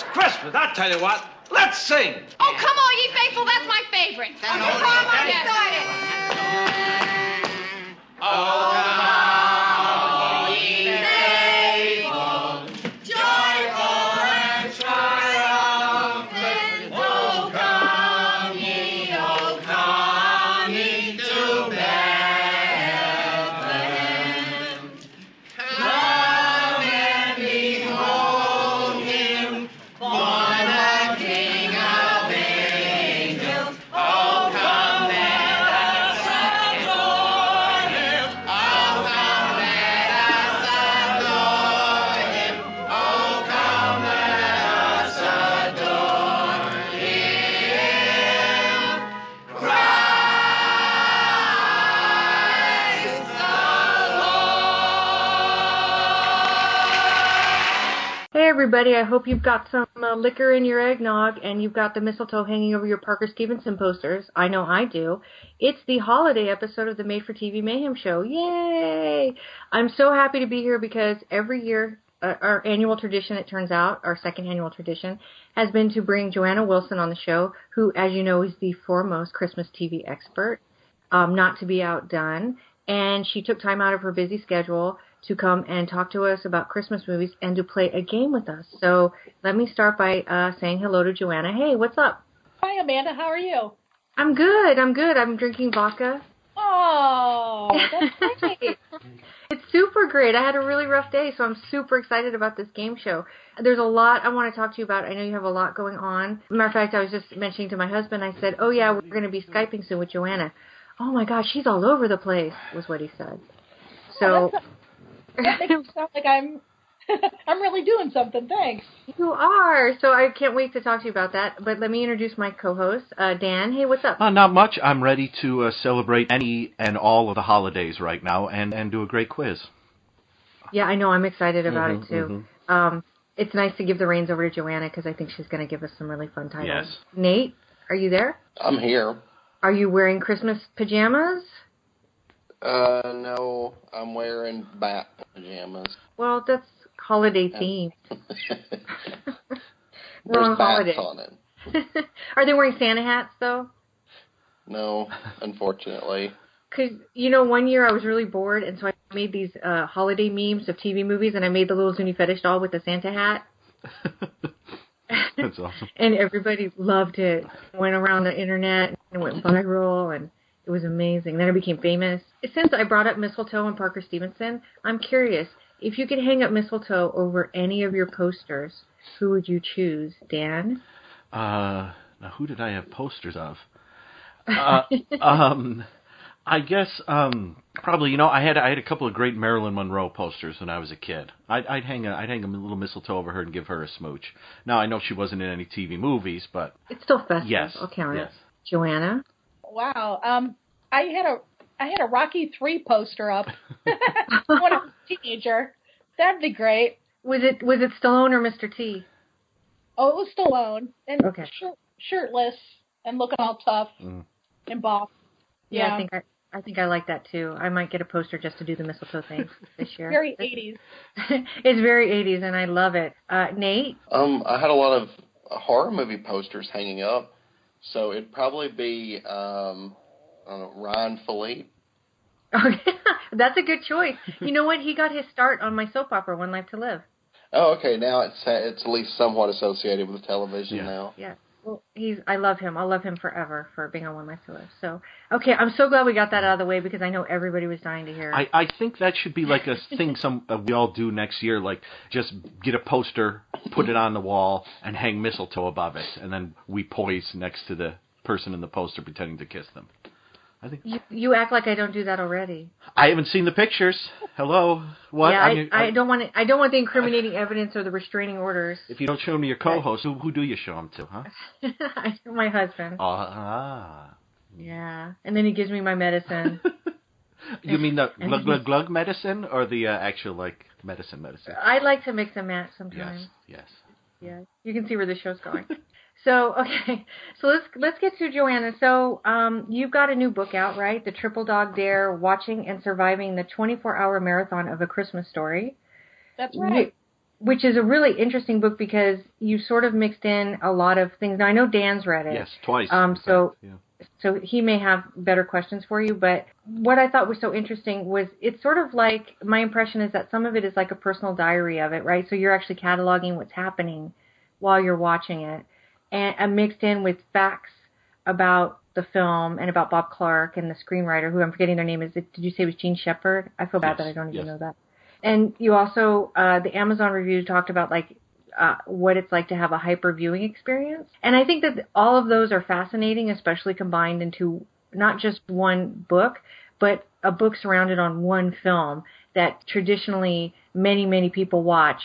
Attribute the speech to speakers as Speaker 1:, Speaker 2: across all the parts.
Speaker 1: It's Christmas. I tell you what. Let's sing.
Speaker 2: Oh, come on, ye faithful. That's my favorite. Oh, come on, get started.
Speaker 3: Hey oh. Everybody, I hope you've got some uh, liquor in your eggnog and you've got the mistletoe hanging over your Parker Stevenson posters. I know I do. It's the holiday episode of the Made for TV Mayhem Show. Yay! I'm so happy to be here because every year, uh, our annual tradition, it turns out, our second annual tradition, has been to bring Joanna Wilson on the show, who, as you know, is the foremost Christmas TV expert, um, not to be outdone. And she took time out of her busy schedule to come and talk to us about Christmas movies and to play a game with us. So let me start by uh, saying hello to Joanna. Hey, what's up?
Speaker 4: Hi, Amanda. How are you?
Speaker 3: I'm good. I'm good. I'm drinking vodka.
Speaker 4: Oh, that's great.
Speaker 3: It's super great. I had a really rough day, so I'm super excited about this game show. There's a lot I want to talk to you about. I know you have a lot going on. Matter of fact, I was just mentioning to my husband, I said, oh yeah, we're going to be Skyping soon with Joanna. Oh my gosh, she's all over the place, was what he said. So,
Speaker 4: Oh, that makes it sound like I'm I'm really doing something. Thanks.
Speaker 3: you are. So I can't wait to talk to you about that. But let me introduce my co-host, uh, Dan. Hey, what's up?
Speaker 5: Uh, not much. I'm ready to uh, celebrate any and all of the holidays right now and, and do a great quiz.
Speaker 3: Yeah, I know. I'm excited about
Speaker 5: Mhm,
Speaker 3: it too. Um, it's nice to give the reins over to Joanna because I think she's going to give us some really fun titles.
Speaker 5: Yes.
Speaker 3: Nate, are you there?
Speaker 6: I'm here.
Speaker 3: Are you wearing Christmas pajamas?
Speaker 6: Uh, no, I'm wearing bat pajamas.
Speaker 3: Well, that's holiday themed. We're
Speaker 6: There's
Speaker 3: on
Speaker 6: bats
Speaker 3: holiday.
Speaker 6: on it.
Speaker 3: Are they wearing Santa hats though?
Speaker 6: No, unfortunately.
Speaker 3: Because you know, one year I was really bored, and so I made these uh holiday memes of TV movies, and I made the little Zuni fetish doll with the Santa hat,
Speaker 5: That's awesome.
Speaker 3: and everybody loved it. Went around the internet and went viral, and it was amazing. Then I became famous. Since I brought up mistletoe and Parker Stevenson, I'm curious if you could hang up mistletoe over any of your posters, who would you choose, Dan?
Speaker 5: Uh, now, who did I have posters of? Uh, um, I guess um, probably you know I had I had a couple of great Marilyn Monroe posters when I was a kid. I'd, I'd hang a I'd hang a little mistletoe over her and give her a smooch. Now I know she wasn't in any TV movies, but
Speaker 3: It's still festive.
Speaker 5: yes,
Speaker 3: I'll count
Speaker 5: yes.
Speaker 3: it. Joanna.
Speaker 4: Wow. Um, I had a I had a Rocky Three poster up when I was a teenager. That'd be great.
Speaker 3: Was it was it Stallone or Mr. T?
Speaker 4: Oh, it was Stallone and
Speaker 3: Okay.
Speaker 4: shirt, shirtless and looking all tough
Speaker 5: Mm.
Speaker 4: and buff.
Speaker 3: Yeah,
Speaker 4: Yeah.
Speaker 3: I think I I think I like that too. I might get a poster just to do the mistletoe thing this year.
Speaker 4: Very 80s.
Speaker 3: it's very 80s and I love it. Uh, Nate,
Speaker 6: Um, I had a lot of horror movie posters hanging up, so it'd probably be um, I don't know, Ryan Phillippe.
Speaker 3: that's a good choice. You know what? He got his start on my soap opera, One Life to Live.
Speaker 6: Oh, okay. Now it's it's at least somewhat associated with television
Speaker 5: Yeah.
Speaker 6: now.
Speaker 3: Yeah. Well, he's I love him. I'll love him forever for being on One Life to Live. So, okay, I'm so glad we got that out of the way because I know everybody was dying to hear.
Speaker 5: I, I think that should be like a thing some uh, we all do next year. Like just get a poster, put it on the wall, and hang mistletoe above it, and then we poise next to the person in the poster pretending to kiss them. I think
Speaker 3: you you act like I don't do that already.
Speaker 5: I haven't seen the pictures. Hello, what?
Speaker 3: yeah, I,
Speaker 5: mean,
Speaker 3: I, don't want it, I don't want the incriminating evidence or the restraining orders.
Speaker 5: If you don't show me your co-host, who, who do you show them to, huh?
Speaker 3: my husband.
Speaker 5: Ah.
Speaker 3: Yeah, and then he gives me my medicine.
Speaker 5: You mean the glug glug glug medicine or the uh, actual like medicine medicine?
Speaker 3: I like to mix and match sometimes.
Speaker 5: Yes, yes.
Speaker 3: Yeah, you can see where the show's going. so okay, so let's let's get to Joanna. So um, you've got a new book out, right? The Triple Dog Dare: Watching and Surviving the 24-Hour Marathon of a Christmas Story.
Speaker 4: That's right.
Speaker 3: which is a really interesting book because you sort of mixed in a lot of things. Now I know Dan's read it.
Speaker 5: Yes, twice.
Speaker 3: Um, so
Speaker 5: fact, yeah.
Speaker 3: so he may have better questions for you. But what I thought was so interesting was it's sort of like my impression is that some of it is like a personal diary of it, right? So you're actually cataloging what's happening while you're watching it, and, and mixed in with facts about the film and about Bob Clark and the screenwriter, who I'm forgetting their name. Is it? Did you say it was Jean Shepherd? I feel bad
Speaker 5: Yes,
Speaker 3: that I don't even
Speaker 5: yes.
Speaker 3: know that. And you also, uh, the Amazon review talked about like uh, what it's like to have a hyper viewing experience. And I think that all of those are fascinating, especially combined into not just one book, but a book surrounded on one film that traditionally many, many people watch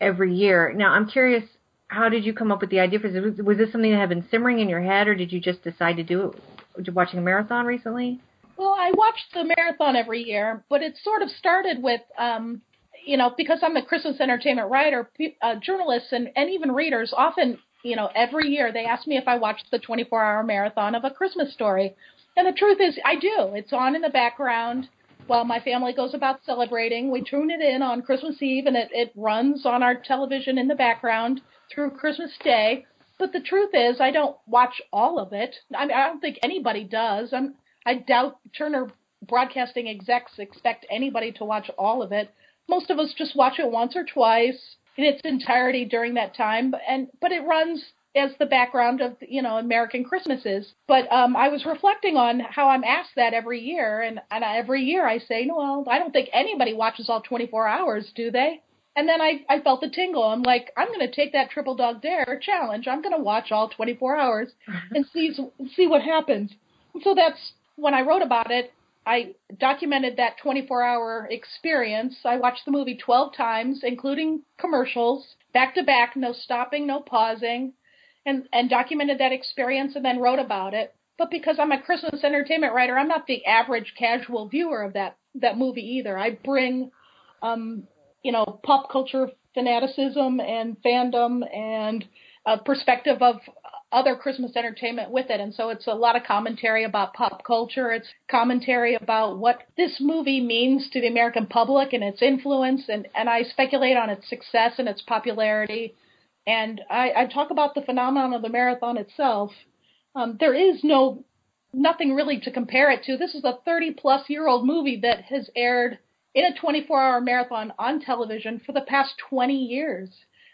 Speaker 3: every year. Now, I'm curious, how did you come up with the idea for this? Was, this something that had been simmering in your head, or did you just decide to do it watching a marathon recently?
Speaker 4: Well, I watch the marathon every year, but it sort of started with, um, you know, because I'm a Christmas entertainment writer, uh, journalists and, and even readers often, you know, every year they ask me if I watch the 24 hour marathon of a Christmas story. And the truth is, I do. It's on in the background while my family goes about celebrating. We tune it in on Christmas Eve and it, it runs on our television in the background through Christmas Day. But the truth is, I don't watch all of it. I mean, I don't think anybody does. I'm, I doubt Turner Broadcasting execs expect anybody to watch all of it. Most of us just watch it once or twice in its entirety during that time, and but it runs as the background of you know American Christmases. But um, I was reflecting on how I'm asked that every year, and and every year I say, no, well, I don't think anybody watches all 24 hours, do they? And then I I felt the tingle. I'm like, I'm going to take that triple dog dare challenge. I'm going to watch all 24 hours and see see what happens. So that's when I wrote about it. I documented that 24 hour experience. I watched the movie 12 times, including commercials, back to back, no stopping, no pausing, and, and documented that experience and then wrote about it. But because I'm a Christmas entertainment writer, I'm not the average casual viewer of that, that movie either. I bring, um, you know, pop culture fanaticism and fandom and a perspective of other Christmas entertainment with it. And so it's a lot of commentary about pop culture. It's commentary about what this movie means to the American public and its influence. And, and I speculate on its success and its popularity. And I, I talk about the phenomenon of the marathon itself. Um, there is no nothing really to compare it to. This is a 30 plus year old movie that has aired in a 24 hour marathon on television for the past 20 years.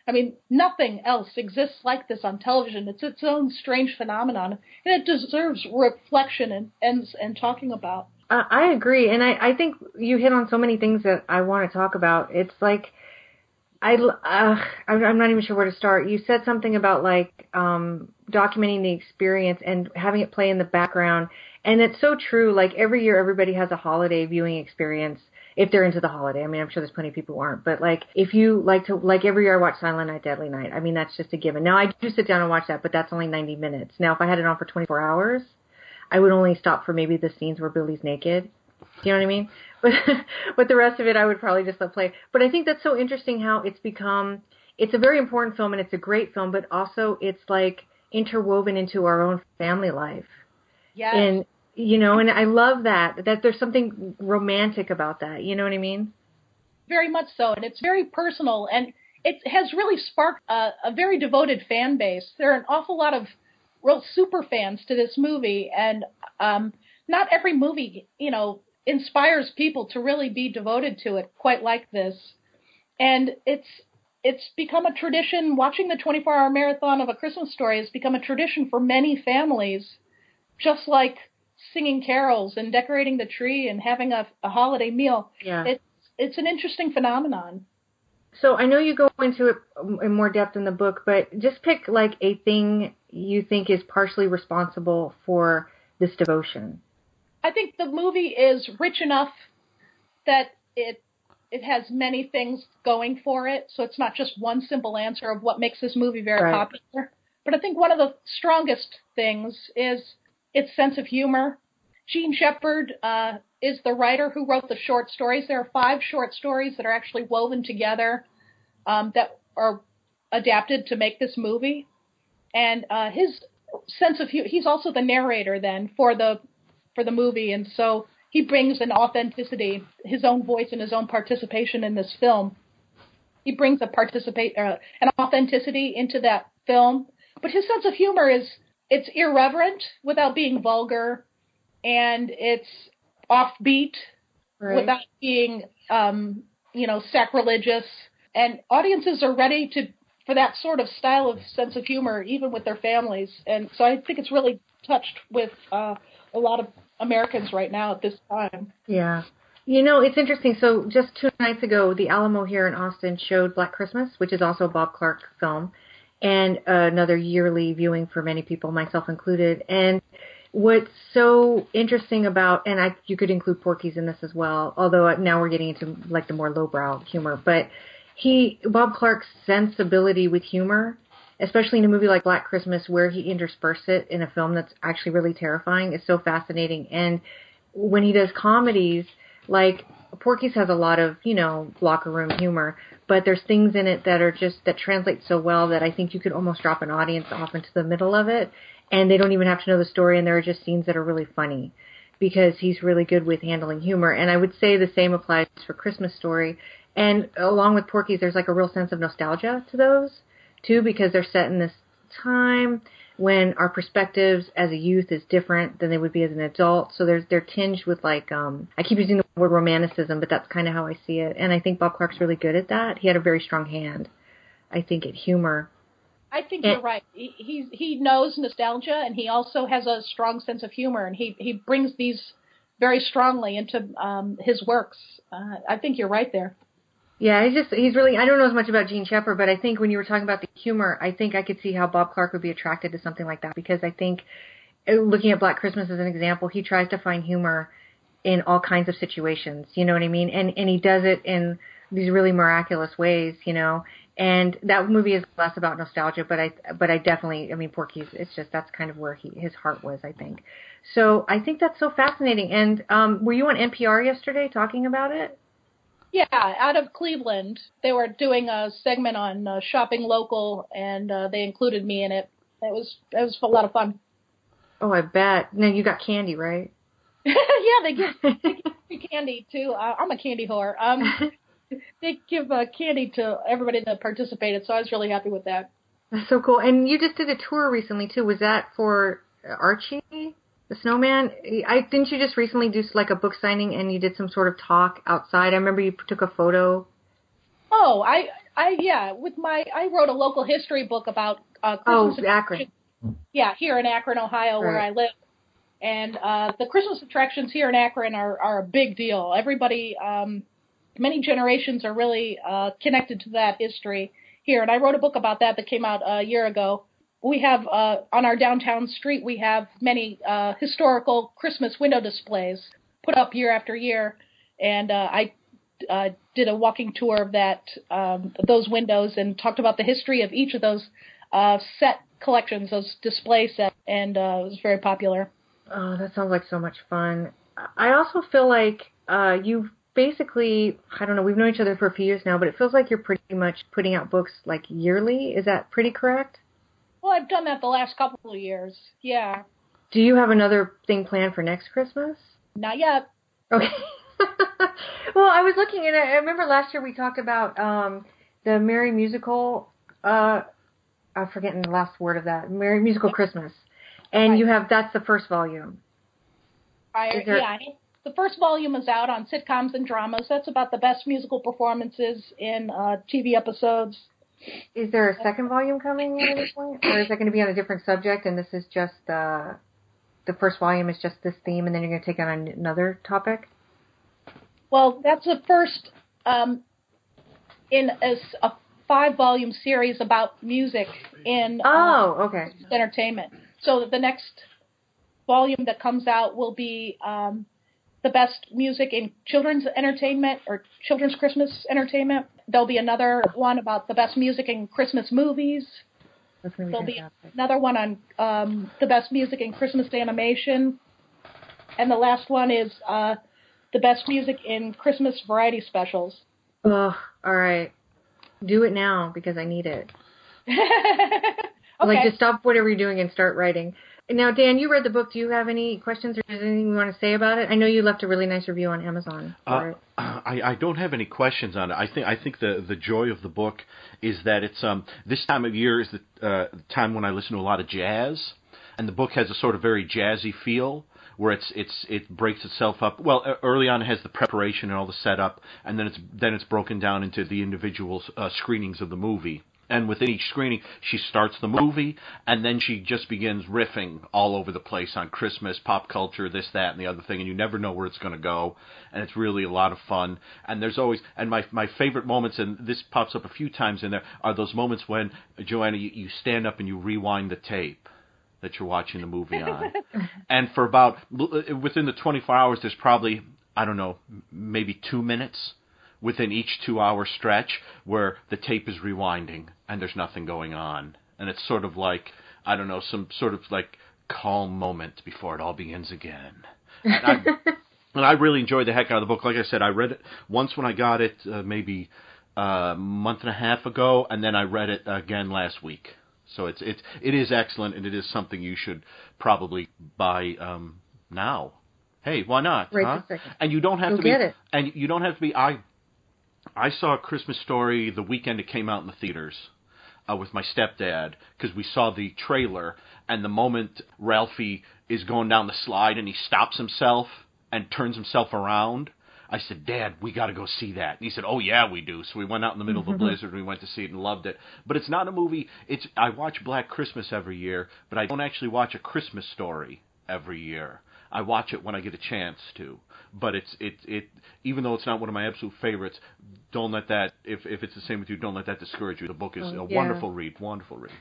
Speaker 4: I mean, nothing else exists like this on television. It's its own strange phenomenon, and it deserves reflection and and, and talking about.
Speaker 3: I agree, and I, I think you hit on so many things that I want to talk about. It's like I uh, I'm not even sure where to start. You said something about like um, documenting the experience and having it play in the background, and it's so true. Like every year, everybody has a holiday viewing experience if they're into the holiday. I mean, I'm sure there's plenty of people who aren't, but like if you like to like every year I watch Silent Night, Deadly Night. I mean, that's just a given. Now I do sit down and watch that, but that's only 90 minutes. Now if I had it on for 24 hours, I would only stop for maybe the scenes where Billy's naked. Do you know what I mean? But but the rest of it, I would probably just let play. But I think that's so interesting how it's become. It's a very important film and it's a great film, but also it's like interwoven into our own family life.
Speaker 4: Yes.
Speaker 3: And you know, and I love that that there's something romantic about that. You know what I mean?
Speaker 4: very much so, and it's very personal, and it has really sparked a, a very devoted fan base. There are an awful lot of real super fans to this movie, and um, not every movie, you know, inspires people to really be devoted to it quite like this. And it's it's become a tradition. Watching the 24-hour marathon of A Christmas Story has become a tradition for many families, just like singing carols and decorating the tree and having a, a holiday meal.
Speaker 3: Yeah.
Speaker 4: It's it's an interesting phenomenon.
Speaker 3: So I know you go into it in more depth in the book, but just pick like a thing you think is partially responsible for this devotion.
Speaker 4: I think the movie is rich enough that it it has many things going for it, so it's not just one simple answer of what makes this movie very
Speaker 3: Right.
Speaker 4: popular. But I think one of the strongest things is its sense of humor. Jean Shepherd uh, is the writer who wrote the short stories. There are five short stories that are actually woven together um, that are adapted to make this movie. And uh, his sense of humor, he's also the narrator then for the for the movie, and so he brings an authenticity, his own voice and his own participation in this film. he brings a participate uh, an authenticity into that film. But his sense of humor is it's irreverent without being vulgar, and it's offbeat
Speaker 3: Right.
Speaker 4: without being um, you know sacrilegious. And audiences are ready to for that sort of style of sense of humor, even with their families. And so I think it's really touched with uh, a lot of Americans right now at this time.
Speaker 3: Yeah. You know, it's interesting. So just two nights ago, the Alamo here in Austin showed Black Christmas, which is also a Bob Clark film, and another yearly viewing for many people, myself included. And what's so interesting about, and I, you could include Porky's in this as well, although now we're getting into like the more lowbrow humor, but he, Bob Clark's sensibility with humor, especially in a movie like Black Christmas where he interspersed it in a film that's actually really terrifying, is so fascinating. And when he does comedies, like Porky's has a lot of, you know, locker room humor, but there's things in it that are just that translate so well that I think you could almost drop an audience off into the middle of it and they don't even have to know the story and there are just scenes that are really funny because he's really good with handling humor. And I would say the same applies for Christmas Story. And along with Porky's, there's like a real sense of nostalgia to those too because they're set in this time when our perspectives as a youth is different than they would be as an adult. So there's they're tinged with like um I keep using the word romanticism, but that's kind of how I see it. And I think Bob Clark's really good at that. He had a very strong hand, I think, at humor.
Speaker 4: I think
Speaker 3: And-
Speaker 4: you're right. He he's, he knows nostalgia, and he also has a strong sense of humor, and he he brings these very strongly into um, his works. Uh, I think you're right there.
Speaker 3: Yeah, he's just he's really I don't know as much about Jean Shepherd, but I think when you were talking about the humor, I think I could see how Bob Clark would be attracted to something like that because I think uh, looking at Black Christmas as an example, he tries to find humor in all kinds of situations, you know what I mean? And and he does it in these really miraculous ways, you know. And that movie is less about nostalgia, but I but I definitely I mean Porky's it's just that's kind of where he his heart was, I think. So I think that's so fascinating. And um were you on NPR yesterday talking about it?
Speaker 4: Yeah, out of Cleveland, they were doing a segment on uh, shopping local, and uh, they included me in it. It was it was a lot of fun.
Speaker 3: Oh, I bet. Now you got candy, right?
Speaker 4: yeah, they give, they give candy too. Uh, I'm a candy whore. Um, they give uh, candy to everybody that participated, so I was really happy with that.
Speaker 3: That's so cool. And you just did a tour recently too. Was that for Archie, the snowman? I didn't you just recently do like a book signing and you did some sort of talk outside? I remember you took a photo.
Speaker 4: Oh, I, I, yeah, with my, I wrote a local history book about uh,
Speaker 3: Oh,
Speaker 4: Christmas
Speaker 3: Akron.
Speaker 4: yeah, here in Akron, Ohio, where I live. And uh, the Christmas attractions here in Akron are, are a big deal. Everybody, um, many generations are really uh, connected to that history here. And I wrote a book about that that came out a year ago. We have uh, on our downtown street, we have many uh, historical Christmas window displays put up year after year, and uh, I uh, did a walking tour of that um, those windows and talked about the history of each of those uh, set collections, those display sets, and uh, it was very popular.
Speaker 3: Oh, that sounds like so much fun. I also feel like uh, you've basically, I don't know, we've known each other for a few years now, but it feels like you're pretty much putting out books like yearly. Is that pretty correct?
Speaker 4: Well, I've done that the last couple of years. Yeah,
Speaker 3: Do you have another thing planned for next Christmas?
Speaker 4: not yet.
Speaker 3: Okay. well, I was looking and I remember last year we talked about um the Merry Musical uh I'm forgetting the last word of that. Merry Musical Christmas. And you have that's the first volume.
Speaker 4: I,
Speaker 3: there-
Speaker 4: yeah, the first volume is out on sitcoms and dramas. That's about the best musical performances in uh, TV episodes.
Speaker 3: Is there a second volume coming at any point? Or is that going to be on a different subject and this is just uh the first volume is just this theme and then you're going to take on another topic?
Speaker 4: Well, that's the first um, in a five-volume series about music in uh,
Speaker 3: Oh, okay.
Speaker 4: entertainment. So the next volume that comes out will be um, the best music in children's entertainment or children's Christmas entertainment. There'll be another one about the best music in Christmas movies.
Speaker 3: To
Speaker 4: There'll
Speaker 3: be
Speaker 4: another one on um, the best music in Christmas animation. And the last one is uh, the best music in Christmas variety specials.
Speaker 3: Ugh, all right. Do it now because I need it.
Speaker 4: okay.
Speaker 3: Like, just stop whatever you're doing and start writing. Now, Dan, you read the book. Do you have any questions or is anything you want to say about it? I know you left a really nice review on Amazon
Speaker 5: Uh. I, I don't have any questions on it. I think I think the the joy of the book is that it's um this time of year is the uh, time when I listen to a lot of jazz, and the book has a sort of very jazzy feel where it's it's it breaks itself up. Well, early on it has the preparation and all the setup, and then it's then it's broken down into the individual uh, screenings of the movie. And within each screening, she starts the movie, and then she just begins riffing all over the place on Christmas, pop culture, this, that, and the other thing, and you never know where it's going to go. And it's really a lot of fun. And there's always, and my my favorite moments, and this pops up a few times in there, are those moments when Joanna, you, you stand up and you rewind the tape that you're watching the movie on. and for about within the 24 hours, there's probably I don't know, maybe two minutes within each two-hour stretch where the tape is rewinding and there's nothing going on, and it's sort of like I don't know, some sort of like calm moment before it all begins again. And I, and I really enjoyed the heck out of the book. Like I said, I read it once when I got it, uh, maybe a month and a half ago, and then I read it again last week. So it's it's it is excellent, and it is something you should probably buy um, now. Hey, why not?
Speaker 3: Right
Speaker 5: huh? And you don't have
Speaker 3: Go
Speaker 5: to be.
Speaker 3: get it.
Speaker 5: And you don't have to be. I I saw a Christmas Story the weekend it came out in the theaters uh, with my stepdad because we saw the trailer, and the moment Ralphie is going down the slide and he stops himself and turns himself around. I said, Dad, we got to go see that. And he said, Oh yeah, we do. So we went out in the middle of a blizzard and we went to see it and loved it. But it's not a movie. It's I watch Black Christmas every year, but I don't actually watch a Christmas story every year. I watch it when I get a chance to. But it's it it even though it's not one of my absolute favorites, don't let that if if it's the same with you, don't let that discourage you. The book is
Speaker 3: Oh,
Speaker 5: a
Speaker 3: yeah.
Speaker 5: wonderful read, wonderful read.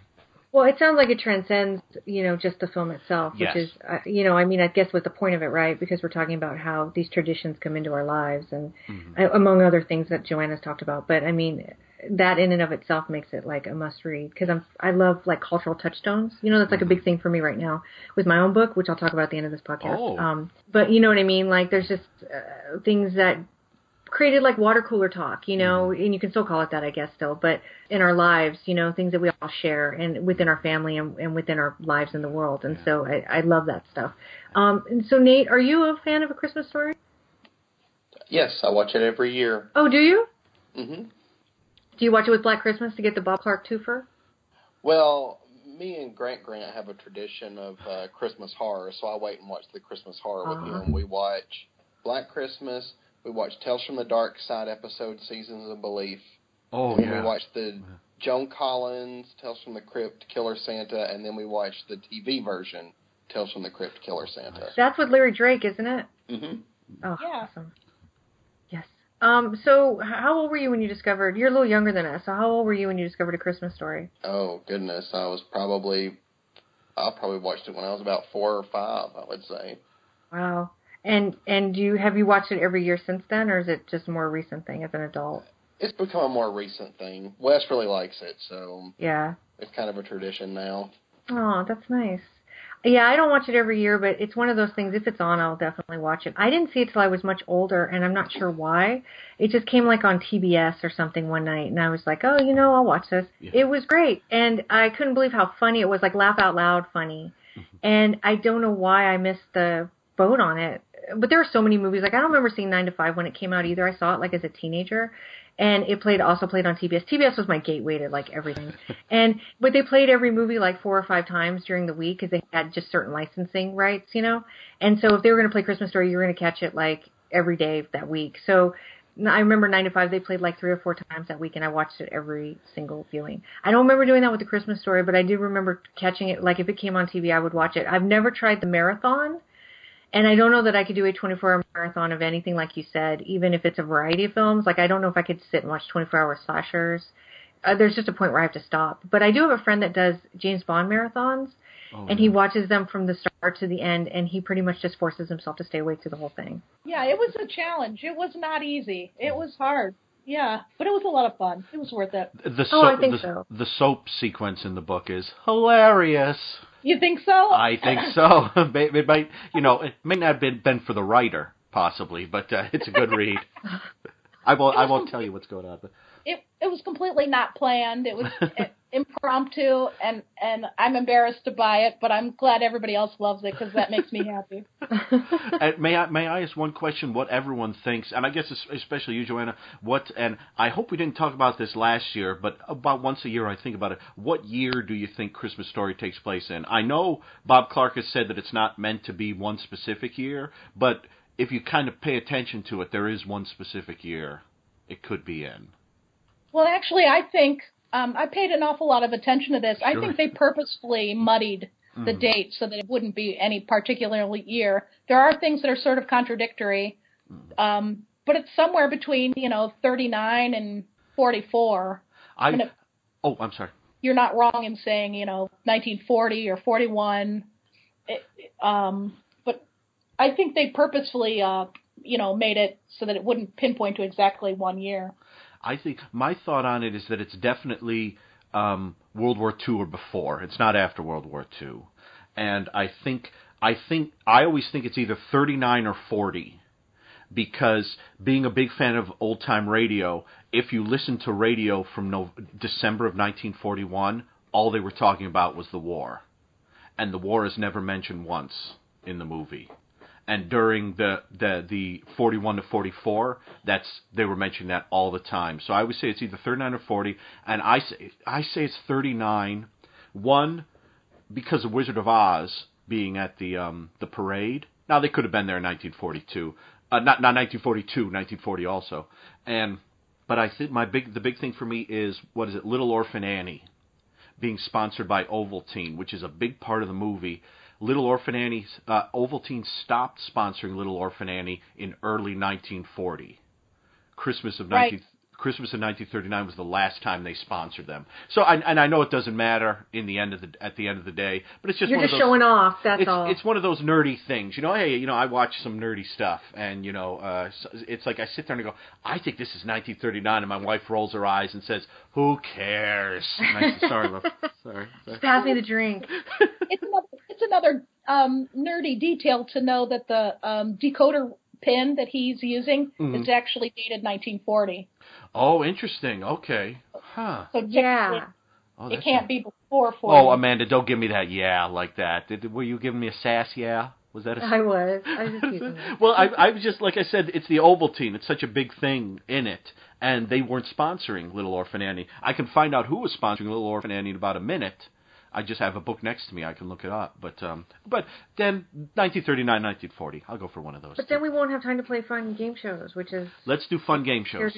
Speaker 3: Well, it sounds like it transcends, you know, just the film itself, which
Speaker 5: Yes.
Speaker 3: is, uh, you know, I mean, I guess was the point of it, right? Because we're talking about how these traditions come into our lives, and
Speaker 5: Mm-hmm.
Speaker 3: uh, among other things that Joanna's talked about. But I mean, that in and of itself makes it like a must read because I'm I love like cultural touchstones. You know, that's like a big thing for me right now with my own book, which I'll talk about at the end of this podcast.
Speaker 5: Oh.
Speaker 3: Um, but you know what I mean? Like, there's just uh, things that created like water cooler talk, you know, and you can still call it that, I guess, still, but in our lives, you know, things that we all share and within our family and, and within our lives in the world. And so I, I love that stuff. Um, and so Nate, are you a fan of A Christmas Story?
Speaker 6: Yes, I watch it every year.
Speaker 3: Oh, do you?
Speaker 6: Mm-hmm.
Speaker 3: Do you watch it with Black Christmas to get the Bob Clark twofer?
Speaker 6: Well, me and Grant Grant have a tradition of uh, Christmas horror, so I wait and watch the Christmas horror with
Speaker 3: Uh-huh.
Speaker 6: him. We watch Black Christmas. We watched Tales from the Dark Side episode, Seasons of Belief.
Speaker 5: Oh
Speaker 6: and
Speaker 5: yeah.
Speaker 6: we watched the Joan Collins Tales from the Crypt, Killer Santa, and then we watched the TV version, Tales from the Crypt, Killer Santa.
Speaker 3: That's with Larry Drake, isn't it?
Speaker 6: hmm
Speaker 3: Oh,
Speaker 4: Yeah.
Speaker 3: awesome. Yes. Um, so how old were you when you discovered, you're a little younger than us, so how old were you when you discovered A Christmas Story?
Speaker 6: Oh goodness, I was probably I probably watched it when I was about four or five. I would say.
Speaker 3: Wow. And and do you have you watched it every year since then, or is it just a more recent thing as an adult?
Speaker 6: It's become a more recent thing. Wes really likes it, so
Speaker 3: Yeah.
Speaker 6: it's kind of a tradition now.
Speaker 3: Oh, that's nice. Yeah, I don't watch it every year, but it's one of those things. If it's on, I'll definitely watch it. I didn't see it till I was much older, and I'm not sure why. It just came like on TBS or something one night, and I was like, oh, you know, I'll watch this.
Speaker 5: Yeah.
Speaker 3: It was great, and I couldn't believe how funny it was, like laugh out loud funny. Mm-hmm. And I don't know why I missed the boat on it. But there are so many movies. Like I don't remember seeing Nine to Five when it came out either. I saw it like as a teenager, and it played also played on TBS. TBS was my gateway to like everything. and but they played every movie like four or five times during the week because they had just certain licensing rights, you know. And so if they were going to play Christmas Story, you were going to catch it like every day that week. So I remember Nine to Five. They played like three or four times that week, and I watched it every single viewing. I don't remember doing that with the Christmas Story, but I do remember catching it. Like if it came on TV, I would watch it. I've never tried the marathon. And I don't know that I could do a 24 hour marathon of anything like you said, even if it's a variety of films. Like I don't know if I could sit and watch 24 hour slashers. Uh, there's just a point where I have to stop. But I do have a friend that does James Bond marathons,
Speaker 5: Oh,
Speaker 3: and
Speaker 5: yeah.
Speaker 3: he watches them from the start to the end, and he pretty much just forces himself to stay awake through the whole thing.
Speaker 4: Yeah, it was a challenge. It was not easy. It was hard. Yeah, but it was a lot of fun. It was worth it.
Speaker 5: The
Speaker 3: Oh, I
Speaker 5: soap,
Speaker 3: think
Speaker 5: the,
Speaker 3: so.
Speaker 5: the soap sequence in the book is hilarious.
Speaker 4: You think so?
Speaker 5: I think so. It might, you know, it may not have been, been for the writer, possibly, but uh, it's a good read. I won't. I won't tell you what's going on. But
Speaker 4: it it was completely not planned. It was impromptu, and and I'm embarrassed to buy it, but I'm glad everybody else loves it because that makes me happy.
Speaker 5: and may I may I ask one question? What everyone thinks, and I guess especially you, Joanna. What and I hope we didn't talk about this last year, but about once a year I think about it. What year do you think Christmas Story takes place in? I know Bob Clark has said that it's not meant to be one specific year, but if you kind of pay attention to it, there is one specific year it could be in.
Speaker 4: Well, actually, I think um, I paid an awful lot of attention to this. Sure. I think they purposefully muddied the mm. date so that it wouldn't be any particular year. There are things that are sort of contradictory, mm. um, but it's somewhere between you know 39 and 44.
Speaker 5: I it, oh, I'm sorry.
Speaker 4: You're not wrong in saying you know 1940 or 41. It, um, but I think they purposefully uh, you know made it so that it wouldn't pinpoint to exactly one year.
Speaker 5: I think my thought on it is that it's definitely um, World War II or before. It's not after World War II, and I think I think I always think it's either 39 or 40 because being a big fan of old time radio, if you listen to radio from no, December of 1941, all they were talking about was the war, and the war is never mentioned once in the movie and during the the the 41 to 44 that's they were mentioning that all the time. So i would say it's either 39 or 40 and i say i say it's 39 one because of wizard of oz being at the um the parade. Now they could have been there in 1942 uh, not not 1942 1940 also. And but i think my big the big thing for me is what is it little orphan annie being sponsored by ovaltine which is a big part of the movie Little Orphan Annie, uh, Ovaltine stopped sponsoring Little Orphan Annie in early 1940. Christmas of 19, right. Christmas of 1939 was the last time they sponsored them. So, I, and I know it doesn't matter in the end of the at the end of the day, but it's just
Speaker 3: you're
Speaker 5: just
Speaker 3: those, showing off. That's
Speaker 5: it's,
Speaker 3: all.
Speaker 5: It's one of those nerdy things, you know. Hey, you know, I watch some nerdy stuff, and you know, uh, it's like I sit there and I go, I think this is 1939, and my wife rolls her eyes and says, "Who cares?" I, sorry, love. Sorry.
Speaker 3: sorry. Pass me the drink.
Speaker 4: it's another, it's another um, nerdy detail to know that the um, decoder pin that he's using mm-hmm. is actually dated 1940.
Speaker 5: Oh, interesting. Okay. Huh.
Speaker 4: So yeah. Oh, it can't be before 40.
Speaker 5: Oh, Amanda, don't give me that yeah like that. Did, were you giving me a sass yeah? Was that a...
Speaker 3: I was. I was just
Speaker 5: well, I, I was just like I said, it's the Ovaltine. It's such a big thing in it, and they weren't sponsoring Little Orphan Annie. I can find out who was sponsoring Little Orphan Annie in about a minute. I just have a book next to me. I can look it up. But um, but then 1939, 1940. I'll go for one of those.
Speaker 3: But then we won't have time to play fun game shows, which is
Speaker 5: let's do fun game shows.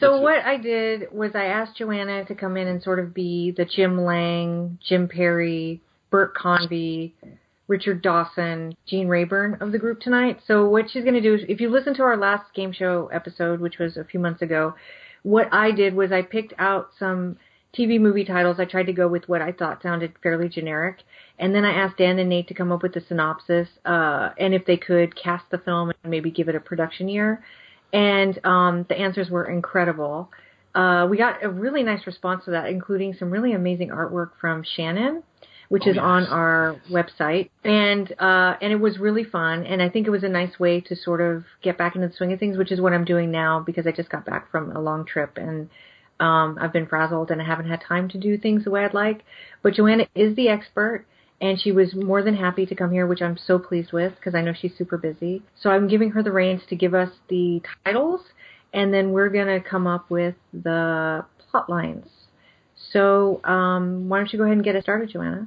Speaker 3: So let's what do. I did was I asked Joanna to come in and sort of be the Jim Lange, Jim Perry, Bert Convy, Richard Dawson, Gene Rayburn of the group tonight. So what she's going to do is, if you listen to our last game show episode, which was a few months ago, what I did was I picked out some TV movie titles, I tried to go with what I thought sounded fairly generic. And then I asked Dan and Nate to come up with a synopsis, uh, and if they could cast the film and maybe give it a production year. And um, the answers were incredible. Uh, we got a really nice response to that, including some really amazing artwork from Shannon, which oh, is yes. on our website. And uh, and it was really fun. And I think it was a nice way to sort of get back into the swing of things, which is what I'm doing now because I just got back from a long trip and um, I've been frazzled and I haven't had time to do things the way I'd like. But Joanna is the expert, and she was more than happy to come here, which I'm so pleased with because I know she's super busy. So I'm giving her the reins to give us the titles, and then we're gonna come up with the plot lines. So um, why don't you go ahead and get it started, Joanna?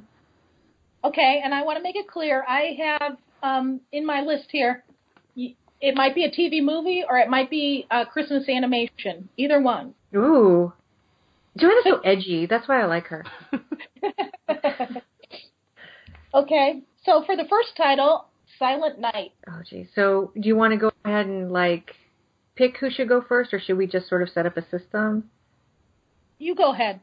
Speaker 4: Okay, and I want to make it clear. I have um, in my list here. It might be a TV movie or it might be a Christmas animation. Either one.
Speaker 3: Ooh. Joanna's so edgy. That's why I like her.
Speaker 4: okay. So for the first title, Silent Night.
Speaker 3: Oh, gee. So do you want to go ahead and like pick who should go first, or should we just sort of set up a system?
Speaker 4: You go ahead.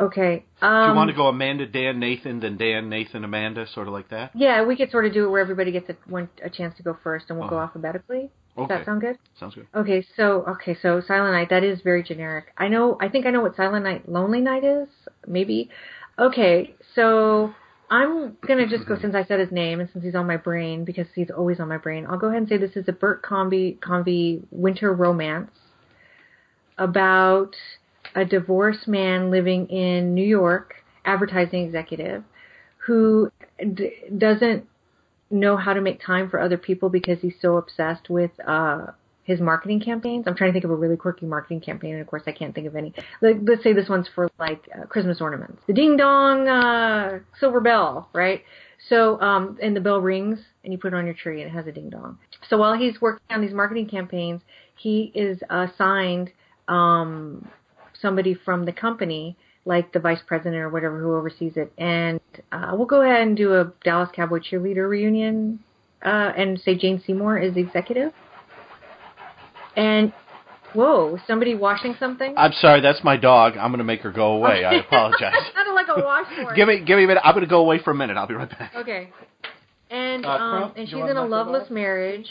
Speaker 3: Okay.
Speaker 5: Um, do you want
Speaker 3: to
Speaker 5: go Amanda, Dan, Nathan, then Dan, Nathan, Amanda, sort of like that?
Speaker 3: Yeah, we could sort of do it where everybody gets a, one, a chance to go first, and we'll uh-huh. go alphabetically.
Speaker 5: Okay.
Speaker 3: Does that sound good?
Speaker 5: Sounds good.
Speaker 3: Okay, so okay, so Silent Night that is very generic. I know. I think I know what Silent Night, Lonely Night is. Maybe. Okay, so I'm gonna just go since I said his name and since he's on my brain because he's always on my brain. I'll go ahead and say this is a Bert Convy Convy winter romance about a divorced man living in New York, advertising executive, who d- doesn't know how to make time for other people because he's so obsessed with uh his marketing campaigns. I'm trying to think of a really quirky marketing campaign, and of course I can't think of any. Like, let's say this one's for like uh, Christmas ornaments. The ding dong uh, silver bell, right? So, um, and the bell rings, and you put it on your tree, and it has a ding dong. So while he's working on these marketing campaigns, he is assigned um, somebody from the company, like the vice president or whatever who oversees it, and uh, we'll go ahead and do a Dallas Cowboy cheerleader reunion, uh, and say Jane Seymour is the executive. And whoa, somebody washing something?
Speaker 5: I'm sorry, that's my dog. I'm going to make her go away. I apologize.
Speaker 3: Sounded like a washboard.
Speaker 5: give me, give me a minute. I'm going to go away for a minute. I'll be right back.
Speaker 3: Okay. And
Speaker 5: Uh,
Speaker 3: um, and she's in a loveless marriage,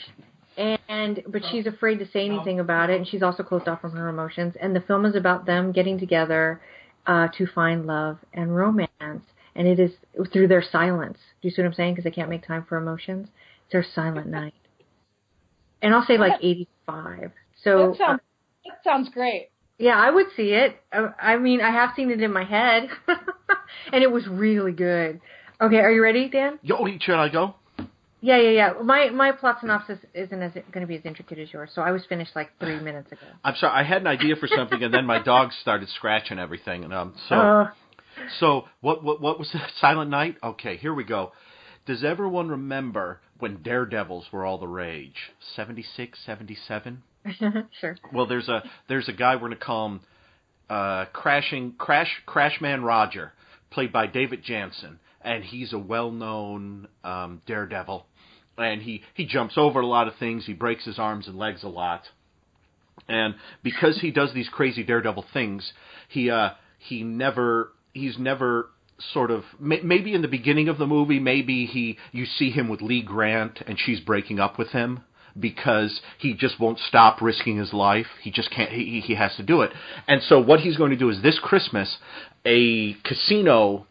Speaker 3: and but she's afraid to say anything about it, and she's also closed off from her emotions. And the film is about them getting together uh, to find love and romance, and it is through their silence. Do you see what I'm saying? Because they can't make time for emotions. It's their silent night. And I'll say like 85. So
Speaker 4: that sounds that sounds great.
Speaker 3: yeah, I would see it. I, I mean, I have seen it in my head, and it was really good. Okay, are you ready, Dan?
Speaker 5: Yo, should I go?
Speaker 3: Yeah, yeah, yeah. My my plot synopsis isn't as going to be as intricate as yours, so I was finished like three minutes ago.
Speaker 5: I'm sorry. I had an idea for something, and then my dog started scratching everything, and um, so
Speaker 3: Uh,
Speaker 5: so what what what was that? Silent Night? Okay, here we go. Does everyone remember when Daredevils were all the rage? 76, 77?
Speaker 3: sure.
Speaker 5: Well, there's a there's a guy we're gonna call him uh, crashing crash Crashman Roger, played by David Janssen, and he's a well-known um, daredevil, and he he jumps over a lot of things. He breaks his arms and legs a lot, and because he does these crazy daredevil things, he uh he never he's never sort of may- maybe in the beginning of the movie maybe he you see him with Lee Grant and she's breaking up with him because he just won't stop risking his life. He just can't he he has to do it. And so what he's going to do is this Christmas a casino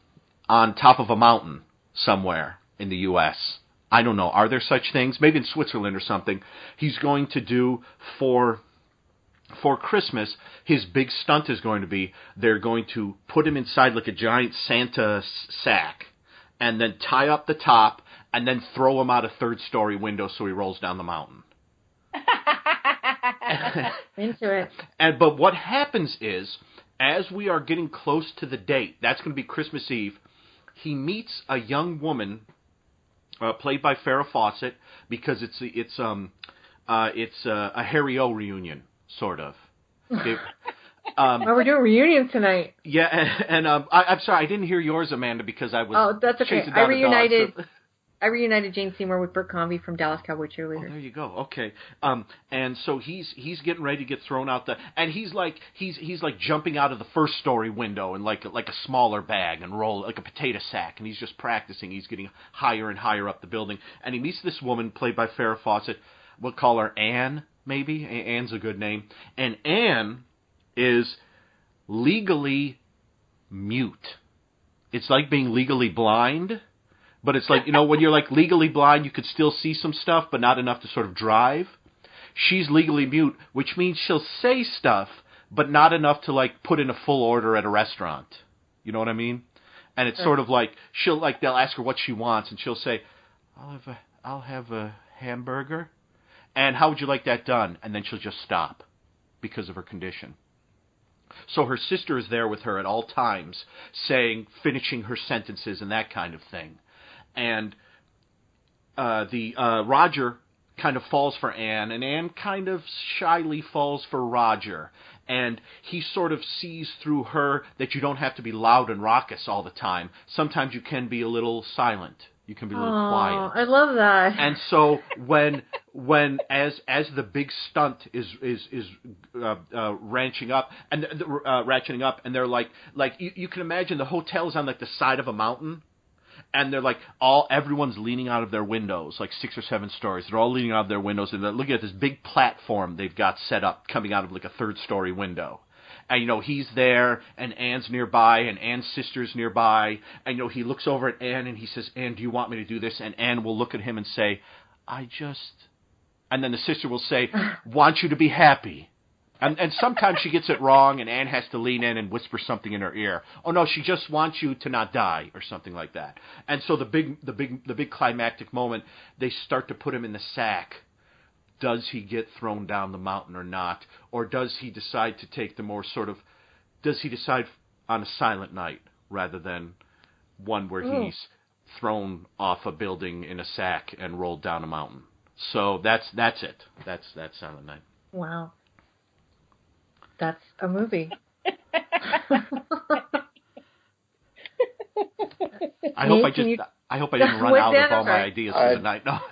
Speaker 5: on top of a mountain somewhere in the US I don't know are there such things maybe in Switzerland or something he's going to do for for Christmas, his big stunt is going to be they're going to put him inside like a giant Santa sack and then tie up the top and then throw him out a third story window so he rolls down the mountain.
Speaker 3: Into it.
Speaker 5: And but what happens is as we are getting close to the date, that's going to be Christmas Eve, he meets a young woman uh, played by Farrah Fawcett because it's it's um uh, it's uh, a Harry O reunion sort of. It- um,
Speaker 3: Oh, we're doing reunions tonight.
Speaker 5: Yeah, and, and um, I, I'm sorry, I didn't hear yours, Amanda, because I was.
Speaker 3: Oh, that's okay. I reunited- I reunited Jane Seymour with Bert Convy from Dallas Cowboy
Speaker 5: Oh,
Speaker 3: Cheerleader.
Speaker 5: there you go. Okay. Um, and so he's he's getting ready to get thrown out the, and he's like he's he's like jumping out of the first story window in like like a smaller bag and roll like a potato sack, and he's just practicing. He's getting higher and higher up the building, and he meets this woman played by Farrah Fawcett. We'll call her Anne, maybe. Anne's a good name, and Anne is legally mute. It's like being legally blind, but it's like, you know, when you're like legally blind, you could still see some stuff, but not enough to sort of drive. She's legally mute, which means she'll say stuff, but not enough to like put in a full order at a restaurant. You know what I mean? And it's sort of like she'll like they'll ask her what she wants, and she'll say, "I'll have a I'll have a hamburger," and how would you like that done? And then she'll just stop because of her condition. So her sister is there with her at all times, saying, finishing her sentences and that kind of thing. And uh, the uh, Roger kind of falls for Anne, and Anne kind of shyly falls for Roger. And he sort of sees through her that you don't have to be loud and raucous all the time. Sometimes you can be a little silent. You can be a little
Speaker 3: Oh,
Speaker 5: quiet
Speaker 3: I love that.
Speaker 5: and so when when as as the big stunt is is is uh, uh, ranching up and uh, ratcheting up and they're like like you, you can imagine the hotel is on like the side of a mountain and they're like all everyone's leaning out of their windows like six or seven stories. They're all leaning out of their windows and they're looking at this big platform they've got set up coming out of like a third story window. And you know he's there and Anne's nearby and Anne's sister's nearby and you know he looks over at Anne and he says Anne do you want me to do this? And Anne will look at him and say I just and then the sister will say want you to be happy And and sometimes she gets it wrong, and Anne has to lean in and whisper something in her ear. Oh no, she just wants you to not die, or something like that. And so the big the big the big climactic moment, they start to put him in the sack. Does he get thrown down the mountain or not, or does he decide to take the more sort of? Does he decide on a silent night rather than one where
Speaker 3: Ooh.
Speaker 5: he's thrown off a building in a sack and rolled down a mountain? So that's that's it. That's that's Silent Night.
Speaker 3: Wow. That's a movie.
Speaker 5: I hope I
Speaker 3: Nate, can
Speaker 5: just
Speaker 3: you-
Speaker 5: I hope I didn't run out of all my
Speaker 3: sorry.
Speaker 5: ideas for the night. No.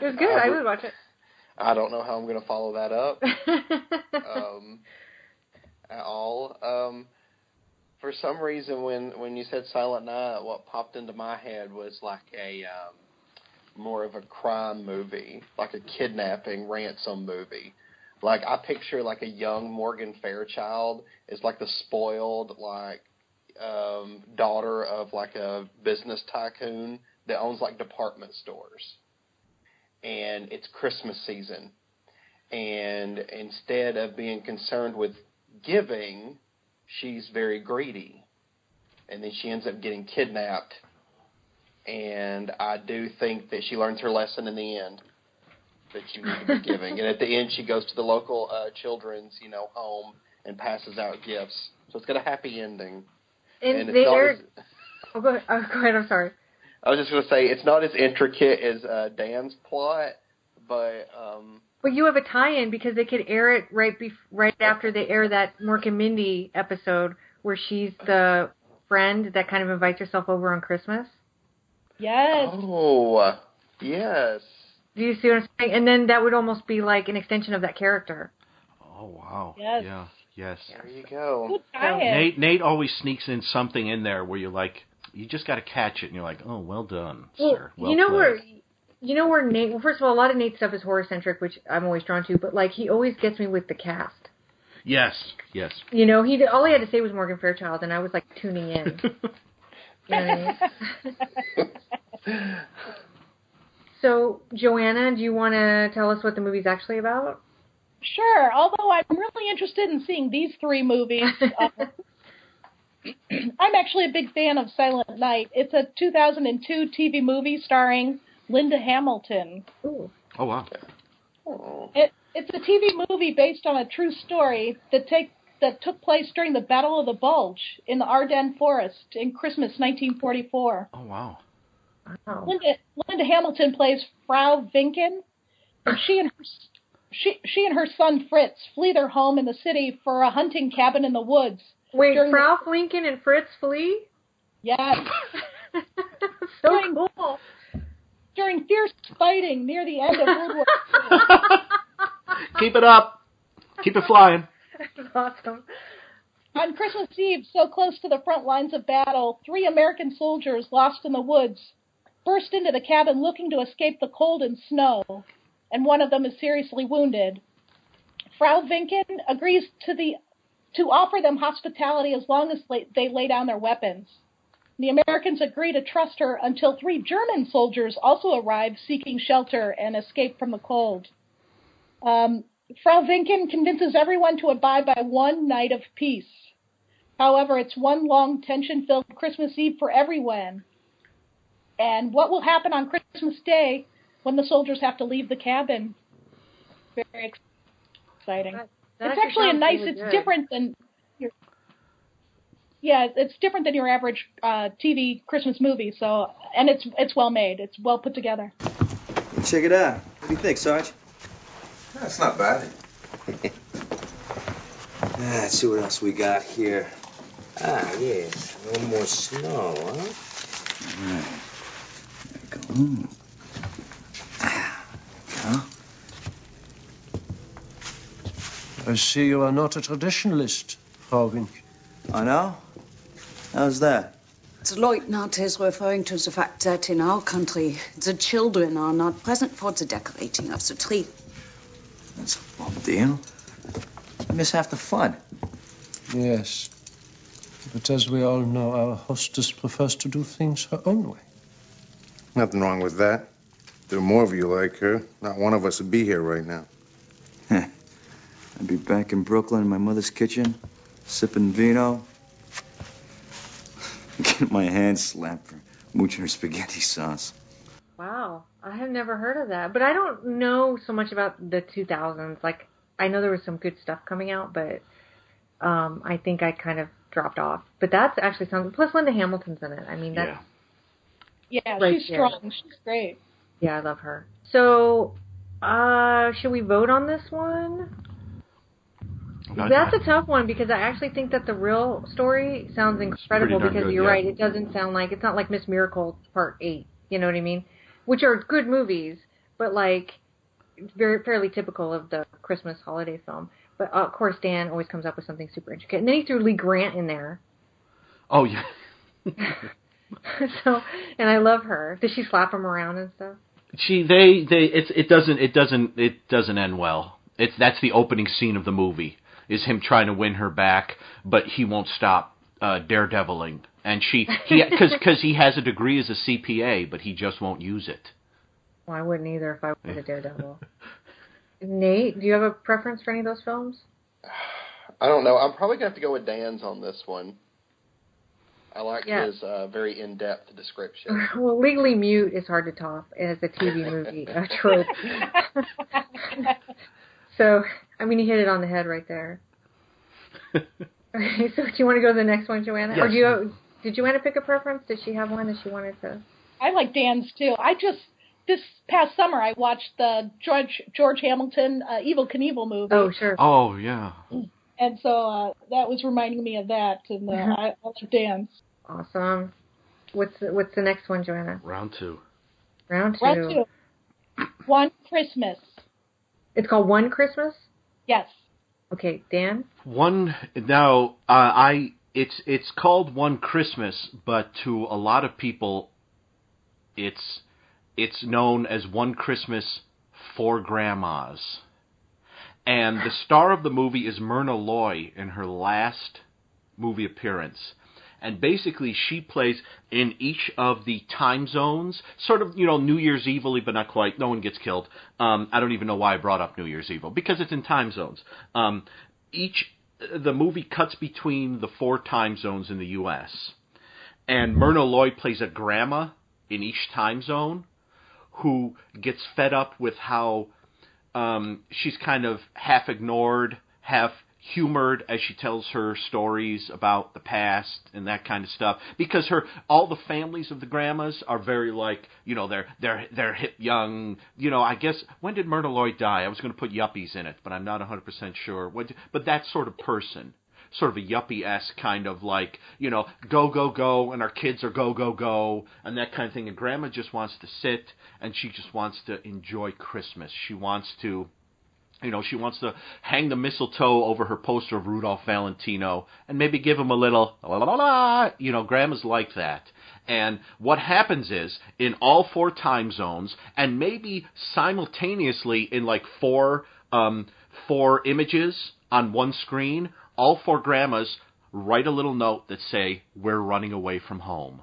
Speaker 3: It was good. I would watch it.
Speaker 6: I don't know how I'm going to follow that up um, at all. Um, for some reason, when when you said Silent Night, what popped into my head was like a um, more of a crime movie, like a kidnapping ransom movie. Like I picture like a young Morgan Fairchild is like the spoiled like um, daughter of like a business tycoon that owns like department stores, and it's Christmas season, and instead of being concerned with giving, she's very greedy, and then she ends up getting kidnapped. And I do think that she learns her lesson in the end that you need to be giving. And at the end, she goes to the local uh, children's, you know, home and passes out gifts. So it's got a happy ending.
Speaker 3: and
Speaker 6: and
Speaker 3: they
Speaker 6: it's not as,
Speaker 3: Oh, go ahead. Oh, go ahead. I'm sorry.
Speaker 6: I was just going to say it's not as intricate as uh, Dan's plot, but um,
Speaker 3: But you have a tie-in because they could air it right bef- right after they air that Mork and Mindy episode where she's the friend that kind of invites herself over on Christmas.
Speaker 4: Yes.
Speaker 6: oh yes,
Speaker 3: Do you see what I'm saying? And then that would almost be like an extension of that character.
Speaker 5: Oh wow.
Speaker 4: Yes.
Speaker 5: Yeah. Yes.
Speaker 6: there you go.
Speaker 4: Good tie-in.
Speaker 5: Nate Nate always sneaks in something in there where you're like, you just got to catch it, and you're like, oh, well done, sir. Well
Speaker 3: you know
Speaker 5: played.
Speaker 3: where you know where Nate well first of all a lot of Nate's stuff is horror centric, which I'm always drawn to, but like he always gets me with the cast.
Speaker 5: Yes. Yes.
Speaker 3: You know, he all he had to say was Morgan Fairchild and I was like tuning in. You know what I mean? So, Joanna, do you want to tell us what the movie's actually about?
Speaker 4: Sure. Although I'm really interested in seeing these three movies. Uh, I'm actually a big fan of Silent Night. It's a 2002 TV movie starring Linda Hamilton.
Speaker 3: Ooh.
Speaker 5: Oh wow.
Speaker 6: Oh.
Speaker 4: It, it's a TV movie based on a true story that take that took place during the Battle of the Bulge in the Ardennes Forest in Christmas 1944.
Speaker 5: Oh wow.
Speaker 3: Wow.
Speaker 4: Linda, Linda Hamilton plays Frau Vincken. And she and her, she she and her son Fritz flee their home in the city for a hunting cabin in the woods.
Speaker 3: Wait,
Speaker 4: During the-
Speaker 3: Ralph Lincoln and Fritz flee?
Speaker 4: Yes,
Speaker 3: so
Speaker 4: During-
Speaker 3: cool.
Speaker 4: during fierce fighting near the end of World War II.
Speaker 5: Keep it up. Keep it flying.
Speaker 3: That's awesome.
Speaker 4: On Christmas Eve, so close to the front lines of battle, three American soldiers lost in the woods burst into the cabin looking to escape the cold and snow, and one of them is seriously wounded. Frau Vincken agrees to the to offer them hospitality as long as they, lay down their weapons. The Americans agree to trust her until three German soldiers also arrive seeking shelter and escape from the cold. Um, Frau Vincken convinces everyone to abide by one night of peace. However, it's one long tension filled Christmas Eve for everyone. And what will happen on Christmas Day when the soldiers have to leave the cabin? Very exciting.
Speaker 3: That- that
Speaker 4: it's actually a nice,
Speaker 3: really
Speaker 4: it's
Speaker 3: good.
Speaker 4: different than your. Yeah, it's different than your average uh, TV Christmas movie. So, and it's it's well made. It's well put together.
Speaker 7: Check it out. What do you think, Sarge?
Speaker 8: That's not bad.
Speaker 7: Ah, let's see what else we got here. Ah, yes. A little more snow, huh?
Speaker 9: I see you are not a traditionalist, Frau Wink.
Speaker 7: I know. How's that?
Speaker 10: The Leutnant is referring to the fact that in our country, the children are not present for the decorating of the tree.
Speaker 7: That's a bum deal. You miss half the fun.
Speaker 9: Yes. But as we all know, our hostess prefers to do things her own way.
Speaker 8: Nothing wrong with that. There are more of you like her. Not one of us would be here right now.
Speaker 11: I'd be back in Brooklyn in my mother's kitchen, sipping vino, getting my hands slapped for mooching her spaghetti sauce.
Speaker 3: Wow, I have never heard of that, but I don't know so much about the 2000s. Like, I know there was some good stuff coming out, but um, I think I kind of dropped off. But that's actually something. Plus, Linda Hamilton's in it. I mean, that's
Speaker 5: Yeah.
Speaker 4: Yeah,
Speaker 3: Right
Speaker 4: she's
Speaker 3: there.
Speaker 4: strong. She's great.
Speaker 3: yeah, I love her. So, uh, should we vote on this one?
Speaker 5: Okay.
Speaker 3: That's a tough one because I actually think that the real story sounds incredible because
Speaker 5: good,
Speaker 3: you're
Speaker 5: yeah.
Speaker 3: right. It doesn't sound like it's not like Miss Miracle Part Eight. You know what I mean? Which are good movies, but like very fairly typical of the Christmas holiday film. But uh, of course, Dan always comes up with something super intricate, and then he threw Lee Grant in there.
Speaker 5: Oh yeah.
Speaker 3: so, and I love her. Does she slap him around and stuff?
Speaker 5: She they they it's it doesn't it doesn't it doesn't end well. It's that's the opening scene of the movie is him trying to win her back, but he won't stop uh daredeviling. And she he cuz cuz he has a degree as a CPA, but he just won't use it.
Speaker 3: Well, I wouldn't either if I was a daredevil. Nate, do you have a preference for any of those films?
Speaker 6: I don't know. I'm probably gonna have to go with Dan's on this one. I like
Speaker 3: Yeah.
Speaker 6: his uh, very in-depth description.
Speaker 3: Well, Legally Mute is hard to top as a TV movie uh, trope. so, I mean, you hit it on the head right there. Okay, so do you want to go to the next one, Joanna? Or
Speaker 5: Yes.
Speaker 3: do you, did Joanna pick a preference? Did she have one that she wanted to?
Speaker 4: I like Dan's too. I just this past summer I watched the George George Hamilton uh, Evel Knievel movie,
Speaker 3: Oh, sure.
Speaker 5: Oh yeah.
Speaker 4: and so uh, that was reminding me of that. And uh,
Speaker 3: Mhm.
Speaker 4: I, I like Dan's.
Speaker 3: Awesome. What's the, what's the next one, Joanna?
Speaker 5: Round 2.
Speaker 3: Round two.
Speaker 4: Round two. One Christmas.
Speaker 3: It's called One Christmas.
Speaker 4: Yes.
Speaker 3: Okay, Dan.
Speaker 5: One now, uh, I it's it's called One Christmas, but to a lot of people, it's it's known as One Christmas for Grandmas. And the star of the movie is Myrna Loy in her last movie appearance. And basically, she plays in each of the time zones, sort of, you know, New Year's Evil, but not quite. No one gets killed. Um, I don't even know why I brought up New Year's Evil because it's in time zones. Um, each the movie cuts between the four time zones in the U.S. And Myrna Loy plays a grandma in each time zone who gets fed up with how um, she's kind of half ignored, half humored as she tells her stories about the past and that kind of stuff because her all the families of the grandmas are very like you know they're they're they're hip young you know i guess when did myrna lloyd die i was going to put yuppies in it but i'm not 100% sure what but that sort of person sort of a yuppie-esque kind of like, you know, go, go, go, and our kids are go, go, go, and that kind of thing. And grandma just wants to sit, and she just wants to enjoy Christmas. She wants to, you know, she wants to hang the mistletoe over her poster of Rudolph Valentino and maybe give him a little, la, la, la, la. you know, grandma's like that. And what happens is, in all four time zones, and maybe simultaneously in like four, um, four images on one screen, all four grandmas write a little note that say, "We're running away from home."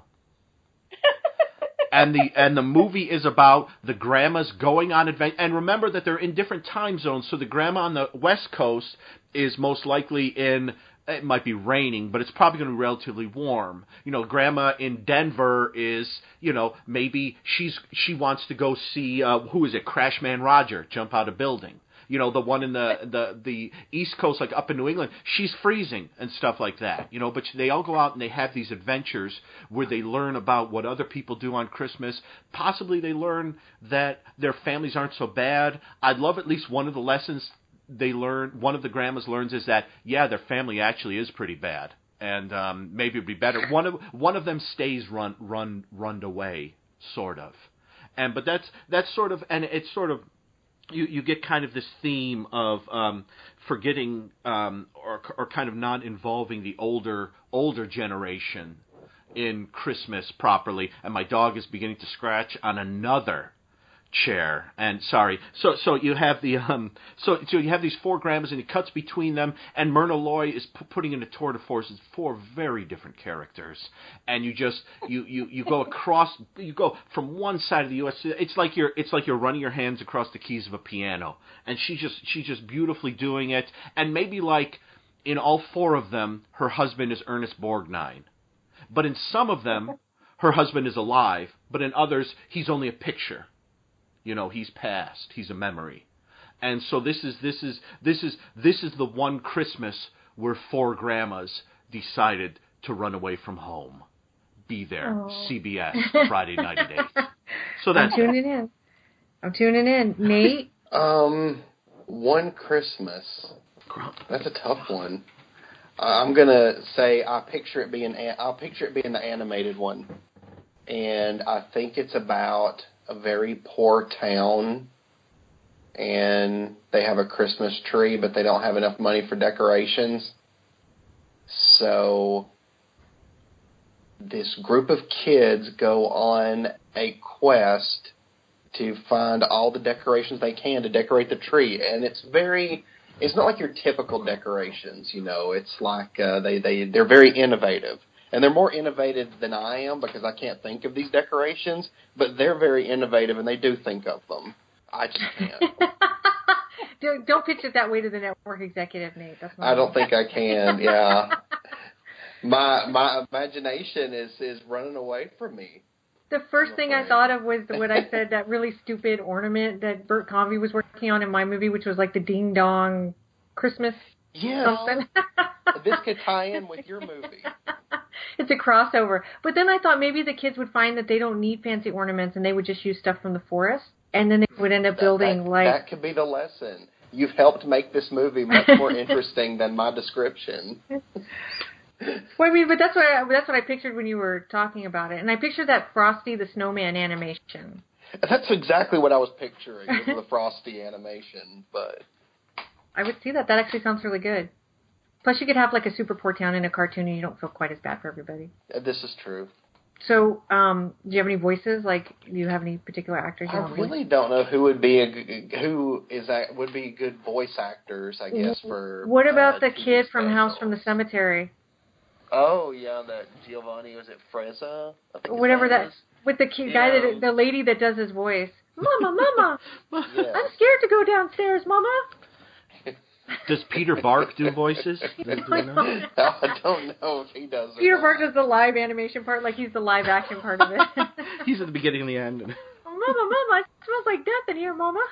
Speaker 5: And the and the movie is about the grandmas going on adventure. And remember that they're in different time zones. So the grandma on the west coast is most likely in. It might be raining, but it's probably going to be relatively warm. You know, grandma in Denver is, you know, maybe she's she wants to go see uh, who is it, Crashman Roger, jump out a building you know the one in the the the east coast like up in new england she's freezing and stuff like that you know but they all go out and they have these adventures where they learn about what other people do on christmas. Possibly they learn that their families aren't so bad. I'd love at least one of the lessons they learn one of the grandmas learns is that yeah their family actually is pretty bad. And um maybe it'd be better. One of one of them stays run run runned away sort of. And but that's that's sort of and it's sort of you you get kind of this theme of um, forgetting um, or or kind of not involving the older older generation in Christmas properly. And my dog is beginning to scratch on another chair. And sorry. So so you have the um so so you have these four grandmas and he cuts between them. And Myrna Loy is p- putting in a tour de force it's four very different characters. And you just you you you go across you go from one side of the US it's like you're it's like you're running your hands across the keys of a piano. And she just she's just beautifully doing it. And maybe like in all four of them her husband is Ernest Borgnine. But in some of them her husband is alive. But in others he's only a picture you know he's past he's a memory and so this is this is this is this is the one christmas where four grandmas decided to run away from home be there
Speaker 3: Oh.
Speaker 5: cbs friday night at 8 so that's
Speaker 3: I'm tuning in. I'm tuning in. Nate,
Speaker 6: Um, one Christmas. That's a tough one. I- I'm gonna say I picture it being I'll picture it being the animated one, and I think it's about a very poor town, and they have a Christmas tree, but they don't have enough money for decorations. So this group of kids go on a quest to find all the decorations they can to decorate the tree, and it's very. It's not like your typical decorations, you know. It's like uh, they they they're very innovative, and they're more innovative than I am because I can't think of these decorations. But they're very innovative, and they do think of them. I just can't.
Speaker 3: don't, don't pitch it that way to the network executive, Nate. That's not
Speaker 6: I don't think I can. Yeah, my my imagination is is running away from me.
Speaker 3: The first thing I thought of was what I said that really stupid ornament that Bert Convy was working on in my movie, which was like the ding dong Christmas
Speaker 6: Yes. this could tie in with your movie.
Speaker 3: It's a crossover. But then I thought maybe the kids would find that they don't need fancy ornaments and they would just use stuff from the forest, and then they would end up building
Speaker 6: that,
Speaker 3: like
Speaker 6: that could be the lesson. You've helped make this movie much more interesting than my description.
Speaker 3: Well, I mean, but that's what I, that's what I pictured when you were talking about it, and I pictured that Frosty the Snowman animation.
Speaker 6: That's exactly what I was picturing the Frosty animation, but
Speaker 3: I would see that. That actually sounds really good. Plus, you could have like a super poor town in a cartoon, and you don't feel quite as bad for everybody.
Speaker 6: uh, this is true.
Speaker 3: So, um, do you have any voices? Like, do you have any particular actors you
Speaker 6: I really don't know who would be a who is that would be good voice actors. I guess for
Speaker 3: What about
Speaker 6: uh,
Speaker 3: the
Speaker 6: TV
Speaker 3: kid from House from the Cemetery?
Speaker 6: Oh yeah, that Giovanni was it Frezza? I think his
Speaker 3: Whatever that
Speaker 6: is.
Speaker 3: with the kid, guy that the lady that does his voice. Mama, mama,
Speaker 6: Yeah.
Speaker 3: I'm scared to go downstairs, mama.
Speaker 5: Does peter bark do voices do we know?
Speaker 6: I don't know if he does. or
Speaker 3: Peter Bark does the live animation part, like he's the live action part of it.
Speaker 5: he's at the beginning and the end and
Speaker 3: mama, mama, it smells like death in here, mama.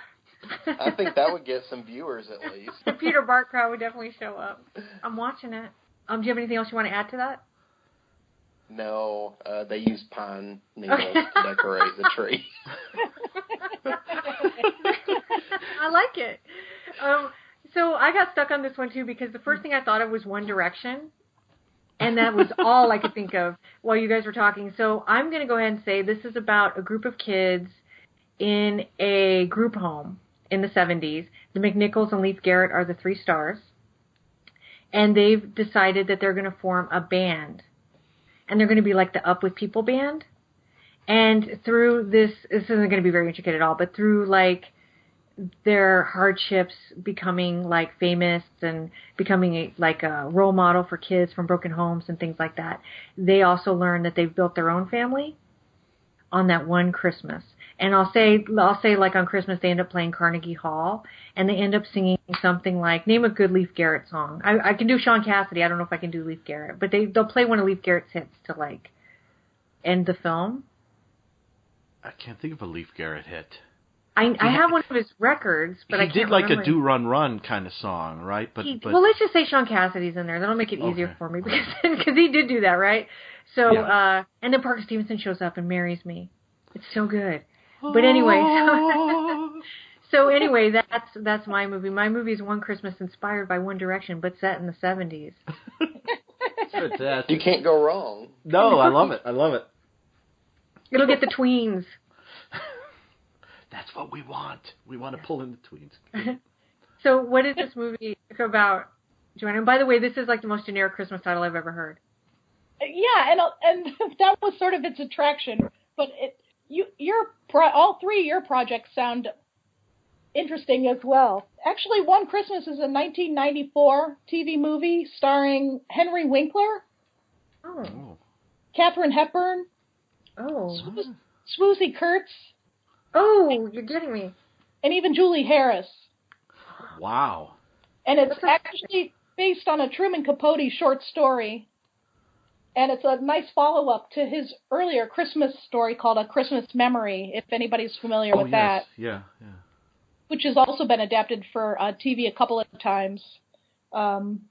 Speaker 6: I think that would get some viewers at least.
Speaker 3: the Peter Bark crowd would definitely show up. I'm watching it. Um, do you have anything else you want to add to that?
Speaker 6: No, uh, they use pine needles to decorate the tree.
Speaker 3: I like it. Um, so I got stuck on this one too because the first mm. thing I thought of was One Direction, and that was all I could think of while you guys were talking. So I'm going to go ahead and say this is about a group of kids in a group home in the 70s. The McNichols and Leif Garrett are the three stars, and they've decided that they're going to form a band, and they're going to be like the Up with People band. And through this, this isn't going to be very intricate at all, but through like their hardships becoming like famous and becoming a, like a role model for kids from broken homes and things like that. They also learn that they've built their own family on that one Christmas. And I'll say, I'll say like on Christmas they end up playing Carnegie Hall and they end up singing something like, name a good Leif Garrett song. I, I can do Shaun Cassidy. I don't know if I can do Leif Garrett, but they, they'll play one of Leif Garrett's hits to like end the film.
Speaker 5: i can't think of a leif garrett hit
Speaker 3: I, I have one of his records, but
Speaker 5: he
Speaker 3: I can't
Speaker 5: did like
Speaker 3: remember
Speaker 5: a do run run kind of song right but,
Speaker 3: He-
Speaker 5: but
Speaker 3: well, let's just say Shaun Cassidy's in there. That'll make it easier
Speaker 5: Okay.
Speaker 3: for me because because he did do that, right? So,
Speaker 5: Yeah.
Speaker 3: uh, and then Parker Stevenson shows up and marries me. It's so good. But anyway, so, so anyway, that's that's my movie. My movie is One Christmas, inspired by One Direction, but set in the seventies.
Speaker 6: You can't go wrong.
Speaker 5: no i love it i love it
Speaker 3: It'll get the tweens.
Speaker 5: That's what we want we want to pull in the tweens
Speaker 3: So, what is this movie about, Joanna? And by the way, this is like the most generic Christmas title I've ever heard.
Speaker 4: Uh, yeah, and uh, and that was sort of its attraction. But it you your pro- all three of your projects sound interesting as well. Actually, One Christmas is a 1994 TV movie starring Henry Winkler,
Speaker 3: Oh. oh.
Speaker 4: Katharine Hepburn,
Speaker 3: Oh.
Speaker 4: Swooz- Swoosie Kurtz,
Speaker 3: Oh, you're getting me.
Speaker 4: and even Julie Harris.
Speaker 5: Wow.
Speaker 4: And it's actually based on a Truman Capote short story. And it's a nice follow up to his earlier Christmas story called A Christmas Memory, if anybody's familiar
Speaker 5: oh
Speaker 4: with
Speaker 5: yes.
Speaker 4: that,
Speaker 5: Yeah. Yeah.
Speaker 4: which has also been adapted for uh, TV a couple of times. Um,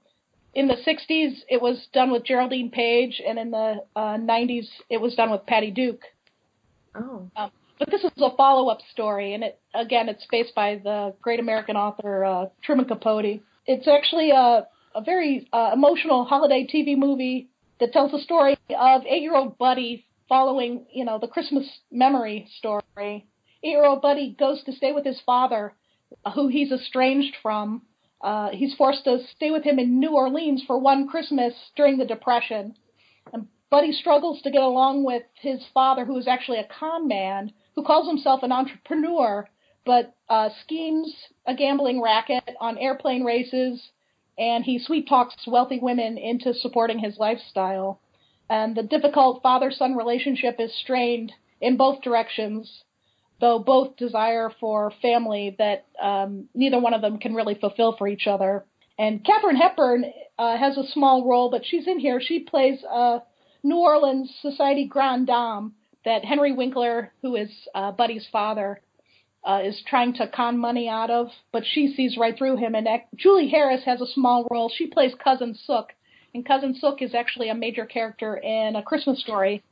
Speaker 4: in the 60s, it was done with Geraldine Page, and in the uh, 90s, it was done with Patty Duke.
Speaker 3: Oh.
Speaker 4: Um, but this is a follow up story, and it again, it's based by the great American author uh, Truman Capote. It's actually a, a very uh, emotional holiday TV movie that tells the story of eight year old Buddy following, you know, the Christmas memory story. Eight year old Buddy goes to stay with his father, uh, who he's estranged from. Uh, he's forced to stay with him in New Orleans for one Christmas during the Depression. And Buddy struggles to get along with his father, who is actually a con man, who calls himself an entrepreneur, but uh, schemes a gambling racket on airplane races, and he sweet talks wealthy women into supporting his lifestyle. And the difficult father son relationship is strained in both directions, though both desire for family that um, neither one of them can really fulfill for each other. And Katharine Hepburn uh, has a small role, but she's in here. She plays a New Orleans society grande dame that Henry Winkler, who is uh, Buddy's father, uh, is trying to con money out of, but she sees right through him. And Julie Harris has a small role. She plays Cousin Sook, and Cousin Sook is actually a major character in A Christmas Story,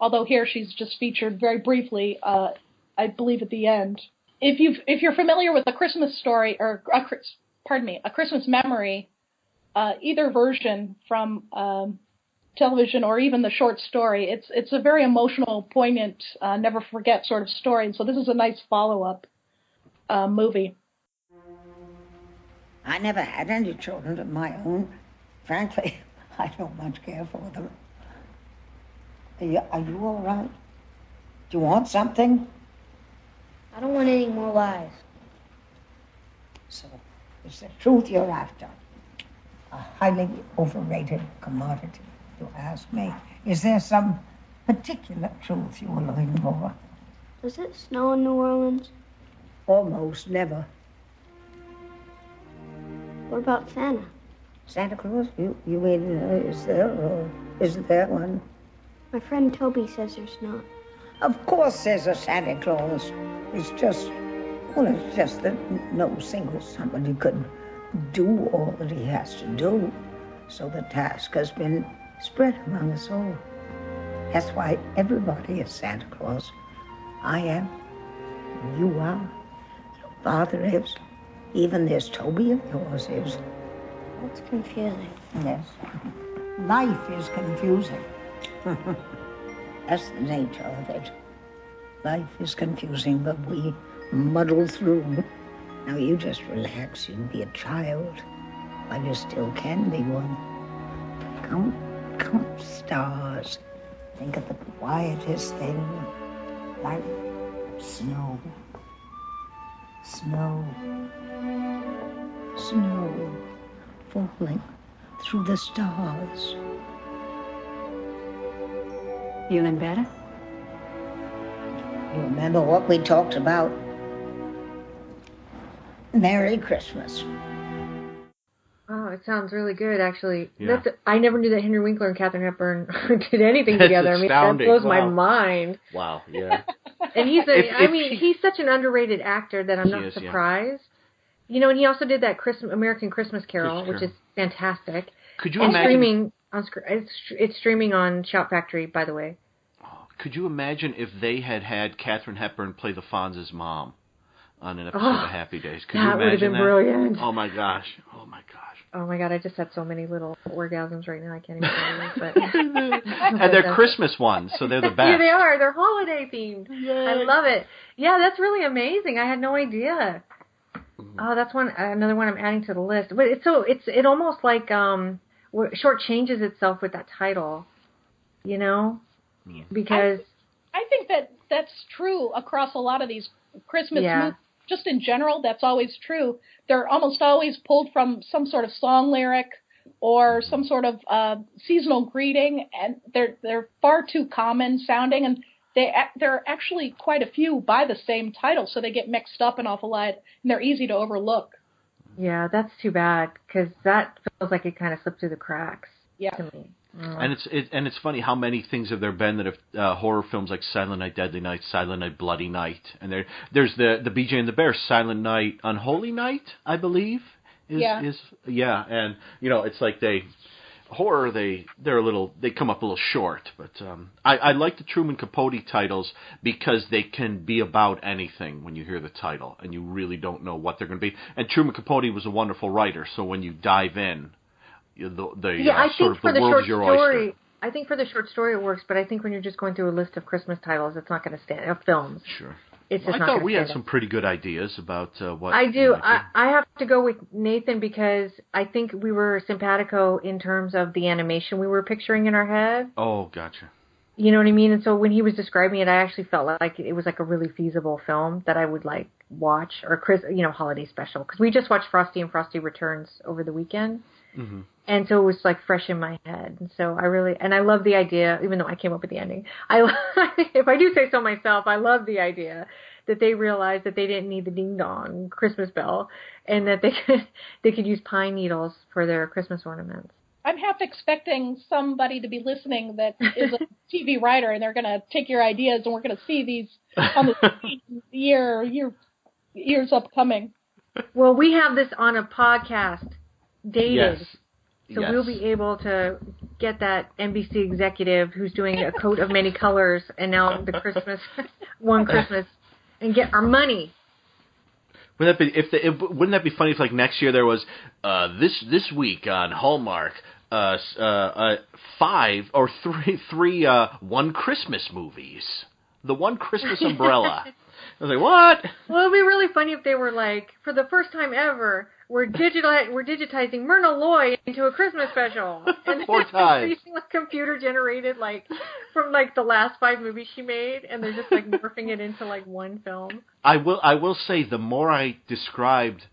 Speaker 4: although here she's just featured very briefly, uh, I believe, at the end. If you if you're familiar with A Christmas Story or a, pardon me, A Christmas Memory, uh, either version from um, television or even the short story. It's it's a very emotional, poignant, uh, never forget sort of story. And so this is a nice follow up uh, movie.
Speaker 12: I never had any children of my own. Frankly, I don't much care for them. Are you, are you all right? Do you want something?
Speaker 13: I don't want any more lies.
Speaker 12: So, it's the truth you're after. A highly overrated commodity, you ask me. Is there some particular truth you are looking for?
Speaker 13: Does it snow in New Orleans?
Speaker 12: Almost never.
Speaker 13: What about Santa?
Speaker 12: Santa Claus? You, you mean, uh, is there or isn't there one?
Speaker 13: My friend Toby says there's not.
Speaker 12: Of course there's a Santa Claus. It's just, well, it's just that no single somebody could do all that he has to do. So the task has been spread among us all. That's why everybody is Santa Claus. I am. You are. Your father is. Even this Toby of yours is.
Speaker 13: That's confusing.
Speaker 12: Yes. Life is confusing. That's the nature of it. Life is confusing, but we muddle through. Now you just relax. You be a child while you still can be one. Count, count stars. Think of the quietest thing, like snow. Snow. Snow falling through the stars.
Speaker 10: Feeling better?
Speaker 12: You remember what we talked about? Merry Christmas.
Speaker 3: Oh, it sounds really good, actually.
Speaker 5: Yeah.
Speaker 3: That's I never knew that Henry Winkler and Katharine Hepburn did anything
Speaker 5: That's
Speaker 3: together. I mean, that
Speaker 5: astounding.
Speaker 3: blows my mind.
Speaker 5: Wow. Yeah.
Speaker 3: And he's a,
Speaker 5: If-
Speaker 3: I
Speaker 5: if
Speaker 3: mean,
Speaker 5: she-
Speaker 3: he's such an underrated actor that I'm not
Speaker 5: is, yeah.
Speaker 3: surprised. You know, and he also did that Christmas American Christmas Carol,
Speaker 5: Christmas
Speaker 3: which is fantastic.
Speaker 5: Could you
Speaker 3: and
Speaker 5: imagine?
Speaker 3: streaming on it's it's streaming on Shout Factory, by the way.
Speaker 5: Oh, could you imagine if they had had Katharine Hepburn play the Fonz's mom on an episode
Speaker 3: Oh,
Speaker 5: of Happy Days? Could
Speaker 3: that
Speaker 5: you
Speaker 3: would have
Speaker 5: imagine
Speaker 3: been
Speaker 5: that?
Speaker 3: brilliant.
Speaker 5: Oh my gosh! Oh my gosh!
Speaker 3: Oh my god, I just had so many little orgasms right now. I can't even tell you. But
Speaker 5: and they're Christmas ones, so they're the best.
Speaker 3: yeah, they are. They're holiday themed. I love it. Yeah, that's really amazing. I had no idea.
Speaker 5: Mm-hmm.
Speaker 3: Oh, that's one another one I'm adding to the list. But it's so it's it almost like um wh- short changes itself with that title, you know, because
Speaker 4: I think that that's true across a lot of these Christmas
Speaker 3: Yeah.
Speaker 4: movies. Just in general, that's always true. They're almost always pulled from some sort of song lyric or some sort of uh, seasonal greeting, and they're they're far too common sounding, and they there are actually quite a few by the same title, so they get mixed up an awful lot, and they're easy to overlook.
Speaker 3: Yeah, that's too bad because that feels like it kind of slipped through the cracks
Speaker 4: Yeah.
Speaker 3: to me. Mm.
Speaker 5: And it's it, and it's funny how many things have there been that have uh, horror films like Silent Night, Deadly Night, Silent Night, Bloody Night, and there there's the the BJ and the Bear, Silent Night, Unholy Night, I believe. Is,
Speaker 4: Yeah.
Speaker 5: Is yeah, and you know it's like they horror they they're a little they come up a little short, but um, I I like the Truman Capote titles because they can be about anything when you hear the title and you really don't know what they're going to be. And Truman Capote was a wonderful writer, so when you dive in, the the
Speaker 3: yeah,
Speaker 5: uh,
Speaker 3: I think
Speaker 5: of
Speaker 3: for
Speaker 5: the
Speaker 3: the short story,
Speaker 5: oyster.
Speaker 3: I think for the short story it works, but I think when you're just going through a list of Christmas titles, it's not going to stand. Of films,
Speaker 5: Sure.
Speaker 3: it's
Speaker 5: Well,
Speaker 3: just
Speaker 5: I
Speaker 3: not
Speaker 5: thought we had some pretty good ideas about uh, what
Speaker 3: I do. I, I have to go with Nathan because I think we were simpatico in terms of the animation we were picturing in our head.
Speaker 5: Oh, gotcha.
Speaker 3: You know what I mean? And so when he was describing it, I actually felt like it was like a really feasible film that I would like watch or Chris, you know, holiday special because we just watched Frosty and Frosty Returns over the weekend.
Speaker 5: Mm-hmm.
Speaker 3: And so it was like fresh in my head. And so I really, and I love the idea, even though I came up with the ending. I, if I do say so myself, I love the idea that they realized that they didn't need the ding dong Christmas bell and that they could, they could use pine needles for their Christmas ornaments.
Speaker 4: I'm half expecting somebody to be listening that is a TV writer, and they're going to take your ideas, and we're going to see these on the screen year year years upcoming.
Speaker 3: Well, we have this on a podcast dated.
Speaker 5: Yes.
Speaker 3: So
Speaker 5: Yes.
Speaker 3: we'll be able to get that NBC executive who's doing a coat of many colors and now the Christmas one Christmas and get our money.
Speaker 5: Wouldn't that be if the, if, wouldn't that be funny if like next year there was uh, this this week on Hallmark uh, uh, uh, five or three three uh, one Christmas movies, the one Christmas umbrella. I was like, what?
Speaker 3: Well, it'd be really funny if they were like, for the first time ever, we're digital we're digitizing Myrna Loy into a Christmas special. And
Speaker 5: Four times.
Speaker 3: using like computer generated like from like the last five movies she made and they're just like morphing it into like one film.
Speaker 5: I will I will say the more I described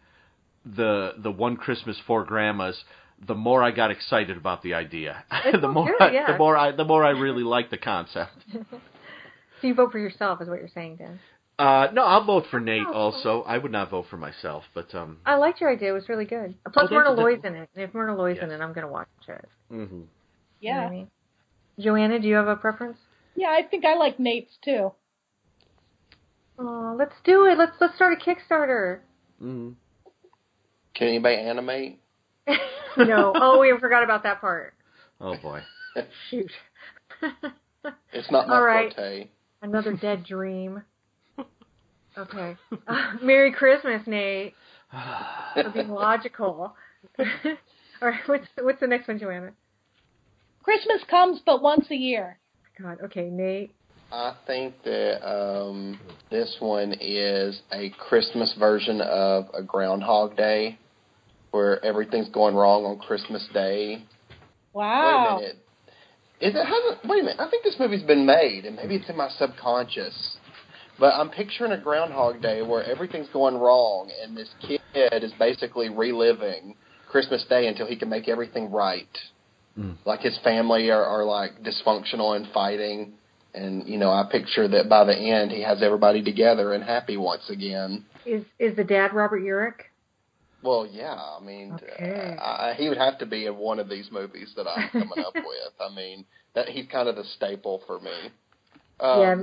Speaker 5: the the one Christmas for grandmas, the more I got excited about the idea. The more
Speaker 3: good,
Speaker 5: I,
Speaker 3: yeah.
Speaker 5: the more I the more I really like the concept.
Speaker 3: So you vote for yourself is what you're saying, Dan.
Speaker 5: Uh, no, I'll vote for Nate. Also, I would not vote for myself, but um,
Speaker 3: I liked your idea. It was really good. Plus,
Speaker 5: Oh,
Speaker 3: Myrna
Speaker 5: that- that-
Speaker 3: Loy's in it. And if Myrna Loy's in it, I'm going to watch it.
Speaker 5: hmm
Speaker 3: You know
Speaker 4: Yeah,
Speaker 3: I mean? Joanna, do you have a preference?
Speaker 4: yeah, I think I like Nate's too.
Speaker 3: Oh, let's do it. Let's let's start a Kickstarter.
Speaker 5: hmm
Speaker 6: Can anybody animate?
Speaker 3: no. Oh, we forgot about that part.
Speaker 5: oh boy.
Speaker 3: Shoot.
Speaker 6: It's not my
Speaker 3: All right.
Speaker 6: forte.
Speaker 3: Another dead dream. Okay. Uh, Merry Christmas, Nate. For being logical. All right. What's what's the next one, Joanna?
Speaker 4: Christmas comes but once a year.
Speaker 3: God. Okay, Nate.
Speaker 6: I think that um, this one is a Christmas version of a Groundhog Day, where everything's going wrong on Christmas Day.
Speaker 4: Wow.
Speaker 6: Wait a minute. Is it hasn't? Wait a minute. I think this movie's been made, and maybe it's in my subconscious. But I'm picturing a Groundhog Day where everything's going wrong, and this kid is basically reliving Christmas Day until he can make everything right.
Speaker 5: Mm.
Speaker 6: Like his family are, are like dysfunctional and fighting, and you know I picture that by the end he has everybody together and happy once again.
Speaker 3: Is is the dad Robert Urich?
Speaker 6: Well, yeah, I mean,
Speaker 3: Okay.
Speaker 6: uh, I, he would have to be in one of these movies that I'm coming up with. I mean, that he's kind of the staple for me. Um,
Speaker 3: yeah,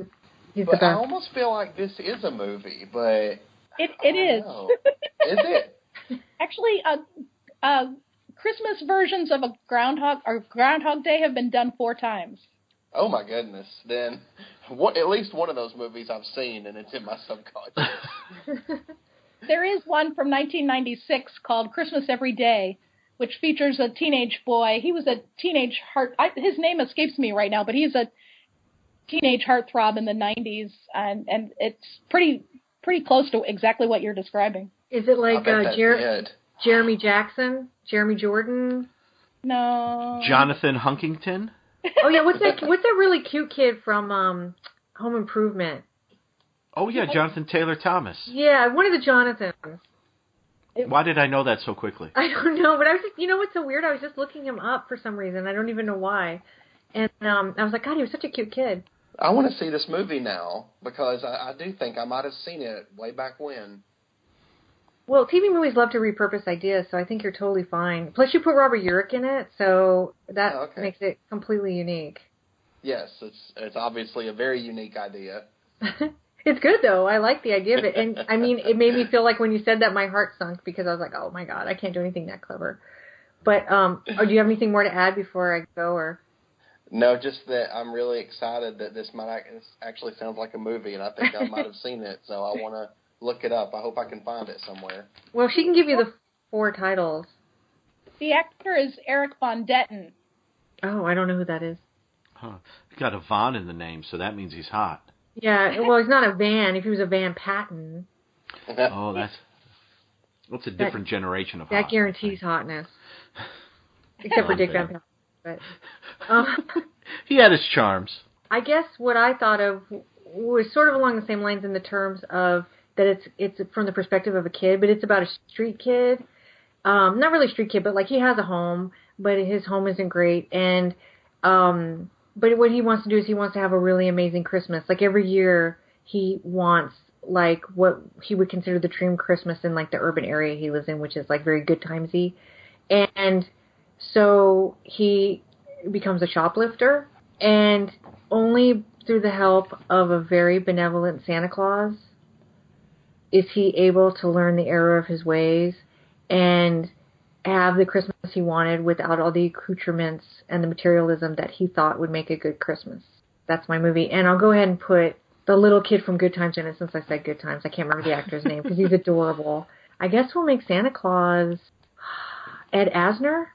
Speaker 3: he's the
Speaker 6: but I almost feel like this is a movie, but
Speaker 4: It it is.
Speaker 6: know. is it?
Speaker 4: Actually, uh, uh, Christmas versions of a Groundhog or Groundhog Day have been done four times.
Speaker 6: Oh my goodness! Then, what? At least one of those movies I've seen, and it's in my subconscious.
Speaker 4: There is one from 1996 called Christmas Every Day, which features a teenage boy. He was a teenage heart. I, his name escapes me right now, but he's a teenage heartthrob in the 90s, and and it's pretty pretty close to exactly what you're describing.
Speaker 3: Is it like uh, Jer- Jeremy Jackson, Jeremy Jordan?
Speaker 4: No.
Speaker 5: Jonathan Hunkington.
Speaker 3: Oh yeah, what's that? What's that really cute kid from? um Home Improvement.
Speaker 5: Oh yeah, Jonathan Taylor Thomas.
Speaker 3: Yeah, one of the Jonathans.
Speaker 5: Why did I know that so quickly?
Speaker 3: I don't know, but I was just, you know what's so weird? I was just looking him up for some reason. I don't even know why. And um I was like, God, he was such a cute kid.
Speaker 6: I want to see this movie now because I, I do think I might have seen it way back when.
Speaker 3: Well, TV movies love to repurpose ideas, so I think you're totally fine. Plus, you put Robert Urich in it, so that
Speaker 6: Oh, okay.
Speaker 3: makes it completely unique.
Speaker 6: Yes, it's it's obviously a very unique idea.
Speaker 3: It's good though. I like the idea of it, and I mean, it made me feel like when you said that, my heart sunk because I was like, oh my god, I can't do anything that clever. But um, oh, do you have anything more to add before I go, or?
Speaker 6: No, just that I'm really excited that this might this actually sounds like a movie, and I think I might have seen it, so I want to look it up. I hope I can find it somewhere.
Speaker 3: Well, she can give you the four titles.
Speaker 4: The actor is Erik Von Detten.
Speaker 3: Oh, I don't know who that is.
Speaker 5: Huh. He's got a Von in the name, so that means he's hot.
Speaker 3: Yeah, well, he's not a Van. If he was a Van Patten,
Speaker 5: Oh, that's that's a different generation of
Speaker 3: that
Speaker 5: hot.
Speaker 3: guarantees hotness. Except for Dick Van. Patten. But um,
Speaker 5: He had his charms.
Speaker 3: I guess what I thought of was sort of along the same lines in the terms of that it's it's from the perspective of a kid, but it's about a street kid. Um, not really street kid, but like he has a home, but his home isn't great, and um, but what he wants to do is he wants to have a really amazing Christmas. Like every year, he wants like what he would consider the dream Christmas in like the urban area he lives in, which is like very good timesy, and so he becomes a shoplifter and only through the help of a very benevolent Santa Claus is he able to learn the error of his ways and have the Christmas he wanted without all the accoutrements and the materialism that he thought would make a good Christmas. That's my movie. And I'll go ahead and put the little kid from Good Times in it since I said Good Times. I can't remember the actor's name because he's adorable. I guess we'll make Santa Claus Ed Asner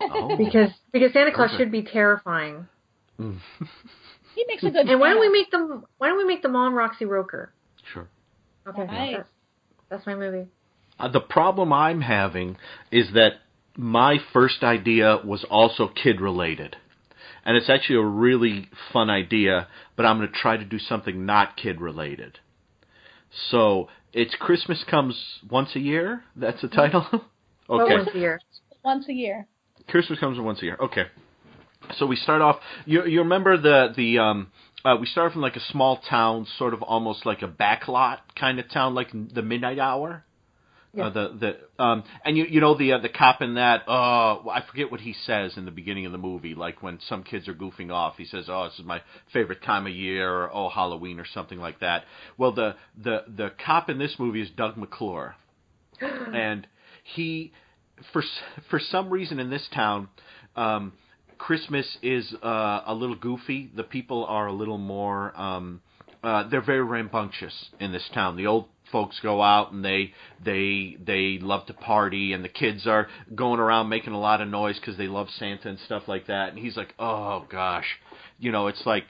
Speaker 5: Oh.
Speaker 3: because because Santa Claus
Speaker 5: Perfect.
Speaker 3: should be terrifying.
Speaker 5: Mm.
Speaker 4: He makes a good.
Speaker 3: And why don't we make them? Why don't we make the mom Roxy Roker?
Speaker 5: Sure.
Speaker 3: Okay,
Speaker 4: Nice.
Speaker 3: that's, that's my movie.
Speaker 5: Uh, the problem I'm having is that my first idea was also kid related. And it's actually a really fun idea, but I'm going to try to do something not kid related. So, it's Christmas comes once a year? That's the title? Okay.
Speaker 3: once a year.
Speaker 4: Once a year.
Speaker 5: Christmas comes once a year. Okay. So we start off. You you remember the the um uh, we start from like a small town, sort of almost like a backlot kind of town, like the midnight hour. Uh, the the um and you you know the uh, the cop in that uh I forget what he says in the beginning of the movie like when some kids are goofing off he says oh this is my favorite time of year or oh Halloween or something like that well the the the cop in this movie is Doug McClure and he for for some reason in this town um Christmas is uh, a little goofy. The people are a little more. Um, uh, they're very rambunctious in this town. The old folks go out and they they they love to party, and the kids are going around making a lot of noise because they love Santa and stuff like that. And he's like, "Oh gosh," you know, it's like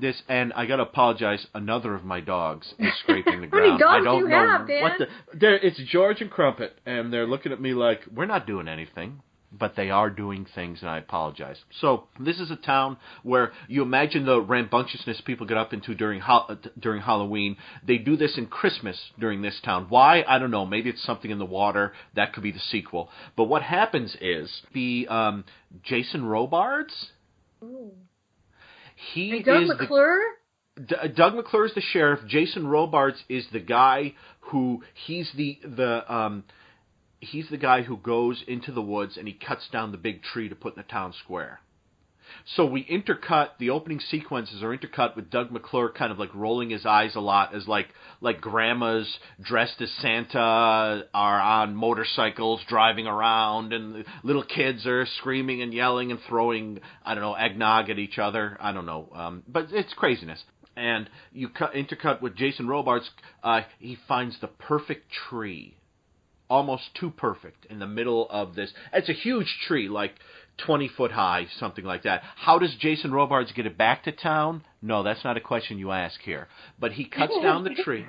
Speaker 5: this. And I gotta apologize. Another of my dogs is scraping the ground.
Speaker 3: How many
Speaker 5: ground. I
Speaker 3: dogs
Speaker 5: don't
Speaker 3: do you
Speaker 5: know
Speaker 3: have, Dan?
Speaker 5: what the. They're, it's George and Crumpet, and they're looking at me like we're not doing anything but they are doing things, and I apologize. So this is a town where you imagine the rambunctiousness people get up into during ho- uh, during Halloween. They do this in Christmas during this town. Why? I don't know. Maybe it's something in the water. That could be the sequel. But what happens is the um, Jason Robards. He
Speaker 3: And Doug
Speaker 5: is the
Speaker 3: McClure.
Speaker 5: D- Doug McClure is the sheriff. Jason Robards is the guy who he's the the um he's the guy who goes into the woods and he cuts down the big tree to put in the town square. So we intercut the opening sequences are intercut with Doug McClure kind of like rolling his eyes a lot as like like grandmas dressed as Santa are on motorcycles driving around and little kids are screaming and yelling and throwing I don't know eggnog at each other. I don't know, um, but it's craziness. And you cut intercut with Jason Robards. Uh, he finds the perfect tree almost too perfect in the middle of this. It's a huge tree, like 20 foot high, something like that. How does Jason Robards get it back to town? No, that's not a question you ask here. But he cuts down the tree.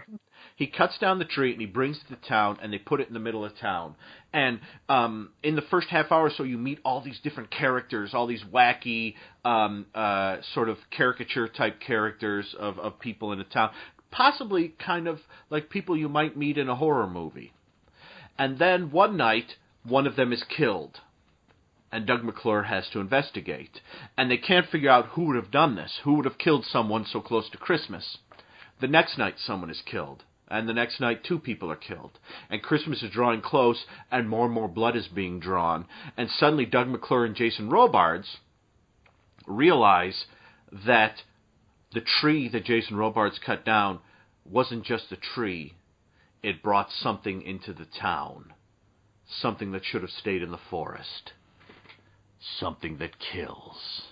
Speaker 5: He cuts down the tree and he brings it to town and they put it in the middle of town. And um, in the first half hour or so, you meet all these different characters, all these wacky, um, uh, sort of caricature type characters of, of people in a town, possibly kind of like people you might meet in a horror movie. And then one night, one of them is killed and Doug McClure has to investigate. And they can't figure out who would have done this, who would have killed someone so close to Christmas. The next night, someone is killed. And the next night, two people are killed. And Christmas is drawing close, and more and more blood is being drawn. And suddenly, Doug McClure and Jason Robards realize that the tree that Jason Robards cut down wasn't just a tree, it brought something into the town. Something that should have stayed in the forest something that kills.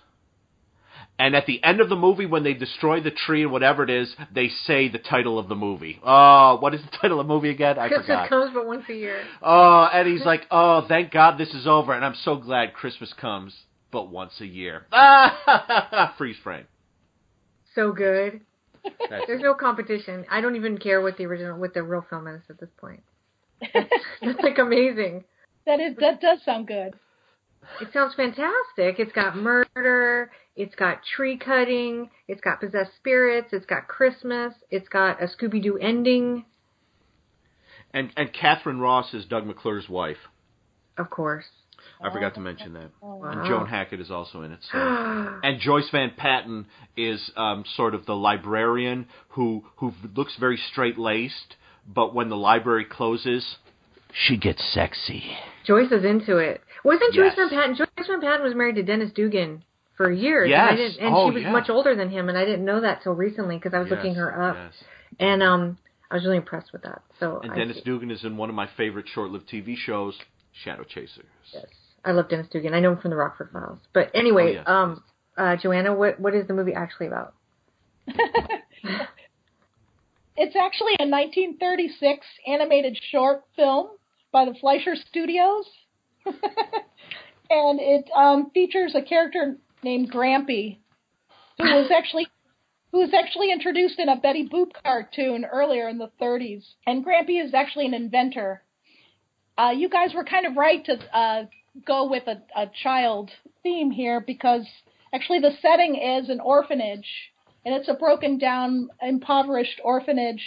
Speaker 5: And at the end of the movie, when they destroy the tree and whatever it is, they say the title of the movie. Oh, what is the title of the movie again? I forgot.
Speaker 3: Christmas
Speaker 5: forgot.
Speaker 3: comes but once a year.
Speaker 5: Oh, and he's like, oh, thank God this is over, and I'm so glad Christmas comes but once a year. Ah, freeze frame.
Speaker 3: So good.
Speaker 5: That's
Speaker 3: There's no competition. I don't even care what the original, what the real film is at this point. That's, that's like amazing.
Speaker 4: That is that does sound good.
Speaker 3: It sounds fantastic. It's got murder. It's got tree cutting. It's got possessed spirits. It's got Christmas. It's got a Scooby Doo ending.
Speaker 5: And and Katharine Ross is Doug McClure's wife.
Speaker 3: Of course.
Speaker 5: I forgot to mention that.
Speaker 3: Wow.
Speaker 5: And Joan Hackett is also in it. So. and Joyce Van Patten is um, sort of the librarian who who looks very straight laced, but when the library closes, she gets sexy.
Speaker 3: Joyce is into it. Wasn't Joyce
Speaker 5: Yes.
Speaker 3: Van Patten? Joyce Van Patten was married to Dennis Dugan for years.
Speaker 5: Yes.
Speaker 3: And, I didn't, and
Speaker 5: Oh,
Speaker 3: she was
Speaker 5: yeah.
Speaker 3: much older than him, and I didn't know that till recently because I was looking her up.
Speaker 5: yes.
Speaker 3: And um, I was really impressed with that. So
Speaker 5: And
Speaker 3: I,
Speaker 5: Dennis Dugan is in one of my favorite short-lived TV shows, Shadow Chasers.
Speaker 3: yes, I love Dennis Dugan. I know him from the Rockford Files. But anyway,
Speaker 5: Oh, yes,
Speaker 3: um, uh, Joanna, what what is the movie actually about?
Speaker 4: It's actually a 1936 animated short film by the Fleischer Studios, and it um, features a character named Grampy, who was actually who was actually introduced in a Betty Boop cartoon earlier in the 30s. And Grampy is actually an inventor. Uh, you guys were kind of right to uh, go with a, a child theme here because actually the setting is an orphanage and it's a broken down, impoverished orphanage.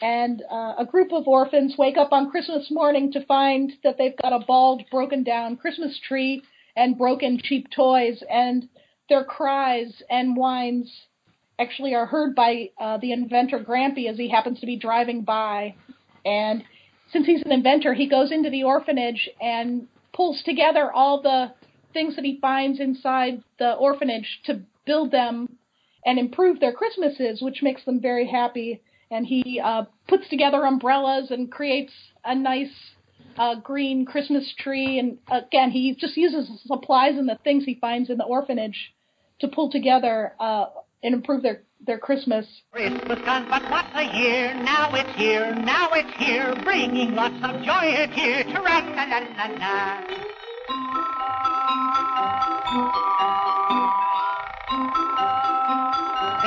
Speaker 4: And uh, a group of orphans wake up on Christmas morning to find that they've got a bald, broken down Christmas tree and broken cheap toys, and their cries and whines actually are heard by uh, the inventor Grampy as he happens to be driving by. And since he's an inventor, he goes into the orphanage and pulls together all the things that he finds inside the orphanage to build them and improve their Christmases, which makes them very happy. And he uh, puts together umbrellas and creates a nice uh, green Christmas tree. And again, he just uses supplies and the things he finds in the orphanage to pull together uh, and improve their, their Christmas.
Speaker 14: Christmas comes but once a year. Now it's here, now it's here, bringing lots of joy and cheer.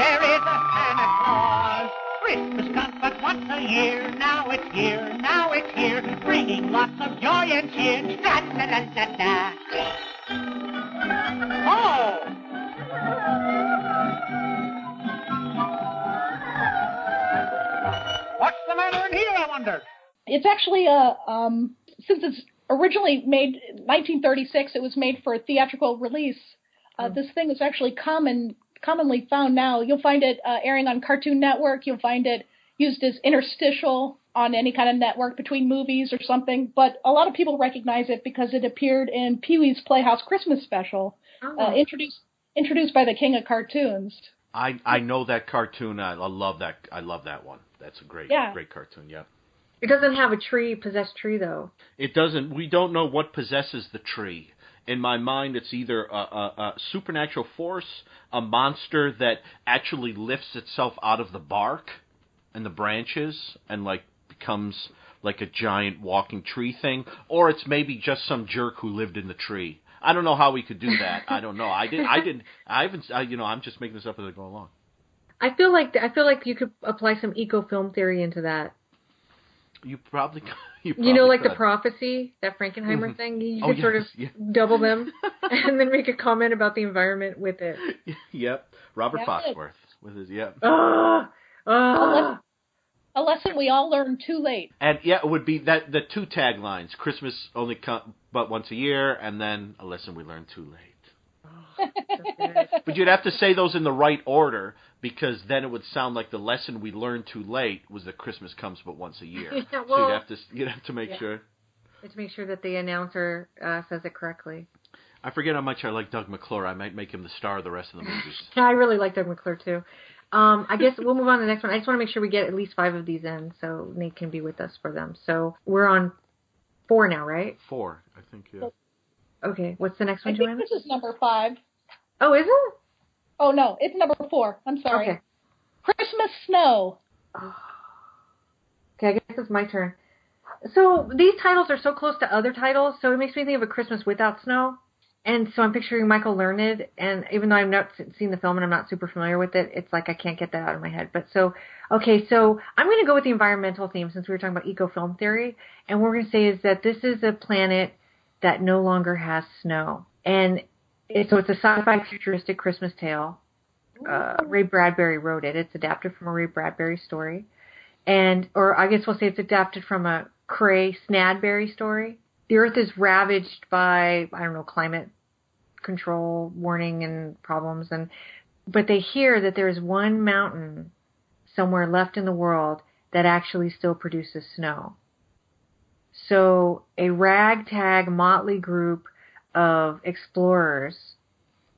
Speaker 14: There is a Santa Claus. Christmas comes but once a year. Now it's here, now it's here, bringing lots of joy and cheer. Tra-la-la-la-la. Oh! What's the matter in here, I wonder?
Speaker 4: It's actually a um, since it's originally made 1936, it was made for a theatrical release. Uh, This thing is actually common commonly found now. You'll find it uh, airing on Cartoon Network. You'll find it used as interstitial on any kind of network between movies or something. But a lot of people recognize it because it appeared in Pee Wee's Playhouse Christmas Special, uh, introduced introduced by the King of Cartoons.
Speaker 5: I I know that cartoon. I, I love that. I love that one. That's a great
Speaker 4: Yeah.
Speaker 5: great cartoon. Yeah.
Speaker 3: It doesn't have a tree, possessed tree though.
Speaker 5: It doesn't. We don't know what possesses the tree. In my mind, it's either a, a, a supernatural force, a monster that actually lifts itself out of the bark and the branches and like becomes like a giant walking tree thing, or it's maybe just some jerk who lived in the tree. I don't know how we could do that. I don't know. I didn't. I did. I haven't. I, you know, I'm just making this up as I go along.
Speaker 3: I feel like I feel like you could apply some eco film theory into that.
Speaker 5: You probably you,
Speaker 3: You know,
Speaker 5: probably
Speaker 3: like the prophecy, that Frankenheimer
Speaker 5: Mhm.
Speaker 3: thing. You
Speaker 5: Oh,
Speaker 3: could sort of
Speaker 5: yes,
Speaker 3: double them, and then make a comment about the environment with it.
Speaker 5: Yep, Robert
Speaker 4: Yeah.
Speaker 5: Foxworth with his yep.
Speaker 3: Ah, ah.
Speaker 4: A lesson we all learned too late.
Speaker 5: And yeah, it would be that the two taglines: Christmas only come but once a year, and then a lesson we learned too late. But you'd have to say those in the right order because then it would sound like the lesson we learned too late was that Christmas comes but once a year.
Speaker 3: Yeah,
Speaker 5: so you'd have to you'd have to make
Speaker 3: Yeah.
Speaker 5: sure.
Speaker 3: to make sure that the announcer uh, says it correctly.
Speaker 5: I forget how much I like Doug McClure. I might make him the star of the rest of the movies.
Speaker 3: Yeah, I really like Doug McClure too. Um, I guess we'll move on to the next one. I just want to make sure we get at least five of these in, so Nate can be with us for them. So we're on four now, right?
Speaker 5: Four, I think. Yeah.
Speaker 3: Okay. What's the next one,
Speaker 4: I
Speaker 3: one,
Speaker 4: think
Speaker 3: Joanna?
Speaker 4: this is number five.
Speaker 3: Oh, is it?
Speaker 4: Oh no, it's number four. I'm sorry.
Speaker 3: Okay.
Speaker 4: Christmas snow.
Speaker 3: Okay, I guess it's my turn. So these titles are so close to other titles, so it makes me think of a Christmas without snow. And so I'm picturing Michael Learned, and even though I've not seen the film and I'm not super familiar with it, it's like I can't get that out of my head. But so, okay, so I'm going to go with the environmental theme since we were talking about eco film theory, and what we're going to say is that this is a planet that no longer has snow, and it, so it's a sci-fi futuristic Christmas tale. Uh, Ray Bradbury wrote it. It's adapted from a Ray Bradbury story and or I guess we'll say it's adapted from a Cray Snadberry story. The Earth is ravaged by I don't know climate control warning and problems, and but they hear that there is one mountain somewhere left in the world that actually still produces snow. So a ragtag motley group of explorers,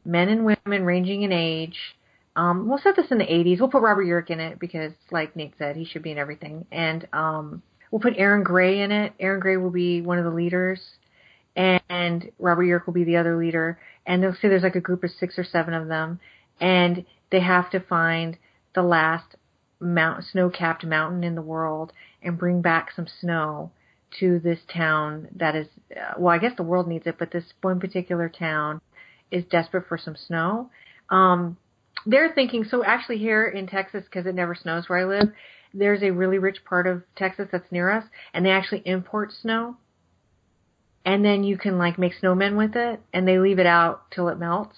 Speaker 3: men and women ranging in age, um, we'll set this in the 80s. We'll put Robert Urich in it because, like Nate said, he should be in everything. And um, we'll put Erin Gray in it. Erin Gray will be one of the leaders, and Robert Urich will be the other leader. And they'll say there's like a group of six or seven of them, and they have to find the last mount, snow-capped mountain in the world and bring back some snow to this town that is, uh, well, I guess the world needs it, but this one particular town is desperate for some snow. Um, they're thinking so actually here in Texas because it never snows where I live there's a really rich part of Texas that's near us and they actually import snow. And then you can like make snowmen with it and they leave it out till it melts.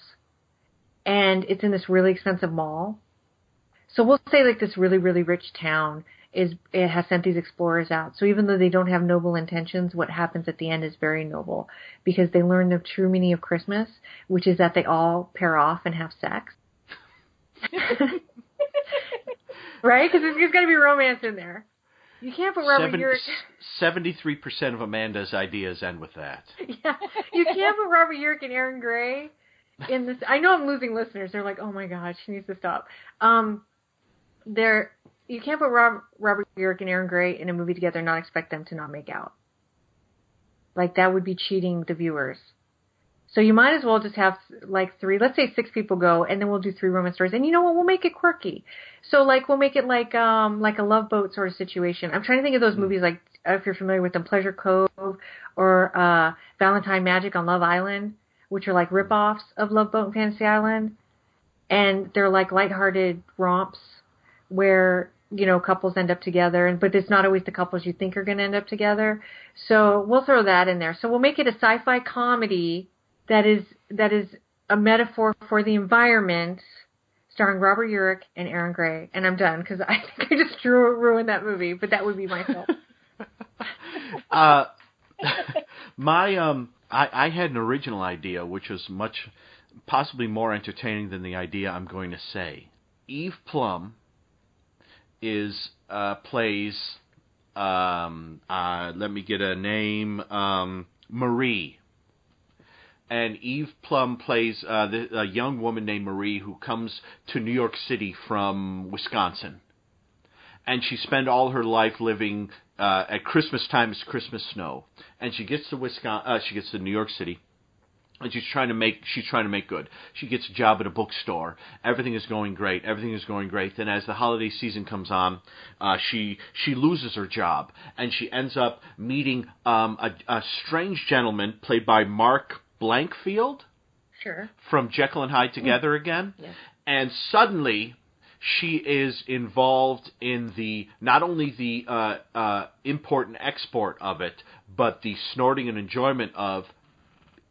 Speaker 3: And it's in this really expensive mall. So we'll say like this really really rich town is it has sent these explorers out so even though they don't have noble intentions what happens at the end is very noble because they learn the true meaning of Christmas which is that they all pair off and have sex right? Because there's got to be romance in there. You can't put Robert Urich.
Speaker 5: Seventy-three percent of Amanda's ideas end with that.
Speaker 3: Yeah, you can't put Robert Urich and Erin Gray in this. I know I'm losing listeners. They're like, oh my god, she needs to stop. Um, they're you can't put Rob, Robert Urich and Erin Gray in a movie together and not expect them to not make out. Like that would be cheating the viewers. So you might as well just have like three, let's say six people go, and then we'll do three romance stories. And you know what? We'll make it quirky. So like we'll make it like um like a love boat sort of situation. I'm trying to think of those movies like if you're familiar with them, Pleasure Cove or uh Valentine Magic on Love Island, which are like rip-offs of Love Boat and Fantasy Island, and they're like lighthearted romps where you know couples end up together, and but it's not always the couples you think are going to end up together. So we'll throw that in there. So we'll make it a sci-fi comedy that is that is a metaphor for the environment, starring Robert Urich and Erin Gray. And I'm done because I think I just drew, ruined that movie. But that would be my film.
Speaker 5: Uh, my um, I, I had an original idea which was much, possibly more entertaining than the idea I'm going to say. Eve Plumb is uh, plays. Um, uh, let me get a name. Um, Marie. And Eve Plumb plays uh, the, a young woman named Marie who comes to New York City from Wisconsin and she spent all her life living uh, at Christmas time. It's Christmas snow, and she gets to Wisconsin. Uh, she gets to New York City, and she's trying to make she's trying to make good. She gets a job at a bookstore. Everything is going great. Everything is going great. Then, as the holiday season comes on, uh, she she loses her job, and she ends up meeting um, a, a strange gentleman played by Mark Blankfield
Speaker 3: Sure.
Speaker 5: from Jekyll and Hyde Together again.
Speaker 3: Yes.
Speaker 5: And suddenly she is involved in the not only the uh, uh, import and export of it, but the snorting and enjoyment of,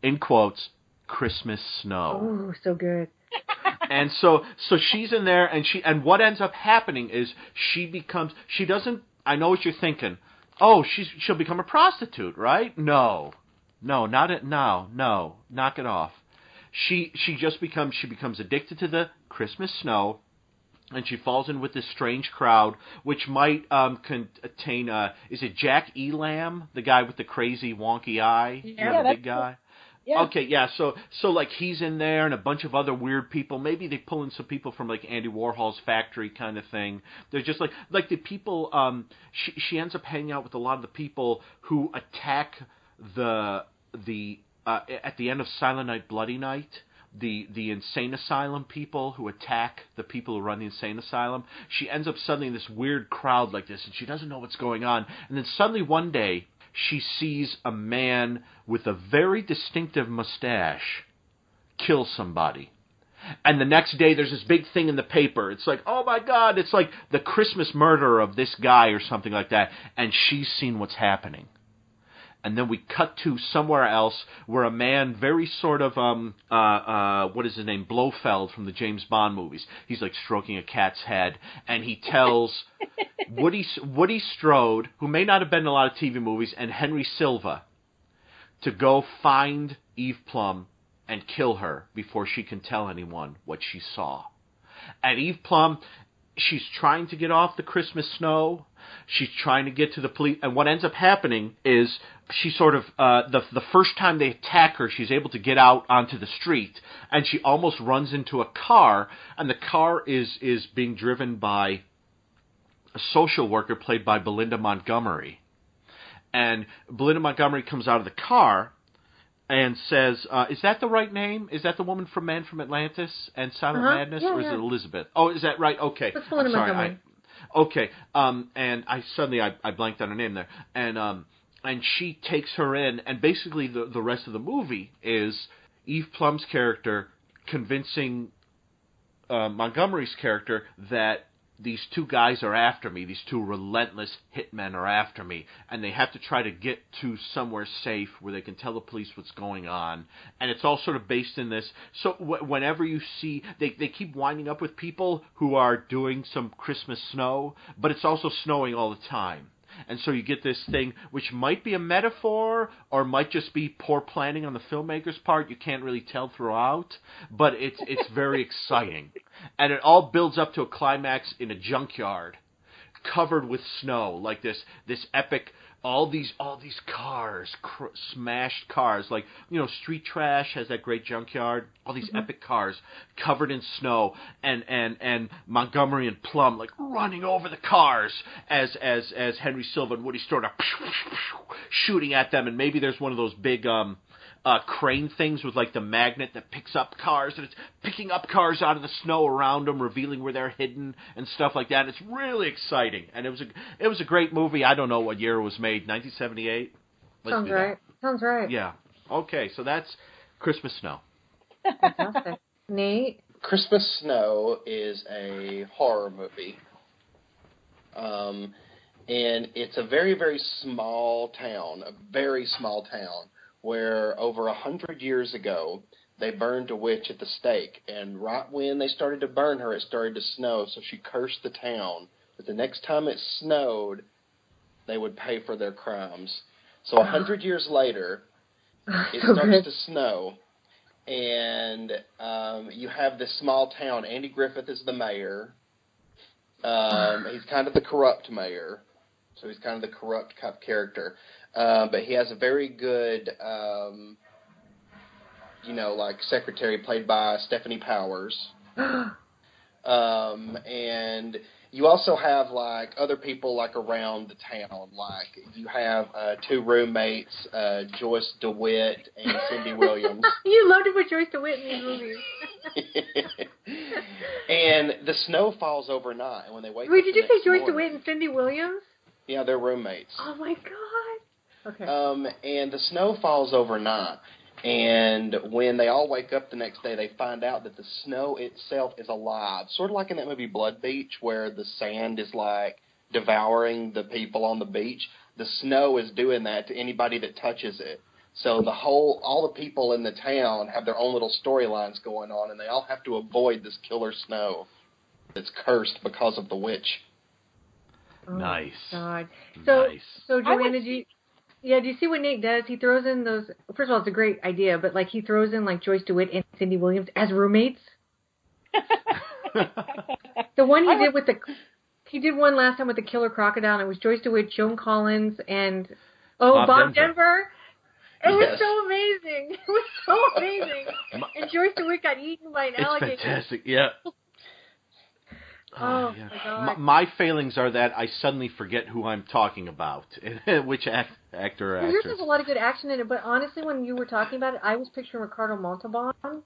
Speaker 5: in quotes, Christmas snow.
Speaker 3: Oh, so good.
Speaker 5: and so so she's in there and she and what ends up happening is she becomes she doesn't I know what you're thinking. Oh, she's she'll become a prostitute, right? No. No, not it now. No. Knock it off. She she just becomes she becomes addicted to the Christmas snow and she falls in with this strange crowd, which might um, contain. Uh, is it Jack Elam, the guy with the crazy wonky eye?
Speaker 4: Yeah,
Speaker 5: you know, the big guy.
Speaker 4: Yeah.
Speaker 5: Okay, yeah. So, so like he's in there, and a bunch of other weird people. Maybe they pull in some people from like Andy Warhol's factory kind of thing. They're just like like the people. Um, she she ends up hanging out with a lot of the people who attack the the uh, at the end of Silent Night, Bloody Night. The the insane asylum people who attack the people who run the insane asylum. She ends up suddenly in this weird crowd like this, and she doesn't know what's going on. And then suddenly one day she sees a man with a very distinctive mustache kill somebody. And the next day there's this big thing in the paper. It's like, oh my god, it's like the Christmas murder of this guy or something like that. And she's seen what's happening. And then we cut to somewhere else where a man, very sort of, um, uh, uh, what is his name, Blofeld from the James Bond movies. He's like stroking a cat's head, and he tells Woody Woody Strode, who may not have been in a lot of TV movies, and Henry Silva, to go find Eve Plumb and kill her before she can tell anyone what she saw. And Eve Plumb, she's trying to get off the Christmas snow. She's trying to get to the police, and what ends up happening is she sort of uh, the the first time they attack her, she's able to get out onto the street, and she almost runs into a car, and the car is is being driven by a social worker played by Belinda Montgomery, and Belinda Montgomery comes out of the car and says, uh, "Is that the right name? Is that the woman from Man from Atlantis and Silent
Speaker 3: Uh-huh.
Speaker 5: Madness,
Speaker 3: Yeah,
Speaker 5: or is
Speaker 3: yeah.
Speaker 5: it Elizabeth? Oh, is that right? Okay,
Speaker 3: That's Belinda
Speaker 5: I'm sorry.
Speaker 3: Montgomery.
Speaker 5: I, okay, um, and I suddenly I, I blanked on her name there, and um, and she takes her in, and basically the the rest of the movie is Eve Plumb's character convincing uh, Montgomery's character that these two guys are after me. These two relentless hitmen are after me, and they have to try to get to somewhere safe where they can tell the police what's going on. And it's all sort of based in this. So w- whenever you see, they they keep winding up with people who are doing some Christmas snow, but it's also snowing all the time. And so you get this thing which might be a metaphor or might just be poor planning on the filmmaker's part. You can't really tell throughout, but it's it's very exciting. And it all builds up to a climax in a junkyard covered with snow, like this this epic all these all these cars, cr- smashed cars, like you know, Street Trash has that great junkyard. All these epic cars covered in snow, and and and Montgomery and Plumb like running over the cars as as as Henry Silva and Woody are shooting at them, and maybe there's one of those big um uh, crane things with like the magnet that picks up cars and it's picking up cars out of the snow around them, revealing where they're hidden and stuff like that. It's really exciting, and it was a it was a great movie. I don't know what year it was made, 1978. Let's
Speaker 3: Sounds
Speaker 5: do that.
Speaker 3: right. Sounds right.
Speaker 5: Yeah. Okay, so that's Christmas Snow.
Speaker 3: Fantastic. Nate.
Speaker 6: Christmas Snow is a horror movie. Um, and it's a very, very small town, a very small town, where over a hundred years ago they burned a witch at the stake. And right when they started to burn her, it started to snow, so she cursed the town. But the next time it snowed, they would pay for their crimes. So a hundred years later, it
Speaker 3: So
Speaker 6: starts
Speaker 3: good.
Speaker 6: to snow, and um, you have this small town. Andy Griffith is the mayor. Um, he's kind of the corrupt mayor, so he's kind of the corrupt cop character. Uh, but he has a very good, um, you know, like secretary played by Stefanie Powers. Um, and you also have like other people like around the town. Like you have uh, two roommates, uh, Joyce DeWitt and Cindy Williams.
Speaker 3: you love to put Joyce DeWitt in these movies.
Speaker 6: and the snow falls overnight, and when they wake
Speaker 3: Wait,
Speaker 6: up
Speaker 3: did you say Joyce
Speaker 6: morning-
Speaker 3: DeWitt and Cindy Williams?
Speaker 6: Yeah, they're roommates.
Speaker 3: Oh my god. Okay.
Speaker 6: Um, and the snow falls overnight, And when they all wake up the next day, they find out that the snow itself is alive. Sort of like in that movie Blood Beach, where the sand is like devouring the people on the beach. The snow is doing that to anybody that touches it. So the whole, all the people in the town have their own little storylines going on, and they all have to avoid this killer snow that's cursed because of the witch.
Speaker 3: Oh,
Speaker 5: Nice.
Speaker 3: God. So,
Speaker 5: Nice.
Speaker 3: so
Speaker 4: I would-
Speaker 3: Joanna, do you, yeah, do you see what Nate does? He throws in those. First of all, it's a great idea, but like he throws in like Joyce DeWitt and Cindy Williams as roommates. The one he
Speaker 4: I
Speaker 3: did with the, he did one last time with the killer crocodile, and it was Joyce DeWitt, Joan Collins, and oh
Speaker 5: Bob
Speaker 3: Bob,
Speaker 5: Denver.
Speaker 3: Denver. It was so amazing. It was so amazing. and Joyce DeWitt got eaten by an
Speaker 5: It's
Speaker 3: alligator.
Speaker 5: fantastic. Yeah.
Speaker 3: Oh, oh,
Speaker 5: yeah.
Speaker 3: my.
Speaker 5: My, failings are that I suddenly forget who I'm talking about, which act, actor or
Speaker 3: Well, yours
Speaker 5: actress.
Speaker 3: has a lot of good action in it, but honestly, when you were talking about it, I was picturing Ricardo Montalban,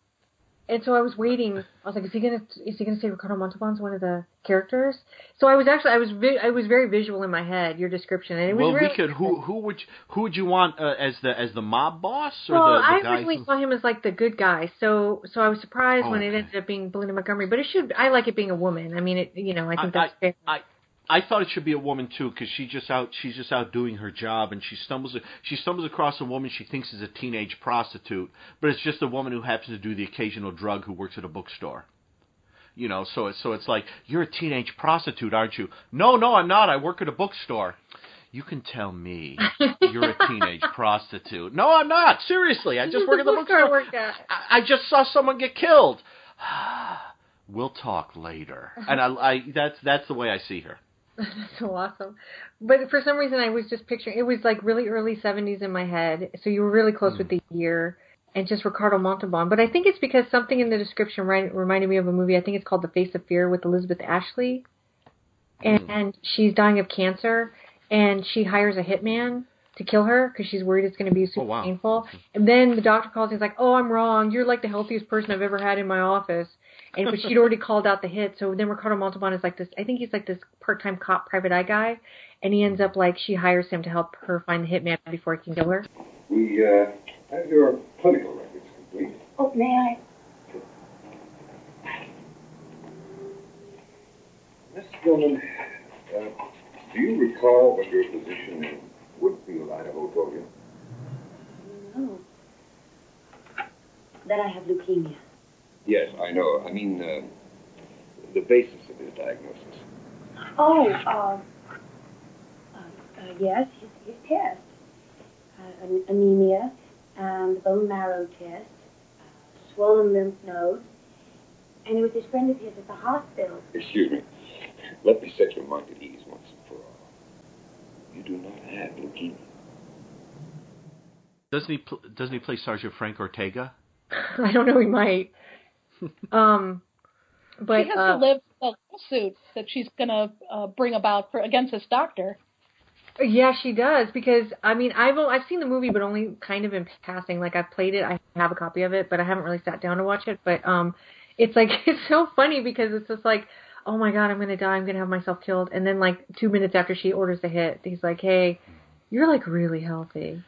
Speaker 3: and so I was waiting. I was like, is he gonna is he gonna say Ricardo Montalban's one of the characters? So I was actually I was vi- I was very visual in my head your description, and it was
Speaker 5: well,
Speaker 3: really
Speaker 5: we could. Who who would you, who would you want uh, as the as the mob boss or
Speaker 3: well,
Speaker 5: the, the
Speaker 3: I
Speaker 5: guy?
Speaker 3: originally
Speaker 5: who-
Speaker 3: saw him as like the good guy, so so I was surprised
Speaker 5: Oh,
Speaker 3: when it ended up being Belinda Montgomery. But it should I like it being a woman. I mean, it you know I think
Speaker 5: I-
Speaker 3: that's fair.
Speaker 5: I I thought it should be a woman too because she just out she's just out doing her job and she stumbles she stumbles across a woman she thinks is a teenage prostitute, but it's just a woman who happens to do the occasional drug who works at a bookstore. You know, so it's so it's like you're a teenage prostitute, aren't you? No, no, I'm not. I work at a bookstore. You can tell me you're a teenage prostitute. No, I'm not. Seriously, I just work at the
Speaker 3: bookstore I work at.
Speaker 5: I, I just saw someone get killed. we'll talk later. And I, I that's that's the way I see her.
Speaker 3: That's so awesome. But for some reason, I was just picturing it was like really early 70s in my head. So you were really close with hmm. the year and just Ricardo Montalban. But I think it's because something in the description right, reminded me of a movie. I think it's called The Face of Fear with Elizabeth Ashley. And, and she's dying of cancer and she hires a hitman to kill her because she's worried it's going to be oh, super
Speaker 5: Oh, wow.
Speaker 3: painful. Hmm. And then the doctor calls and he's like, "Oh, I'm wrong. You're like the healthiest person I've ever had in my office." And but she'd already called out the hit. So then Ricardo Montalban is like this. I think he's like this part-time cop, private eye guy, and he ends up like she hires him to help her find the hitman before he can kill her.
Speaker 8: We uh, have your clinical records complete.
Speaker 13: Oh, may I?
Speaker 8: Miss Dillon, uh, do you recall what your physician in Woodfield, Idaho, told you?
Speaker 13: No. That I have leukemia.
Speaker 8: Yes, I know. I mean, uh, the basis of his diagnosis.
Speaker 13: Oh, uh, uh, uh, yes, his, his test. Uh, an- anemia, and bone marrow test, uh, swollen lymph nodes, and it was his friend of his at the hospital.
Speaker 8: Excuse me. Let me set your mind at ease once and for all. You do not have leukemia.
Speaker 5: Doesn't he pl- doesn't he play Sergeant Frank Ortega?
Speaker 3: I don't know. He might. Um, but
Speaker 4: she has
Speaker 3: uh,
Speaker 4: to live the lawsuit that she's going to uh, bring about for against this doctor.
Speaker 3: Yeah, she does because I mean I've I've seen the movie but only kind of in passing. Like I've played it, I have a copy of it, but I haven't really sat down to watch it. But um, it's like it's so funny because it's just like, oh my god, I'm gonna die, I'm gonna have myself killed, and then like two minutes after she orders the hit, he's like, hey, you're like really healthy.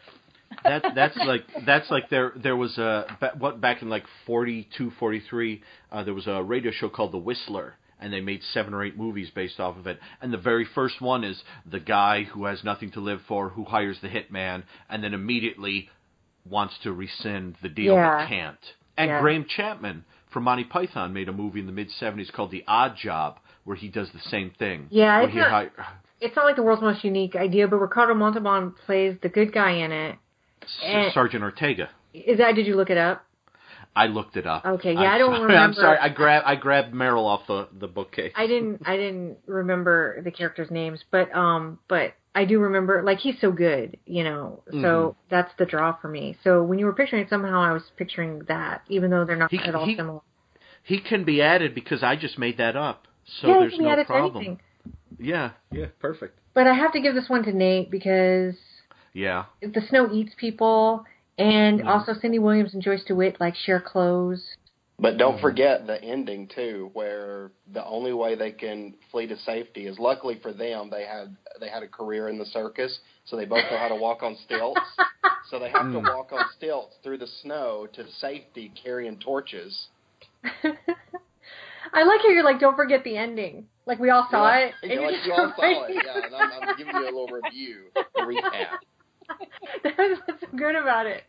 Speaker 5: That that's like that's like there there was a what back in like 42 43 uh, there was a radio show called The Whistler and they made seven or eight movies based off of it and the very first one is the guy who has nothing to live for who hires the hitman and then immediately wants to rescind the deal
Speaker 3: Yeah.
Speaker 5: but can't and
Speaker 3: Yeah.
Speaker 5: Graham Chapman from Monty Python made a movie in the mid 70s called The Odd Job where he does the same thing
Speaker 3: Yeah, it's not-
Speaker 5: hi-
Speaker 3: It's not like the world's most unique idea, but Ricardo Montalban plays the good guy in it. And-
Speaker 5: Sergeant Ortega
Speaker 3: Is that? Did you look it up?
Speaker 5: I looked it up.
Speaker 3: Okay, yeah,
Speaker 5: I'm
Speaker 3: I don't
Speaker 5: sorry. I'm sorry. I grabbed I grabbed Marill off the the bookcase.
Speaker 3: I didn't I didn't remember the characters' names, but um but I do remember like he's so good, you know. So
Speaker 5: Mhm.
Speaker 3: that's the draw for me. So when you were picturing it somehow I was picturing that, even though they're not
Speaker 5: He-
Speaker 3: at all
Speaker 5: he-
Speaker 3: similar.
Speaker 5: He can be added because I just made that up. So
Speaker 3: yeah,
Speaker 5: there's
Speaker 3: it can be
Speaker 5: no
Speaker 3: added to
Speaker 5: problem.
Speaker 3: anything.
Speaker 5: Yeah, yeah, perfect.
Speaker 3: But I have to give this one to Nate because
Speaker 5: Yeah.
Speaker 3: the snow eats people and
Speaker 5: Mhm.
Speaker 3: also Cindy Williams and Joyce DeWitt like share clothes.
Speaker 6: But don't forget the ending too, where the only way they can flee to safety is luckily for them they had they had a career in the circus, so they both know how to walk on stilts. So they have to
Speaker 5: Mm.
Speaker 6: walk on stilts through the snow to safety, carrying torches.
Speaker 3: I like how you're like, don't forget the ending. Like we all saw
Speaker 6: Yeah,
Speaker 3: it. and
Speaker 6: you're
Speaker 3: you're
Speaker 6: like, you all saw it, yeah. And I'm, I'm giving you a little review, a recap.
Speaker 3: That's what's so good about it.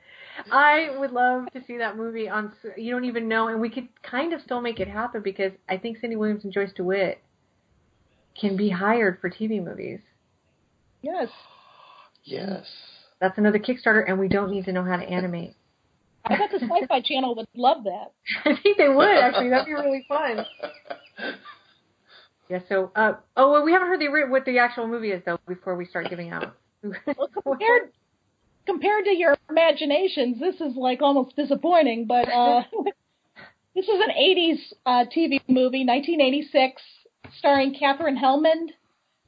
Speaker 3: I would love to see that movie on. You don't even know, and we could kind of still make it happen because I think Cindy Williams and Joyce DeWitt can be hired for TV movies.
Speaker 4: Yes.
Speaker 6: Yes.
Speaker 3: That's another Kickstarter, and we don't need to know how to animate.
Speaker 4: I bet the Sci-Fi Channel would love that.
Speaker 3: I think they would actually. That'd be really fun. Yeah. So, uh, oh, well, we haven't heard the what the actual movie is though before we start giving out.
Speaker 4: Well, compared compared to your imaginations, this is like almost disappointing. But uh, this is an '80s uh, TV movie, 1986, starring Katherine Helmond,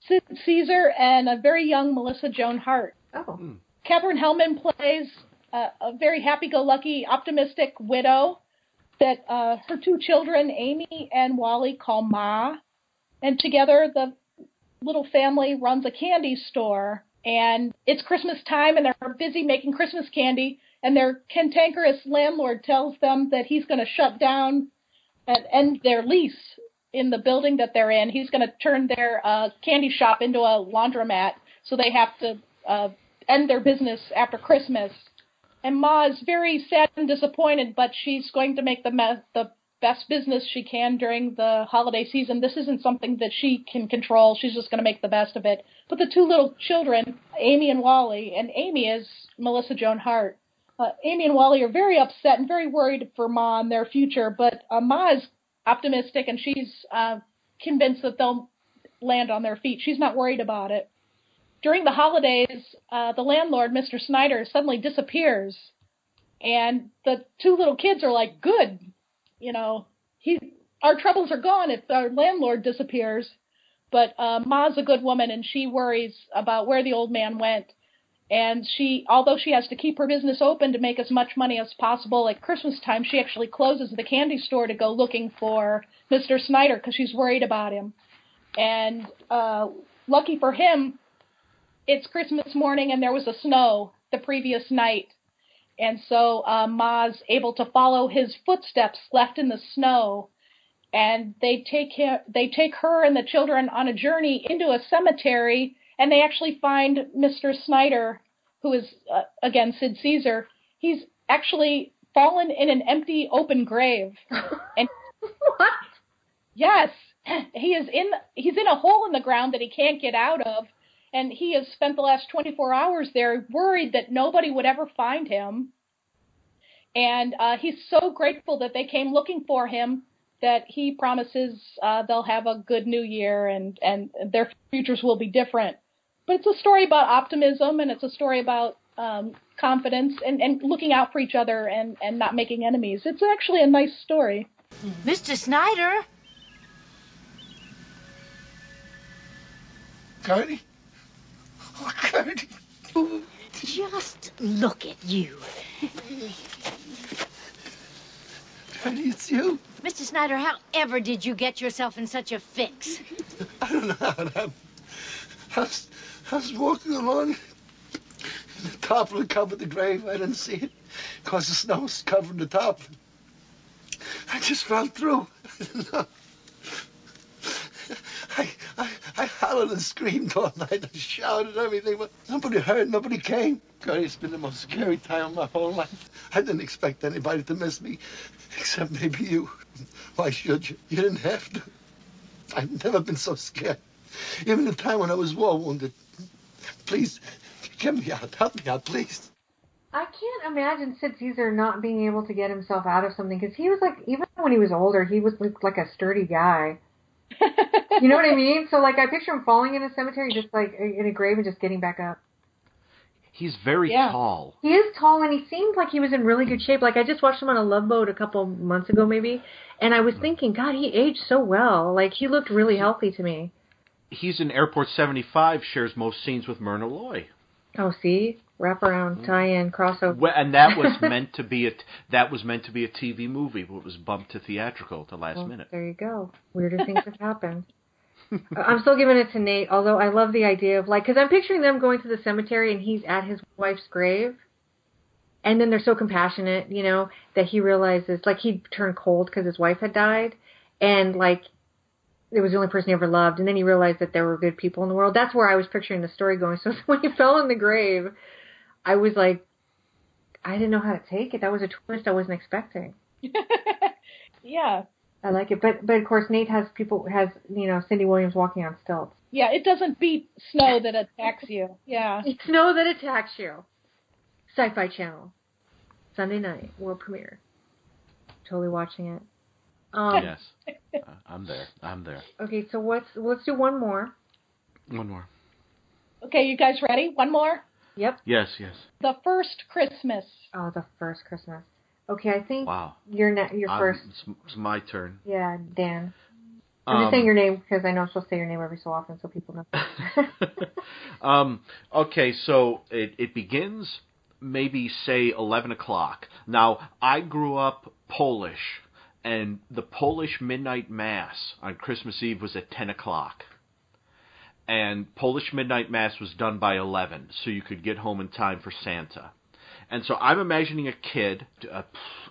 Speaker 4: Sid Caesar, and a very young Melissa Joan Hart.
Speaker 3: Oh.
Speaker 4: Katherine Helmond plays uh, a very happy-go-lucky, optimistic widow that uh, her two children, Amy and Wally, call Ma, and together the little family runs a candy store. And it's Christmas time, and they're busy making Christmas candy. And their cantankerous landlord tells them that he's going to shut down and end their lease in the building that they're in. He's going to turn their uh, candy shop into a laundromat, so they have to uh, end their business after Christmas. And Ma is very sad and disappointed, but she's going to make the me- the best business she can during the holiday season. This isn't something that she can control. She's just going to make the best of it. But the two little children, Amy and Wally, and Amy is Melissa Joan Hart. Uh, Amy and Wally are very upset and very worried for Ma and their future, but uh, Ma is optimistic and she's uh, convinced that they'll land on their feet. She's not worried about it. During the holidays, uh, the landlord, Mr. Snyder, suddenly disappears, and the two little kids are like, "Good, you know, he our troubles are gone if our landlord disappears." But uh, Ma's a good woman, and she worries about where the old man went. And she, although she has to keep her business open to make as much money as possible at Christmas time, she actually closes the candy store to go looking for Mr. Snyder because she's worried about him. And uh, lucky for him, it's Christmas morning and there was a snow the previous night. And so uh, Ma's able to follow his footsteps left in the snow. And they take him, they take her and the children on a journey into a cemetery, and they actually find Mr. Snyder, who is uh, again Sid Caesar. He's actually fallen in an empty open grave. And
Speaker 3: what?
Speaker 4: Yes, he is in. He's in a hole in the ground that he can't get out of, and he has spent the last 24 hours there, worried that nobody would ever find him. And uh, he's so grateful that they came looking for him that he promises uh, they'll have a good new year and and their futures will be different. But it's a story about optimism and it's a story about um, confidence and, and looking out for each other and, and not making enemies. It's actually a nice story.
Speaker 15: Mr. Snyder?
Speaker 16: Gertie? Oh, Gertie.
Speaker 15: Just look at you.
Speaker 16: Gertie, it's you.
Speaker 15: Mr. Snyder, how ever did you get yourself in such a fix?
Speaker 16: I don't know how happened. I was, I was walking along. The tarpaulin covered the grave. I didn't see it because the snow was covering the top. I just fell through. I. I, I, I hollered and screamed all night. I shouted everything, but nobody heard, nobody came. God, it's been the most scary time of my whole life. I didn't expect anybody to miss me, except maybe you. Why should you? You didn't have to. I've never been so scared. Even the time when I was war wounded. Please, get me out. Help me out, please.
Speaker 3: I can't imagine Sid Caesar not being able to get himself out of something because he was like, even when he was older, he was like, like a sturdy guy. you know what I mean? So like, I picture him falling in a cemetery, just like in a grave, and just getting back up.
Speaker 5: He's very
Speaker 3: Yeah.
Speaker 5: tall.
Speaker 3: He is tall, and he seemed like he was in really good shape. Like I just watched him on a Love Boat a couple months ago, maybe, and I was mm. thinking, God, he aged so well. Like he looked really healthy to me.
Speaker 5: He's in Airport 75. Shares most scenes with Myrna Loy.
Speaker 3: Oh, see, wraparound, mm. tie-in, crossover.
Speaker 5: Well, and that was meant to be a that was meant to be a TV movie, but it was bumped to theatrical at the last
Speaker 3: Well,
Speaker 5: minute.
Speaker 3: There you go. Weirder things have happened. I'm still giving it to Nate, although I love the idea of like, because I'm picturing them going to the cemetery and he's at his wife's grave, and then they're so compassionate, you know, that he realizes like he turned cold because his wife had died, and like it was the only person he ever loved, and then he realized that there were good people in the world. That's where I was picturing the story going. So when he fell in the grave, I was like, I didn't know how to take it. That was a twist I wasn't expecting.
Speaker 4: Yeah.
Speaker 3: I like it, but but of course Nate has people has you know Cindy Williams walking on stilts.
Speaker 4: Yeah, it doesn't beat snow that attacks you. Yeah.
Speaker 3: It's snow that attacks you. Sci-Fi Channel, Sunday night world premiere. Totally watching it. Um,
Speaker 5: yes, Uh, I'm there. I'm there.
Speaker 3: Okay, so what's let's do one more.
Speaker 5: One more.
Speaker 4: Okay, you guys ready? One more.
Speaker 3: Yep.
Speaker 5: Yes, yes.
Speaker 4: The first Christmas.
Speaker 3: Oh, the first Christmas. Okay, I think
Speaker 5: Wow.
Speaker 3: you're ne- you're
Speaker 5: I'm-
Speaker 3: first.
Speaker 5: It's, it's my turn.
Speaker 3: Yeah, Dan. I'm
Speaker 5: Um,
Speaker 3: just saying your name because I know she'll say your name every so often so people know.
Speaker 5: Um, okay, so it, it begins maybe say 11 o'clock. Now, I grew up Polish, and the Polish midnight mass on Christmas Eve was at 10 o'clock. And Polish midnight mass was done by 11, so you could get home in time for Santa. And so I'm imagining a kid, uh,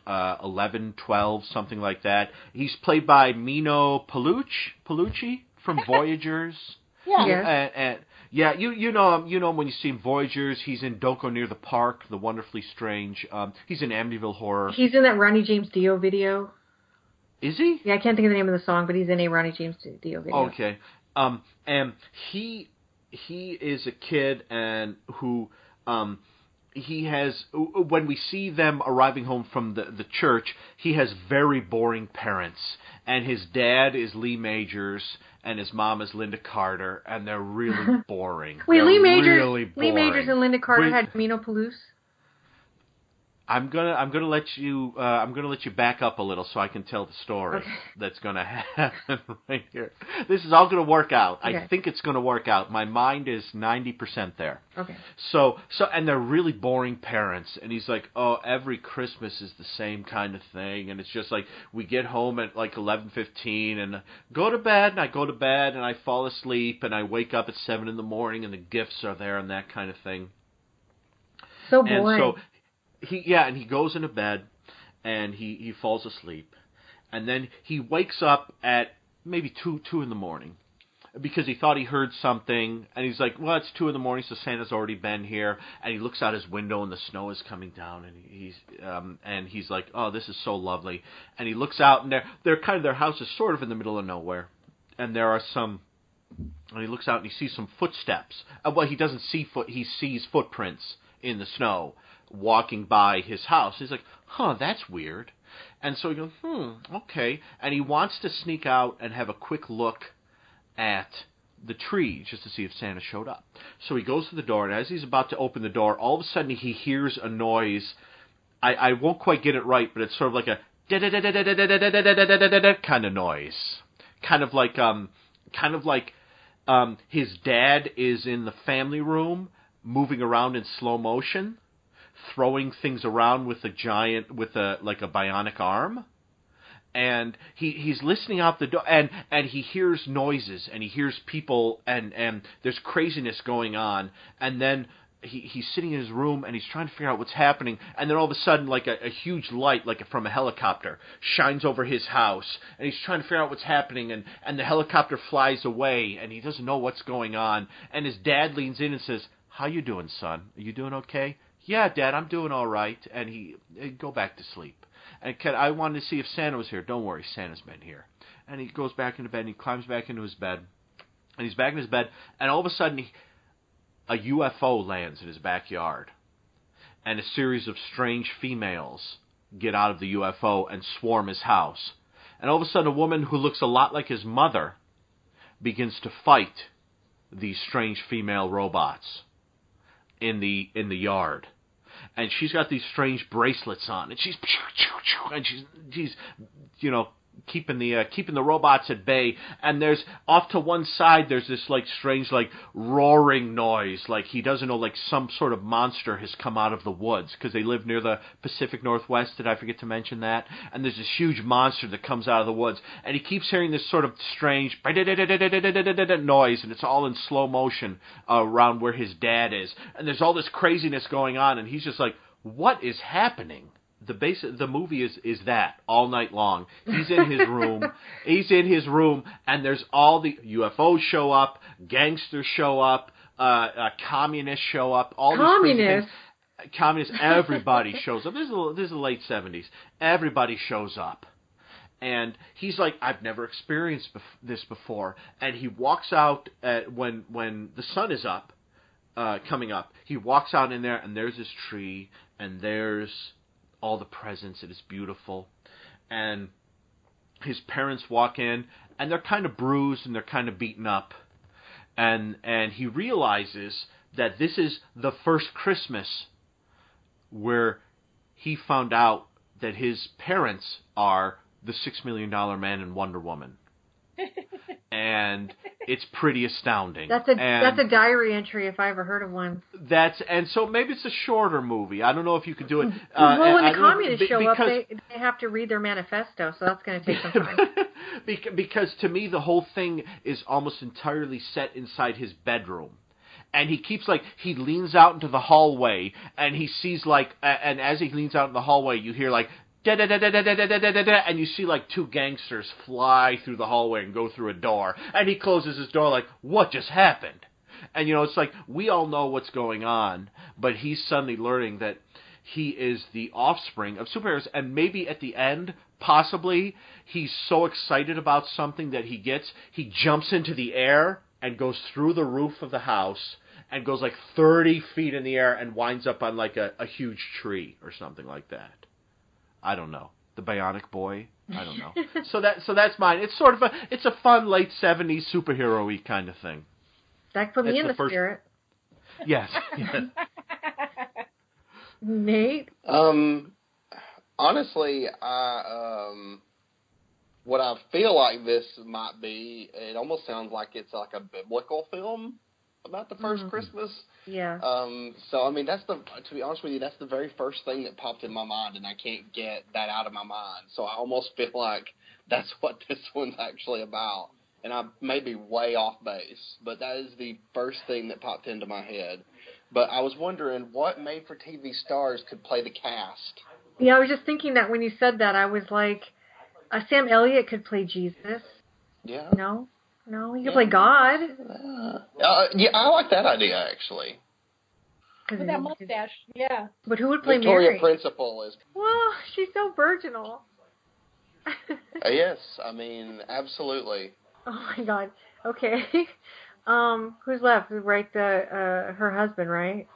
Speaker 5: uh, 11, 12, something like that. He's played by Meeno Palucci, Palucci from Voyagers.
Speaker 4: Yeah.
Speaker 3: Yes.
Speaker 5: And, and yeah, you you know him. You know him when you see him Voyagers. He's in Don't Go Near the Park, The Wonderfully Strange. Um, he's in Amityville Horror.
Speaker 3: he's in that Ronnie James Dio video.
Speaker 5: Is he?
Speaker 3: Yeah, I can't think of the name of the song, but he's in a Ronnie James Dio video.
Speaker 5: Okay. Um, and he he is a kid and who um he has when we see them arriving home from the the church, he has very boring parents, and his dad is Lee Majors and his mom is Lynda Carter, and they're really boring.
Speaker 3: Wait,
Speaker 5: They're
Speaker 3: Lee Majors,
Speaker 5: really
Speaker 3: Lee. Majors and Lynda Carter
Speaker 5: Wait.
Speaker 3: had Meeno Peluce.
Speaker 5: I'm gonna I'm gonna let you uh, I'm gonna let you back up a little so I can tell the story
Speaker 3: Okay.
Speaker 5: that's gonna happen right here. This is all gonna work out.
Speaker 3: Okay.
Speaker 5: I think it's gonna work out. My mind is ninety percent there.
Speaker 3: Okay.
Speaker 5: So so and they're really boring parents and he's like, "Oh, every Christmas is the same kind of thing." And it's just like we get home at like 11:15 and go to bed and I go to bed and I fall asleep and I wake up at 7 in the morning and the gifts are there and that kind of thing.
Speaker 3: So
Speaker 5: And
Speaker 3: boring.
Speaker 5: so he yeah, and he goes into bed and he he falls asleep. And then he wakes up at maybe 2 2 in the morning because he thought he heard something and he's like, "Well, it's 2 in the morning, so Santa's already been here." And he looks out his window and the snow is coming down and he's um and he's like, "Oh, this is so lovely." And he looks out and they're they're kind of their house is sort of in the middle of nowhere. And there are some and he looks out and he sees some footsteps. Uh, well, he doesn't see foot. He sees footprints in the snow walking by his house. He's like, "Huh, that's weird." And so he goes, "Hmm, okay." And he wants to sneak out and have a quick look at the tree just to see if Santa showed up. So he goes to the door, and as he's about to open the door, all of a sudden he hears a noise. I, I won't quite get it right, but it's sort of like a kind of noise, kind of like um, kind of like um, his dad is in the family room moving around in slow motion, throwing things around with a giant with a like a bionic arm. And he he's listening out the door and and he hears noises and he hears people and and there's craziness going on. And then he he's sitting in his room and he's trying to figure out what's happening. And then all of a sudden like a, a huge light like from a helicopter shines over his house. And he's trying to figure out what's happening and and the helicopter flies away and he doesn't know what's going on. And his dad leans in and says how you doing son? Are you doing okay yeah dad i'm doing all right and he "Eh, go back to sleep and I wanted to see if Santa was here. Don't worry, Santa's been here. And he goes back into bed and he climbs back into his bed. And he's back in his bed and all of a sudden he, a UFO lands in his backyard. And a series of strange females get out of the UFO and swarm his house. And all of a sudden a woman who looks a lot like his mother begins to fight these strange female robots in the in the yard and she's got these strange bracelets on, and she's and she's she's you know keeping the uh, keeping the robots at bay. And there's off to one side there's this like strange like roaring noise, like he doesn't know like some sort of monster has come out of the woods because they live near the Pacific Northwest. Did I forget to mention that? And there's this huge monster that comes out of the woods, and he keeps hearing this sort of strange noise, and it's all in slow motion uh, around where his dad is. And there's all this craziness going on, and he's just like, what is happening? The base the movie is is that all night long. He's in his room. he's in his room, and there's all the UFOs show up, gangsters show up, uh, uh communists show up, all
Speaker 3: Communists?
Speaker 5: things. Communists, everybody shows up. This is the, this is the late seventies. Everybody shows up and he's like, I've never experienced bef- this before. And he walks out at, when when the sun is up, uh, coming up. He walks out in there, and there's this tree, and there's all the presents. It is beautiful, and his parents walk in, and they're kind of bruised and they're kind of beaten up, and and he realizes that this is the first Christmas where he found out that his parents are the Six Million Dollar Man and Wonder Woman, and it's pretty astounding.
Speaker 3: That's a
Speaker 5: and
Speaker 3: that's a diary entry if I ever heard of one.
Speaker 5: that's and so maybe it's a shorter movie. I don't know if you could do it. Uh,
Speaker 3: well, when
Speaker 5: I
Speaker 3: the
Speaker 5: know-
Speaker 3: communists
Speaker 5: be-
Speaker 3: show up, they they have to read their manifesto, so that's going to take some time.
Speaker 5: Bec- because to me the whole thing is almost entirely set inside his bedroom and he keeps like he leans out into the hallway and he sees like and as he leans out in the hallway you hear like da da da da da da da da da and you see like two gangsters fly through the hallway and go through a door. And he closes his door like what just happened? And you know it's like we all know what's going on but he's suddenly learning that he is the offspring of superheroes. And maybe at the end possibly he's so excited about something that he gets he jumps into the air and goes through the roof of the house and goes like 30 feet in the air and winds up on like a, a huge tree or something like that i don't know. The bionic boy? I don't know. So that so that's mine. It's sort of a it's a fun late 70s superhero-y kind of thing.
Speaker 3: That put me
Speaker 5: It's
Speaker 3: in
Speaker 5: the
Speaker 3: the
Speaker 5: first-
Speaker 3: spirit.
Speaker 5: yes, yes.
Speaker 3: Nate,
Speaker 6: Um, honestly, I um, what I feel like this might be, it almost sounds like it's like a biblical film about the 1st
Speaker 3: Mhm.
Speaker 6: Christmas.
Speaker 3: yeah.
Speaker 6: Um, so I mean, that's the to be honest with you, that's the very first thing that popped in my mind, and I can't get that out of my mind. So I almost feel like that's what this one's actually about. And I may be way off base, but that is the first thing that popped into my head. But I was wondering what made-for-TV stars could play the cast.
Speaker 3: Yeah, I was just thinking that when you said that, I was like, uh, Sam Elliott could play Jesus.
Speaker 6: Yeah.
Speaker 3: No, no, you could
Speaker 6: Yeah.
Speaker 3: play God.
Speaker 6: Uh, yeah, I like that idea actually.
Speaker 4: With that mustache, yeah.
Speaker 3: But who would play
Speaker 6: Victoria
Speaker 3: Mary?
Speaker 6: Principal is.
Speaker 3: Well, she's so virginal.
Speaker 6: Uh, yes, I mean absolutely.
Speaker 3: Oh my God. Okay. Um, who's left? Right, the uh, her husband, right?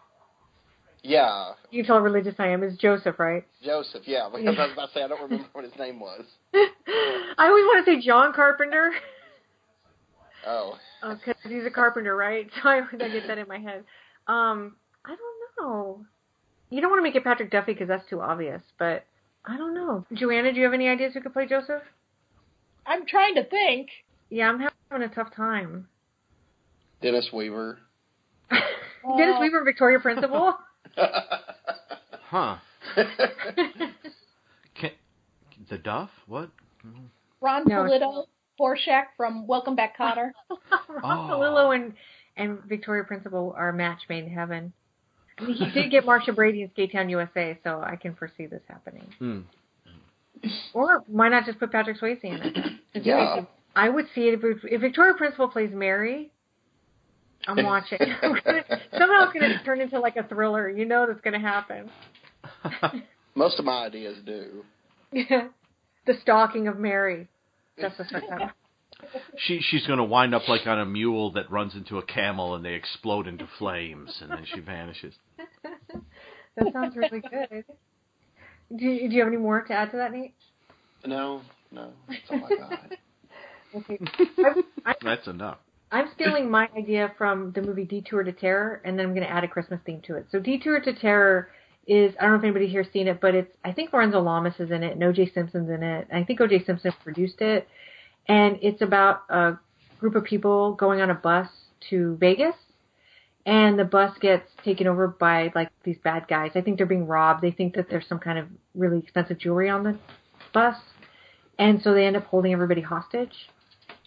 Speaker 6: Yeah,
Speaker 3: You can tell how religious I am. Is Joseph, right?
Speaker 6: Joseph. Yeah, because I was about to say I don't remember what his name was.
Speaker 3: I always want to say John Carpenter.
Speaker 6: Oh,
Speaker 3: because he's a carpenter, right? So I, I get that in my head. Um, I don't know. You don't want to make it Patrick Duffy because that's too obvious, but I don't know. Joanna, do you have any ideas who could play Joseph?
Speaker 4: I'm trying to think.
Speaker 3: Yeah, I'm having a tough time.
Speaker 6: Dennis Weaver.
Speaker 3: Dennis Weaver, Victoria Principal.
Speaker 5: Huh. Can, the Duff? What?
Speaker 4: Ron
Speaker 3: No,
Speaker 4: Polito, Horshack from Welcome Back, Kotter.
Speaker 3: Ron Palillo and and Victoria Principal are a match made in heaven. I mean, he did get Marcia Brady in Skatetown USA, so I can foresee this happening.
Speaker 5: Hmm.
Speaker 3: Or why not just put Patrick Swayze in it?
Speaker 6: Yeah.
Speaker 3: I would see it if, if Victoria Principal plays Mary. I'm watching. I'm gonna, somehow it's going to turn into like a thriller. You know that's going to happen.
Speaker 6: Most of my ideas do.
Speaker 3: the stalking of Mary.
Speaker 5: She she's going to wind up like on a mule that runs into a camel and they explode into flames and then she vanishes.
Speaker 3: That sounds really good. Do you, do you have any more to add to that, Nate?
Speaker 6: No, no, that's all I got.
Speaker 3: Okay. I'm, I'm,
Speaker 5: That's enough.
Speaker 3: I'm stealing my idea from the movie Detour to Terror, and then I'm going to add a Christmas theme to it. So Detour to Terror is I don't know if anybody here's seen it, but it's I think Lorenzo Lamas is in it, and O.J. Simpson's in it. I think O.J. Simpson produced it, and it's about a group of people going on a bus to Vegas, and the bus gets taken over by like these bad guys. I think they're being robbed. They think that there's some kind of really expensive jewelry on the bus, and so they end up holding everybody hostage.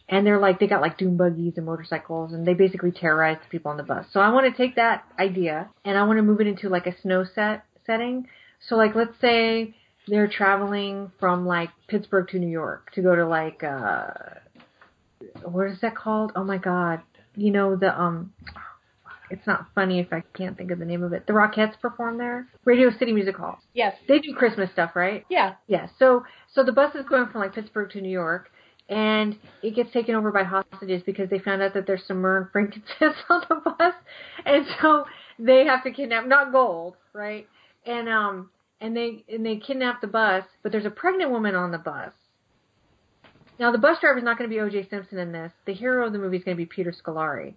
Speaker 3: And they're like they got like doom buggies and motorcycles, and they basically terrorize the people on the bus. So I want to take that idea and I want to move it into like a snow set. setting. So like let's say they're traveling from like Pittsburgh to New York to go to like uh what is that called? Oh my god. You know the um it's not funny if I can't think of the name of it. The Rockettes perform there. Radio City Music Hall.
Speaker 4: Yes.
Speaker 3: They do Christmas stuff, right?
Speaker 4: Yeah.
Speaker 3: Yeah. So so the bus is going from like Pittsburgh to New York and it gets taken over by hostages because they found out that there's some myrrh and frankincense on the bus. And so they have to kidnap not gold, right? And um and they and they kidnap the bus, but there's a pregnant woman on the bus. Now the bus driver is not going to be O.J. Simpson in this. The hero of the movie is going to be Peter Scolari.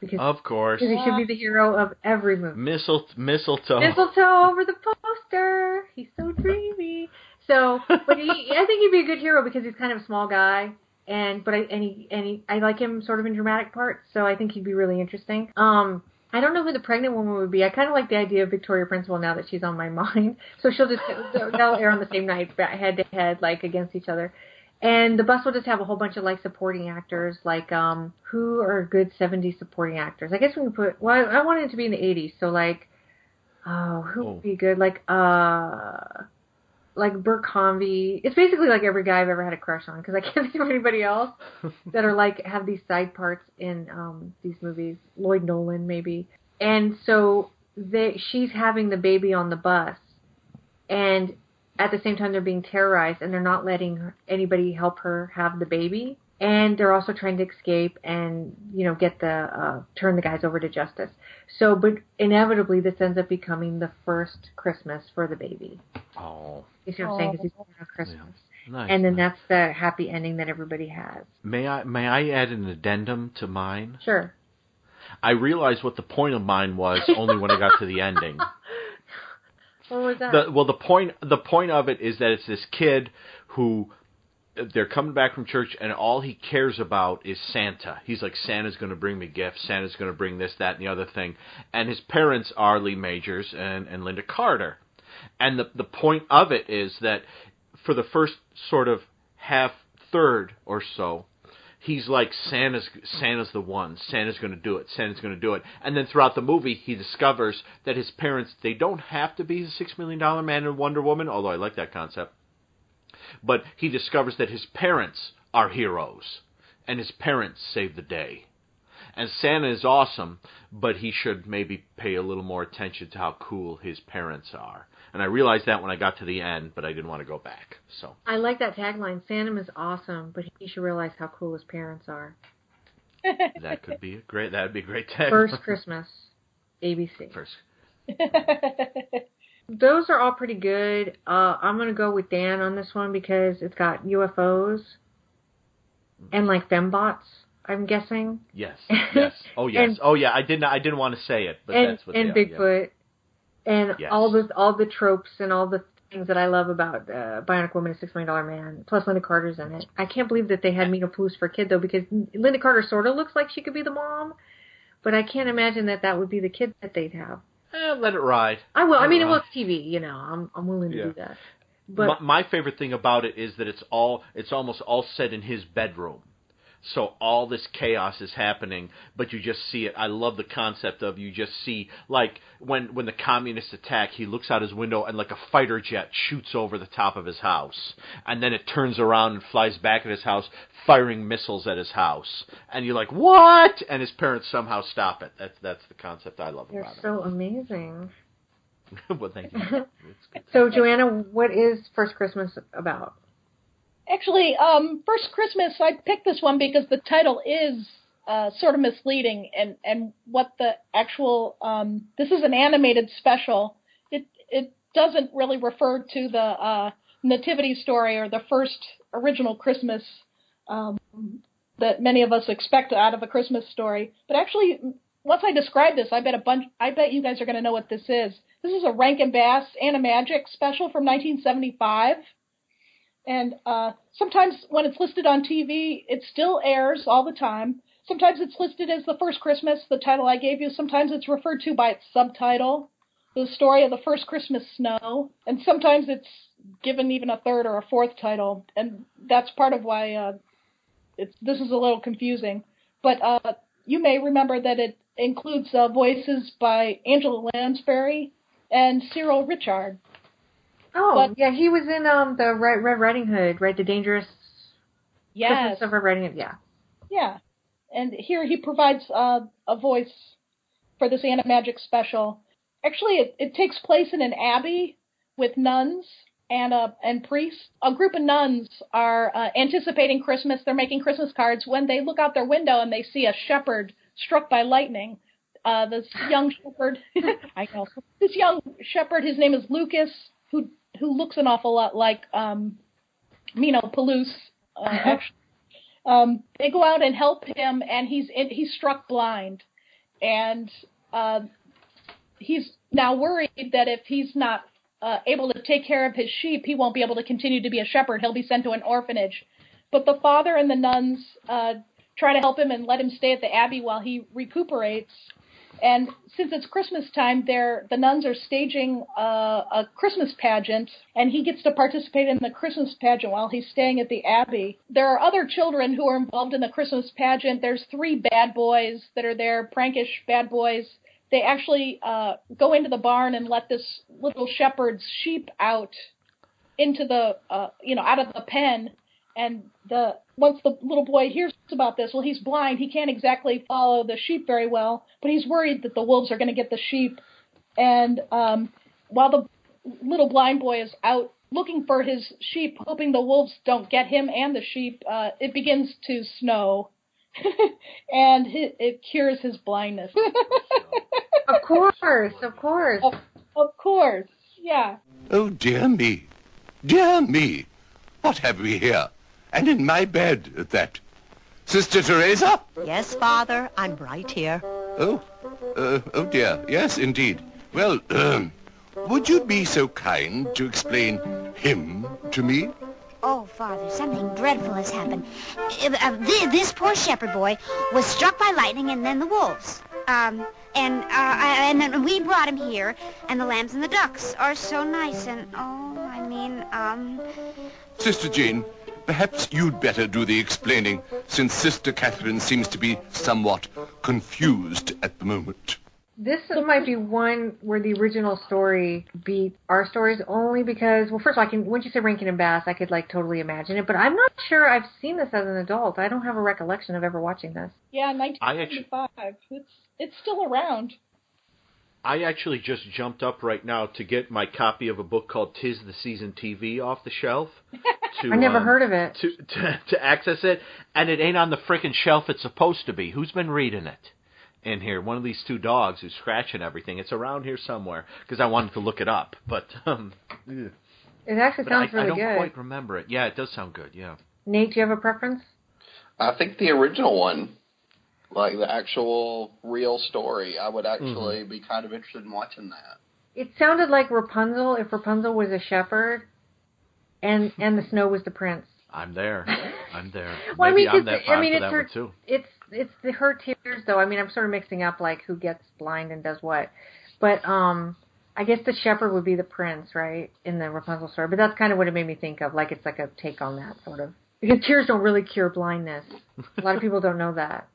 Speaker 3: Because
Speaker 5: Of course.
Speaker 3: because he should be the hero of every movie.
Speaker 5: Mistle, mistletoe.
Speaker 3: Mistletoe over the poster. He's so dreamy. So, but he, I think he'd be a good hero because he's kind of a small guy, and but I and he and he, I like him sort of in dramatic parts. So I think he'd be really interesting. Um, I don't know who the pregnant woman would be. I kind of like the idea of Victoria Principal now that she's on my mind. So she'll just they'll air on the same night, head to head, like against each other. And the bus will just have a whole bunch of like supporting actors, like um who are good 70s supporting actors. I guess we can put well, I, I wanted it to be in the 80s, so like oh who would be good? Like uh like Bert Convy. It's basically like every guy I've ever had a crush on because I can't think of anybody else that are like have these side parts in um these movies. Lloyd Nolan maybe. And so they she's having the baby on the bus and at the same time they're being terrorized and they're not letting her, anybody help her have the baby and they're also trying to escape and you know get the uh turn the guys over to justice so but inevitably this ends up becoming the first christmas for the baby
Speaker 5: Oh.
Speaker 3: You see what i'm saying oh. because he's born on christmas
Speaker 5: Nice.
Speaker 3: and then that's the happy ending that everybody has
Speaker 5: May I may I add an addendum to mine?
Speaker 3: sure
Speaker 5: I realized what the point of mine was only when I got to the ending.
Speaker 3: what was that
Speaker 5: The, well, the point the point of it is that it's this kid who they're coming back from church and all he cares about is Santa. He's like Santa's going to bring me gifts. Santa's going to bring this, that, and the other thing. And his parents are Lee Majors and and Lynda Carter. And the the point of it is that for the first sort of half third or so, he's like Santa's Santa's the one. Santa's going to do it. Santa's going to do it. And then throughout the movie, he discovers that his parents they don't have to be the six million dollar man and Wonder Woman. Although I like that concept, but he discovers that his parents are heroes, and his parents save the day. And Santa is awesome, but he should maybe pay a little more attention to how cool his parents are. And I realized that when I got to the end, but I didn't want to go back. So
Speaker 3: i like that tagline santa is awesome but he should realize how cool his parents are
Speaker 5: that could be a great. That'd be a great tag.
Speaker 3: first christmas abc
Speaker 5: First.
Speaker 3: those are all pretty good. Uh, I'm gonna go with Dan on this one because it's got UFOs and like fembots. I'm guessing.
Speaker 5: Yes. Yes. Oh yes.
Speaker 3: And-
Speaker 5: oh yeah. I didn't. I didn't want to say it, but
Speaker 3: and
Speaker 5: that's what
Speaker 3: and
Speaker 5: they are, yeah.
Speaker 3: Bigfoot and
Speaker 5: Yes.
Speaker 3: all the all the tropes and all the things that I love about uh, Bionic Woman and Six Million Dollar Man. Plus Lynda Carter's in it. I can't believe that they had Meeno Peluce for a kid though because Lynda Carter sort of looks like she could be the mom, but I can't imagine that that would be the kid that they'd have.
Speaker 5: Eh, let it ride.
Speaker 3: I will. I mean,
Speaker 5: it
Speaker 3: it was TV. You know, I'm I'm willing to
Speaker 5: Yeah.
Speaker 3: do that. But
Speaker 5: my, my favorite thing about it is that it's all it's almost all set in his bedroom. So all this chaos is happening, but you just see it. I love the concept of you just see like when when the communists attack, he looks out his window and like a fighter jet shoots over the top of his house, and then it turns around and flies back at his house, firing missiles at his house, and you're like, what? And his parents somehow stop it. That's that's the concept I love
Speaker 3: they're
Speaker 5: about
Speaker 3: so amazing.
Speaker 5: well, thank you.
Speaker 3: So Joanna, what is First Christmas about?
Speaker 4: Actually, um, First Christmas, I picked this one because the title is uh, sort of misleading, and and what the actual um, this is an animated special. It it doesn't really refer to the uh, nativity story or the first original Christmas um, that many of us expect out of a Christmas story. But actually, once I describe this, I bet a bunch. I bet you guys are going to know what this is. This is a Rankin Bass Animagic special from 1975. And uh, sometimes when it's listed on TV, it still airs all the time. Sometimes it's listed as the first Christmas, the title I gave you. Sometimes it's referred to by its subtitle, the story of the first Christmas snow. And sometimes it's given even a third or a fourth title. And that's part of why uh, this is a little confusing. But uh, you may remember that it includes uh, voices by Angela Lansbury and Cyril Ritchard.
Speaker 3: Oh,
Speaker 4: But-
Speaker 3: yeah, he was in um the Red, Red Riding Hood, right? The Dangerous
Speaker 4: Yes.
Speaker 3: Christmas of Red Riding Hood. Yeah.
Speaker 4: Yeah. And here he provides uh, a voice for this Animagic special. Actually, it, it takes place in an abbey with nuns and uh, and priests. A group of nuns are uh, anticipating Christmas. They're making Christmas cards when they look out their window and they see a shepherd struck by lightning. Uh, this young shepherd, I know, this young shepherd. His name is Lucas, who who looks an awful lot like um, Meeno Peluce. Uh, actually um, they go out and help him, and he's in, he's struck blind, and uh, he's now worried that if he's not uh, able to take care of his sheep, he won't be able to continue to be a shepherd. He'll be sent to an orphanage. But the father and the nuns uh, try to help him and let him stay at the abbey while he recuperates. And since it's Christmas time, they're, the nuns are staging uh, a Christmas pageant, and he gets to participate in the Christmas pageant while he's staying at the abbey. There are other children who are involved in the Christmas pageant. There's three bad boys that are there, prankish bad boys. They actually uh, go into the barn and let this little shepherd's sheep out into the, uh, you know, out of the pen. And the once the little boy hears about this, well, he's blind. He can't exactly follow the sheep very well, but he's worried that the wolves are going to get the sheep. And um, while the little blind boy is out looking for his sheep, hoping the wolves don't get him and the sheep, uh, it begins to snow, and it, it cures his blindness.
Speaker 3: Of course, of course.
Speaker 4: Of, of course, yeah.
Speaker 17: Oh, dear me. Dear me. What have we here? And in my bed at that. Sister Teresa?
Speaker 18: Yes, Father, I'm right here.
Speaker 17: Oh, uh, oh dear. Yes, indeed. Well, um, would you be so kind to explain him to me?
Speaker 19: Oh, Father, something dreadful has happened. Uh, uh, thi- this poor shepherd boy was struck by lightning and then the wolves. Um, and, uh, I- and then we brought him here, and the lambs and the ducks are so nice, and, oh, I mean, um...
Speaker 17: Sister Jane, perhaps you'd better do the explaining, since Sister Catherine seems to be somewhat confused at the moment.
Speaker 3: This might be one where the original story beat our stories only because, well, first of all, I can, once you say Rankin and Bass, I could like totally imagine it, but I'm not sure I've seen this as an adult. I don't have a recollection of ever watching this.
Speaker 4: Yeah,
Speaker 5: I actu-
Speaker 4: 1975. It's it's still around.
Speaker 5: I actually just jumped up right now to get my copy of a book called "Tis the Season" TV off the shelf. To,
Speaker 3: I never
Speaker 5: um,
Speaker 3: heard of it.
Speaker 5: To, to to access it, and it ain't on the frickin' shelf it's supposed to be. Who's been reading it? In here, one of these two dogs who's scratching everything. It's around here somewhere because I wanted to look it up, but um.
Speaker 3: It actually
Speaker 5: but
Speaker 3: sounds
Speaker 5: I,
Speaker 3: really good.
Speaker 5: I don't
Speaker 3: good.
Speaker 5: quite remember it. Yeah, it does sound good. Yeah.
Speaker 3: Nate, do you have a preference?
Speaker 6: I think the original one, like the actual real story, I would actually
Speaker 3: Mm-hmm.
Speaker 6: be kind of interested in watching that.
Speaker 3: It sounded like Rapunzel if Rapunzel was a shepherd, and and the snow was the prince.
Speaker 5: I'm there. I'm there.
Speaker 3: Well, I mean,
Speaker 5: I'm
Speaker 3: 'cause
Speaker 5: that
Speaker 3: I mean, it's
Speaker 5: that
Speaker 3: her,
Speaker 5: too.
Speaker 3: it's it's the her tears though. I mean, I'm sort of mixing up like who gets blind and does what, but um, I guess the shepherd would be the prince, right, in the Rapunzel story. But that's kind of what it made me think of. Like it's like a take on that sort of because tears don't really cure blindness. A lot of people don't know that.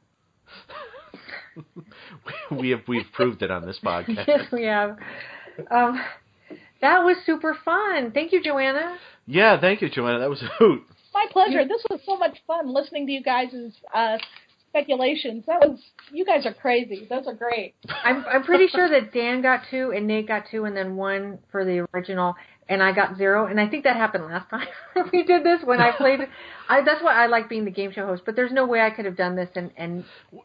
Speaker 5: we have we've proved it on this podcast.
Speaker 3: yes, we have. Um, that was super fun. Thank you, Joanna.
Speaker 5: Yeah, thank you, Joanna. That was a hoot.
Speaker 4: My pleasure. This was so much fun listening to you guys' uh, speculations. That was you guys are crazy. Those are great.
Speaker 3: I'm I'm pretty sure that Dan got two and Nate got two and then one for the original and I got zero and I think that happened last time we did this when I played I that's why I like being the game show host but there's no way I could have done this and and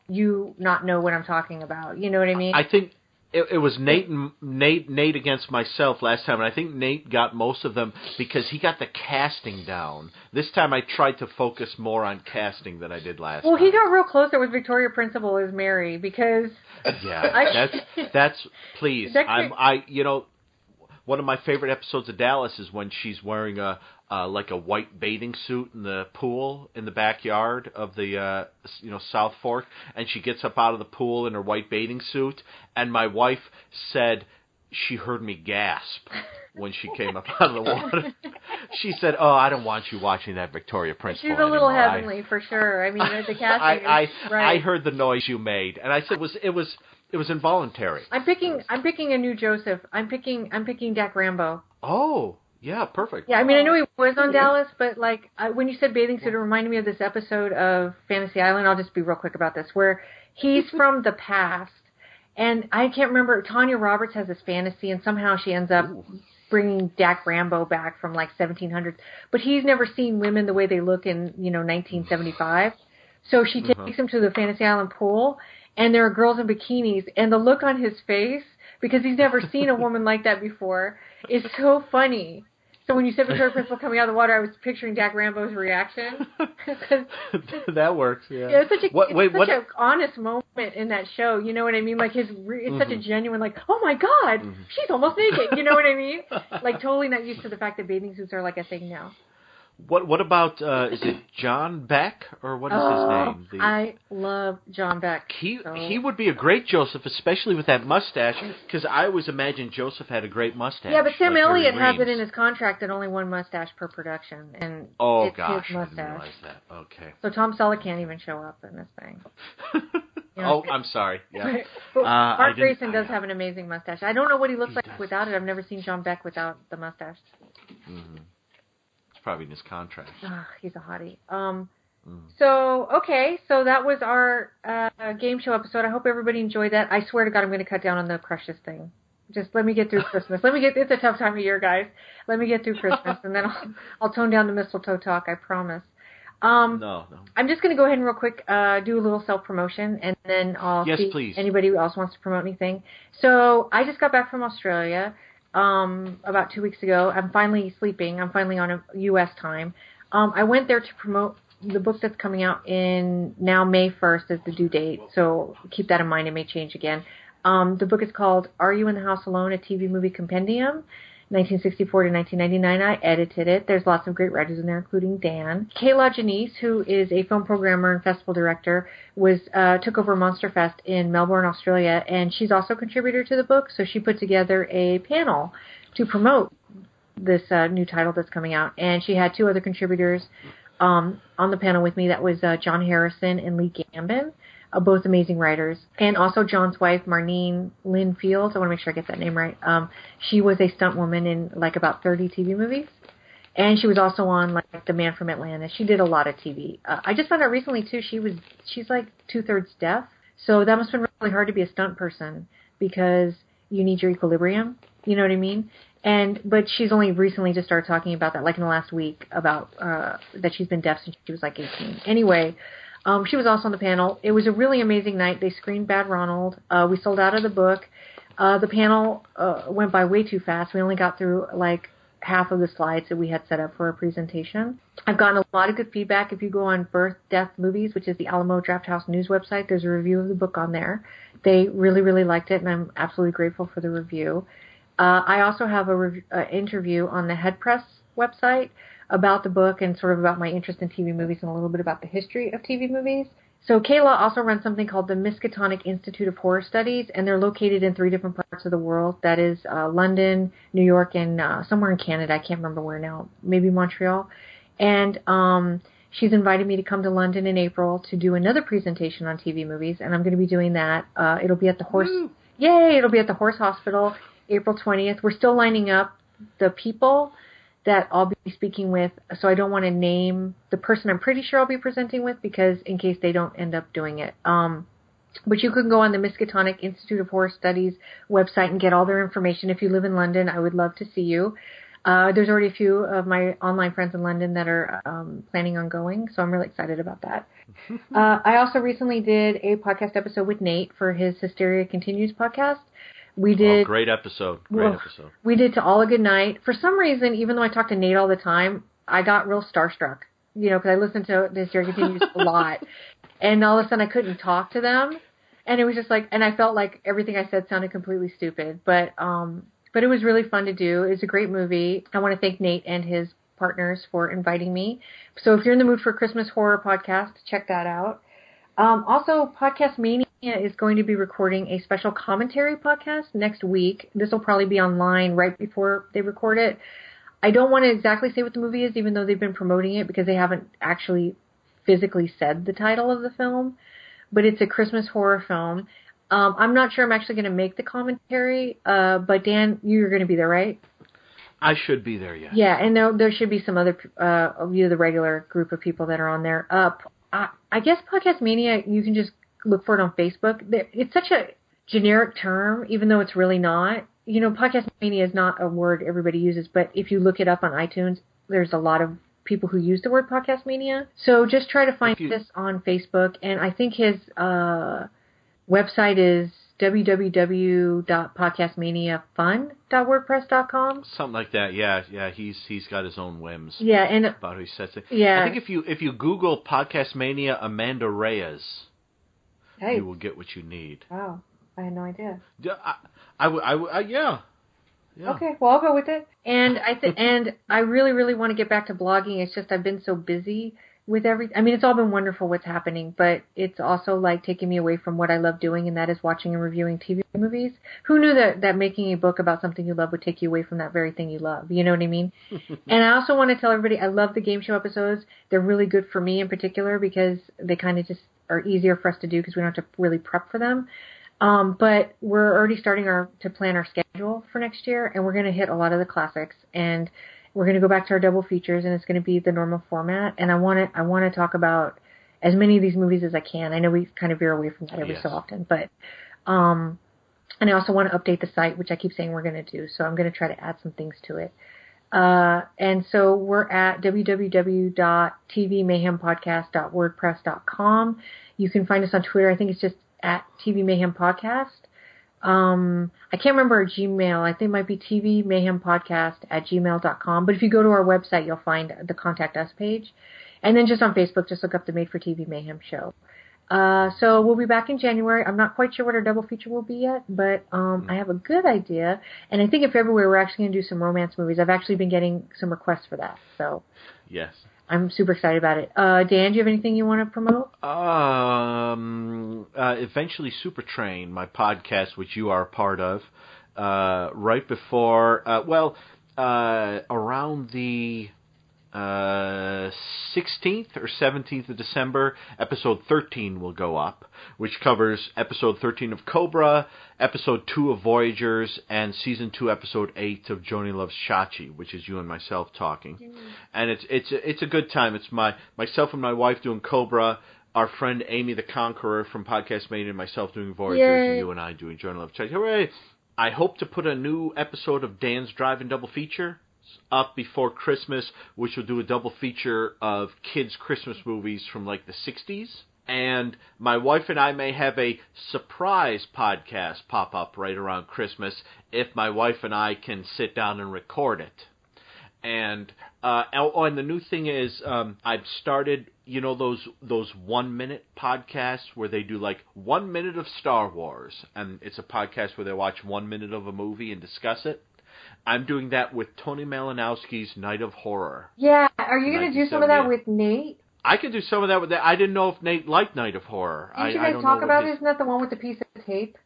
Speaker 3: you not know what I'm talking about you know what I mean
Speaker 5: I think it, it was Nate and Nate Nate against myself last time, and I think Nate got most of them because he got the casting down. This time I tried to focus more on casting than I did last.
Speaker 3: well he got real close there with Victoria Principal as Mary because
Speaker 5: Yeah,
Speaker 3: I-
Speaker 5: that's that's please.
Speaker 3: That
Speaker 5: I'm I you know one of my favorite episodes of Dallas is when she's wearing a uh, like a white bathing suit in the pool in the backyard of the uh, you know South Fork, and she gets up out of the pool in her white bathing suit, and my wife said she heard me gasp when she came up out of the water. she said, "Oh, I don't want you watching that Victoria Principal
Speaker 3: She's a little
Speaker 5: anymore. I-
Speaker 3: heavenly for sure. I mean, the casting.
Speaker 5: I, I,
Speaker 3: right.
Speaker 5: I heard the noise you made, and I said it was it was it was involuntary.
Speaker 3: I'm picking. I'm picking a new Joseph. I'm picking. I'm picking Dak Rambo.
Speaker 5: Oh, yeah, perfect.
Speaker 3: Yeah, I mean, I know he was on Dallas, but like I, when you said bathing suit, it reminded me of this episode of Fantasy Island. I'll just be real quick about this, where he's from the past, and I can't remember. Tanya Roberts has this fantasy, and somehow she ends up bringing Dak Rambo back from like 1700s, but he's never seen women the way they look in you know 1975. So she takes
Speaker 5: Uh-huh.
Speaker 3: him to the Fantasy Island pool, and there are girls in bikinis, and the look on his face because he's never seen a woman like that before is so funny. So when you said Victoria Principal coming out of the water, I was picturing Dak Rambo's reaction.
Speaker 5: that works. Yeah.
Speaker 3: yeah, it's such a
Speaker 5: What-
Speaker 3: it's
Speaker 5: wait,
Speaker 3: such
Speaker 5: what-
Speaker 3: an honest moment in that show. You know what I mean? Like his, re- it's such a
Speaker 5: Mhm.
Speaker 3: genuine, like, oh my god,
Speaker 5: Mm-hmm.
Speaker 3: she's almost naked. You know what I mean? like totally not used to the fact that bathing suits are like a thing now.
Speaker 5: What what about uh, is it John Beck or what is
Speaker 3: oh,
Speaker 5: his name? The,
Speaker 3: I love John Beck.
Speaker 5: he
Speaker 3: so-
Speaker 5: he would be a great Joseph, especially with that mustache, because I always imagined Joseph had a great mustache.
Speaker 3: Yeah, but Sam
Speaker 5: like
Speaker 3: Elliott has it in his contract that only one mustache per production, and
Speaker 5: Oh
Speaker 3: it's
Speaker 5: gosh,
Speaker 3: his
Speaker 5: I didn't
Speaker 3: mustache.
Speaker 5: realize that. Okay.
Speaker 3: So Tom Selleck can't even show up in this thing. You know,
Speaker 5: Oh, I'm sorry. Yeah.
Speaker 3: But
Speaker 5: Uh, I
Speaker 3: Mark Grayson does have an amazing mustache. I don't know what he looks like without it. I've never seen John Beck without the mustache.
Speaker 5: hmm It's probably in his contract.
Speaker 3: Ugh, he's a hottie. Um,
Speaker 5: Mm.
Speaker 3: so okay, so that was our uh, game show episode. I hope everybody enjoyed that. I swear to God, I'm going to cut down on the crushes thing. Just let me get through Christmas. Let me get. It's a tough time of year, guys. Let me get through Christmas, and then I'll I'll tone down the mistletoe talk. I promise. Um,
Speaker 5: No, no.
Speaker 3: I'm just going to go ahead and real quick uh, do a little self promotion, and then I'll
Speaker 5: Yes,
Speaker 3: see
Speaker 5: please.
Speaker 3: anybody else wants to promote anything. So I just got back from Australia um, about two weeks ago. I'm finally sleeping. I'm finally on a U.S. time. Um, I went there to promote the book that's coming out in now May 1st is the due date. So keep that in mind. It may change again. Um, the book is called Are You in the House Alone? A TV Movie Compendium. 1964 to 1999. I edited it. There's lots of great writers in there, including Dan. Kier-La Janisse, who is a film programmer and festival director, was uh, took over Monster Fest in Melbourne, Australia, and she's also a contributor to the book. So she put together a panel to promote this uh, new title that's coming out, and she had two other contributors um, on the panel with me. That was uh, John Harrison and Lee Gambin, uh, both amazing writers, and also John's wife, Marnine Lynn Fields. I want to make sure I get that name right. Um, she was a stunt woman in like about 30 TV movies, and she was also on like The Man from Atlantis. She did a lot of TV. Uh, I just found out recently too. She was she's like two thirds deaf, so that must have been really hard to be a stunt person because you need your equilibrium. You know what I mean? And but she's only recently just started talking about that, like in the last week, about uh, that she's been deaf since she was like 18. Anyway, um, she was also on the panel. It was a really amazing night. They screened Bad Ronald. Uh, we sold out of the book. Uh, the panel uh, went by way too fast. We only got through like half of the slides that we had set up for our presentation. I've gotten a lot of good feedback. If you go on Birth Death Movies, which is the Alamo Drafthouse news website, there's a review of the book on there. They really, really liked it, and I'm absolutely grateful for the review. Uh, I also have a uh, interview on the Headpress website about the book and sort of about my interest in TV movies and a little bit about the history of TV movies. So Kier-La also runs something called the Miskatonic Institute of Horror Studies, and they're located in three different parts of the world. That is uh, London, New York, and uh, somewhere in Canada. I can't remember where now. Maybe Montreal. And um, she's invited me to come to London in April to do another presentation on TV movies, and I'm going to be doing that. Uh, it'll be at the Horse. Yay! It'll be at the Horse Hospital, April 20th. We're still lining up the people that I'll be speaking with, so I don't want to name the person I'm pretty sure I'll be presenting with because in case they don't end up doing it. Um, but you can go on the Miskatonic Institute of Horror Studies website and get all their information. If you live in London, I would love to see you. Uh, there's already a few of my online friends in London that are um, planning on going, so I'm really excited about that. uh, I also recently did a podcast episode with Nate for his Hysteria Continues podcast. We did
Speaker 5: Oh, great episode. Great
Speaker 3: Well,
Speaker 5: episode.
Speaker 3: we did to all a good night. For some reason, even though I talked to Nate all the time, I got real starstruck. You know, because I listened to Hysteria Continues a lot, and all of a sudden I couldn't talk to them, and it was just like, and I felt like everything I said sounded completely stupid. But um, but it was really fun to do. It was a great movie. I want to thank Nate and his partners for inviting me. So if you're in the mood for a Christmas horror podcast, check that out. Um, also, Podcast Mania Mania is going to be recording a special commentary podcast next week. This will probably be online right before they record it. I don't want to exactly say what the movie is, even though they've been promoting it because they haven't actually physically said the title of the film. But it's a Christmas horror film. Um, I'm not sure I'm actually going to make the commentary, uh, but Dan, you're going to be there, right?
Speaker 5: I should be there, yeah.
Speaker 3: Yeah, and there, there should be some other uh, of you, the regular group of people that are on there. Uh, I, I guess Podcast Mania, you can just look for it on Facebook. It's such a generic term, even though it's really not. You know, Podcast Mania is not a word everybody uses, but if you look it up on iTunes, there's a lot of people who use the word Podcast Mania. So just try to find
Speaker 5: you-
Speaker 3: this on Facebook, and I think his uh, website is www.podcastmaniafun.wordpress.com.
Speaker 5: Something like that, yeah, yeah. He's he's got his own whims.
Speaker 3: Yeah, and-
Speaker 5: about how he sets it.
Speaker 3: Yeah.
Speaker 5: I think if you if you Google Podcast Mania Amanda Reyes,
Speaker 3: Hey.
Speaker 5: you will get what you need.
Speaker 3: Wow, I had no idea.
Speaker 5: Yeah, I, I, would- I, would- I, yeah, yeah.
Speaker 3: Okay, well I'll go with it. And I th- and I really really want to get back to blogging. It's just I've been so busy with every. I mean, it's all been wonderful what's happening, but it's also like taking me away from what I love doing, and that is watching and reviewing TV movies. Who knew that that making a book about something you love would take you away from that very thing you love? You know what I mean? and I also want to tell everybody I love the game show episodes. They're really good for me in particular because they kind of just are easier for us to do because we don't have to really prep for them. Um, but we're already starting our to plan our schedule for next year, and we're going to hit a lot of the classics, and we're going to go back to our double features, and it's going to be the normal format. And I want to I want to talk about as many of these movies as I can. I know we kind of veer away from that every
Speaker 5: Yes.
Speaker 3: so often, but um, and I also want to update the site, which I keep saying we're going to do. So I'm going to try to add some things to it. Uh, and so we're at www.tvmayhempodcast.wordpress.com. You can find us on Twitter. I think it's just at TV Mayhem Podcast. Um, I can't remember our Gmail. I think it might be TV Mayhem Podcast at gmail.com. But if you go to our website, you'll find the Contact Us page. And then just on Facebook, just look up the Made for TV Mayhem show. Uh, so we'll be back in January. I'm not quite sure what our double feature will be yet, but um, I have a good idea. And I think in February we're actually going to do some romance movies. I've actually been getting some requests for that, so
Speaker 5: Yes.
Speaker 3: I'm super excited about it. Uh, Dan, do you have anything you want to promote?
Speaker 5: Um, uh, eventually, Super Train, my podcast, which you are a part of, uh, right before, uh, well, uh, around the uh, 16th or 17th of December, episode 13 will go up, which covers episode 13 of Cobra, episode 2 of Voyagers, and season 2, episode 8 of Joanie Loves Chachi, which is you and myself talking. And it's it's a- it's a good time. It's my myself and my wife doing Cobra, our friend Amy the Conqueror from Podcast Made, and myself doing Voyagers,
Speaker 3: Yay.
Speaker 5: and you and I doing Joanie Loves Chachi. Hooray! I hope to put a new episode of Dan's Driving Double Feature up before Christmas, which will do a double feature of kids' Christmas movies from like the 60s. And my wife and I may have a surprise podcast pop up right around Christmas if my wife and I can sit down and record it. And uh, oh, and the new thing is, um, I've started, you know, those those one minute podcasts where they do like one minute of Star Wars, and it's a podcast where they watch one minute of a movie and discuss it. I'm doing that with Tony Malanowski's Night of Horror.
Speaker 3: Yeah, are you going to do some of that with Nate?
Speaker 5: I could do some of that with that. I didn't know if Nate liked Night of Horror.
Speaker 3: Didn't
Speaker 5: I,
Speaker 3: you
Speaker 5: I
Speaker 3: guys
Speaker 5: don't
Speaker 3: talk about
Speaker 5: his-
Speaker 3: Isn't that the one with the piece of tape?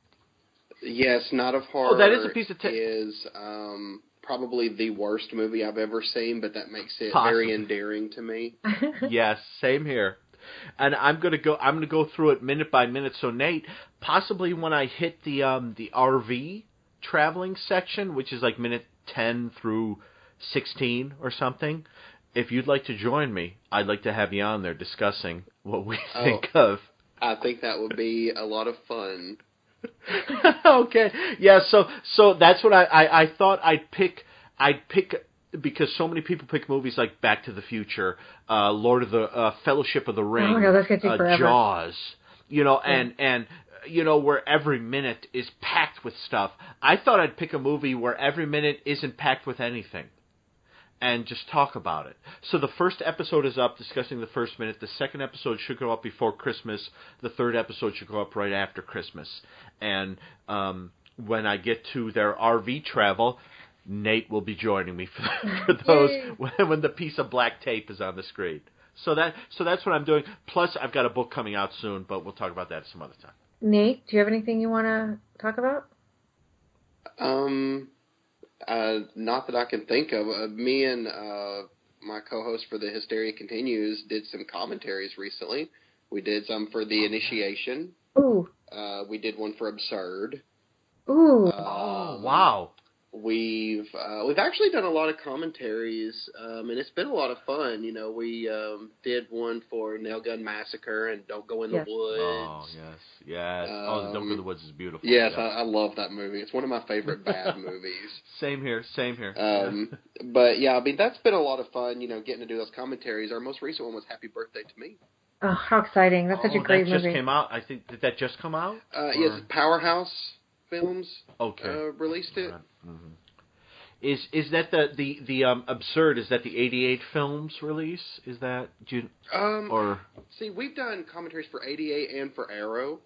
Speaker 6: Yes, Night of Horror.
Speaker 5: Oh, that is a piece of tape.
Speaker 6: is um, probably the worst movie I've ever seen, but that makes it
Speaker 5: Possibly.
Speaker 6: very endearing to me.
Speaker 5: yes, same here. And I'm gonna go. I'm gonna go through it minute by minute. So Nate, possibly when I hit the um the RV traveling section, which is like minute ten through sixteen or something, if you'd like to join me, I'd like to have you on there discussing what we
Speaker 6: Oh.
Speaker 5: think of.
Speaker 6: I think that would be a lot of fun.
Speaker 5: okay. Yeah. So so that's what I, I I thought I'd pick. I'd pick because so many people pick movies like Back to the Future, uh, Lord of the uh, Fellowship of the Ring,
Speaker 3: my God, that's gonna take
Speaker 5: uh,
Speaker 3: forever.
Speaker 5: Jaws. You know,
Speaker 3: Yeah.
Speaker 5: and and you know where every minute is packed with stuff. I thought I'd pick a movie where every minute isn't packed with anything. And just talk about it. So the first episode is up discussing the first minute. The second episode should go up before Christmas. The third episode should go up right after Christmas. And um, when I get to their RV travel, Nate will be joining me for, for those when, when the piece of black tape is on the screen. So that so that's what I'm doing. Plus, I've got a book coming out soon, but we'll talk about that some other time.
Speaker 3: Nate, do you have anything you want to talk about?
Speaker 6: Um, uh, not that I can think of. Uh, me and uh, my co-host for the Hysteria Continues did some commentaries recently. We did some for the Initiation.
Speaker 3: Ooh.
Speaker 6: Uh, we did one for Absurd.
Speaker 3: Ooh.
Speaker 5: oh wow.
Speaker 6: We've uh, we've actually done a lot of commentaries, um, and it's been a lot of fun. You know, we um, did one for Nail Gun Massacre and Don't Go in
Speaker 3: Yes.
Speaker 6: the Woods.
Speaker 5: Oh yes, yes. oh, Don't Go in
Speaker 6: Um,
Speaker 5: the Woods is beautiful.
Speaker 6: Yes,
Speaker 5: Yeah.
Speaker 6: I, I love that movie. It's one of my favorite bad movies.
Speaker 5: Same here. Same here.
Speaker 6: Um, but yeah, I mean that's been a lot of fun. You know, getting to do those commentaries. Our most recent one was Happy Birthday to Me.
Speaker 3: Oh, how exciting! That's such
Speaker 5: Oh,
Speaker 3: a great
Speaker 5: that just
Speaker 3: movie.
Speaker 5: came out. I think did that just come out?
Speaker 6: Uh, yes, Powerhouse Films
Speaker 5: Okay.
Speaker 6: uh, released it.
Speaker 5: Mhm. Is is that the the the um absurd? Is that the '88 films release? Is that you,
Speaker 6: Um,
Speaker 5: or
Speaker 6: See, we've done commentaries for 88 and for Arrow,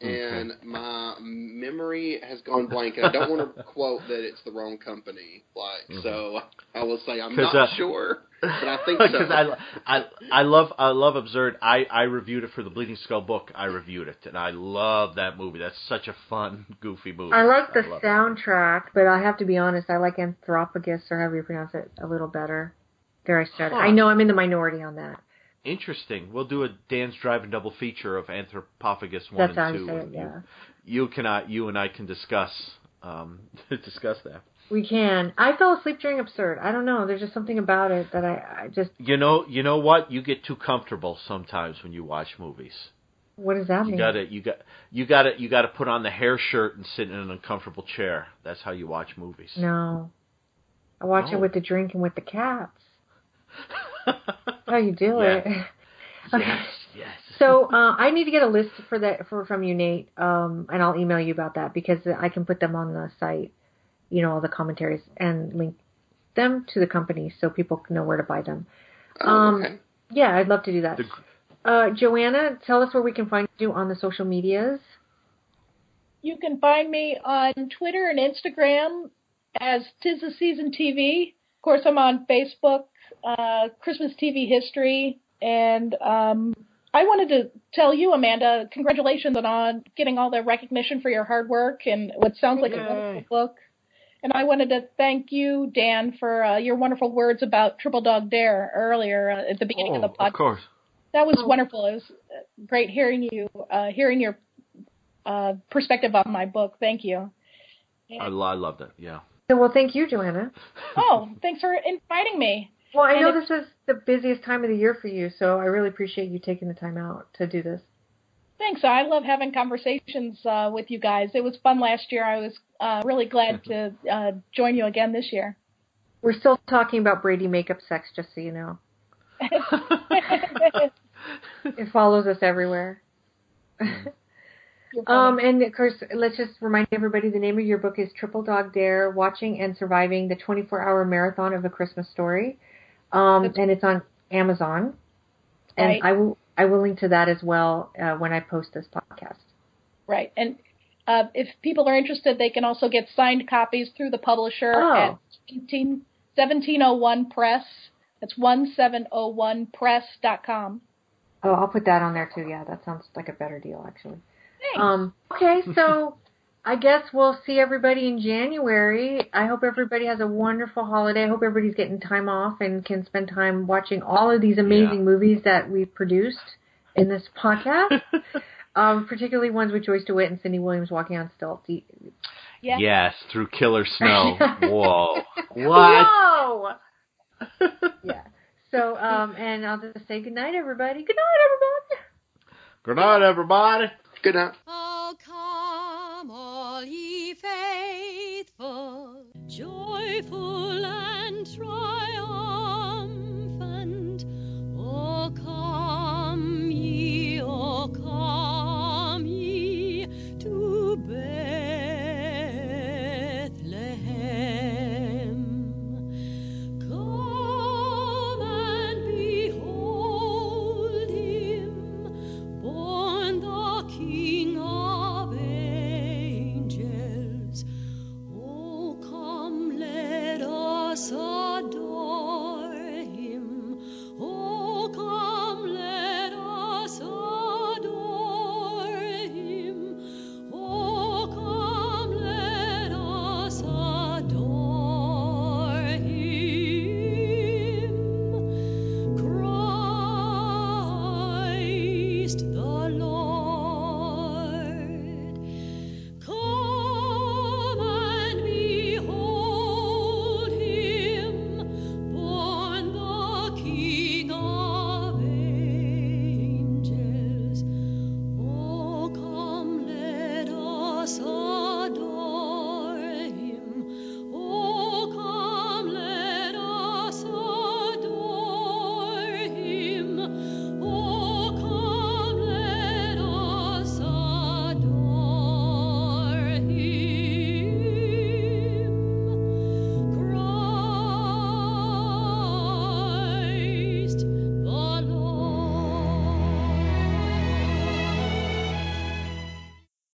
Speaker 6: and my memory has gone blank. And I don't want to quote that it's the wrong company. Like, so I will say I'm not
Speaker 5: uh,
Speaker 6: sure, but I think so.
Speaker 5: because I, I I love I love absurd. I I reviewed it for the Bleeding Skull book. I reviewed it, and I love that movie. That's such a fun, goofy movie.
Speaker 3: I like the
Speaker 5: love it.
Speaker 3: soundtrack, but I have to be honest, I like Anthropophagus, or however you pronounce it, a little better. There I said it.
Speaker 5: Huh.
Speaker 3: I know I'm in the minority on that.
Speaker 5: Interesting. We'll do a Dan's driving double feature of Anthropophagus one
Speaker 3: That's
Speaker 5: and two.
Speaker 3: it,
Speaker 5: and
Speaker 3: yeah.
Speaker 5: You, you can I, you and I can discuss um discuss that.
Speaker 3: We can. I fell asleep during Absurd. I don't know. There's just something about it that I, I just.
Speaker 5: You know, you know what? You get too comfortable sometimes when you watch movies.
Speaker 3: What does that mean?
Speaker 5: You
Speaker 3: mean?
Speaker 5: gotta, you got, you gotta, you gotta put on the hair shirt and sit in an uncomfortable chair. That's how you watch movies.
Speaker 3: No. I watch
Speaker 5: No.
Speaker 3: it with the drink and with the cats. How you do
Speaker 5: Yeah.
Speaker 3: it. Okay.
Speaker 5: Yes, yes.
Speaker 3: So uh, I need to get a list for that for from you, Nate, um, and I'll email you about that because I can put them on the site, you know, all the commentaries and link them to the company so people know where to buy them.
Speaker 6: Oh,
Speaker 3: um,
Speaker 6: okay.
Speaker 3: Yeah, I'd love to do that. Uh, Joanna, tell us where we can find you on the social medias.
Speaker 4: You can find me on Twitter and Instagram as Tis the Season TV. Of course, I'm on Facebook, uh, Christmas TV History, and um, I wanted to tell you, Amanda, congratulations on getting all the recognition for your hard work and what sounds like a wonderful book. And I wanted to thank you, Dan, for uh, your wonderful words about Triple Dog Dare earlier uh, at the beginning of the podcast.
Speaker 5: Of course.
Speaker 4: That was wonderful. It was uh, great hearing you, uh, hearing your uh, perspective on my book. Thank you.
Speaker 5: I, I love that. Yeah.
Speaker 3: Well, thank you, Joanna.
Speaker 4: Oh, thanks for inviting me.
Speaker 3: Well, I
Speaker 4: And
Speaker 3: know
Speaker 4: if-
Speaker 3: this is the busiest time of the year for you, so I really appreciate you taking the time out to do this.
Speaker 4: Thanks. I love having conversations uh, with you guys. It was fun last year. I was uh, really glad to uh, join you again this year.
Speaker 3: We're still talking about Brady makeup sex, just so you know. It follows us everywhere. Um, and of course, let's just remind everybody the name of your book is Triple Dog Dare: Watching and Surviving the 24-Hour Marathon of a Christmas Story, um, and it's on Amazon. And
Speaker 4: Right.
Speaker 3: I will I will link to that as well uh, when I post this podcast.
Speaker 4: Right. And uh, if people are interested, they can also get signed copies through the publisher
Speaker 3: Oh.
Speaker 4: at 17, 1701 Press. That's 1701press.com.
Speaker 3: Oh, I'll put that on there too. Yeah, that sounds like a better deal actually.
Speaker 4: Thanks.
Speaker 3: Um, okay, so I guess we'll see everybody in January. I hope everybody has a wonderful holiday. I hope everybody's getting time off and can spend time watching all of these amazing
Speaker 5: Yeah.
Speaker 3: movies that we've produced in this podcast. um, particularly ones with Joyce DeWitt and Cindy Williams walking on stilts. You-
Speaker 4: Yeah.
Speaker 5: Yes, through killer snow. Whoa. What?
Speaker 3: Whoa! yeah. So, um, and I'll just say good night, everybody. Good night, everybody.
Speaker 5: Good night, everybody.
Speaker 6: Good night.
Speaker 20: Oh, faithful, joyful, and triumphant.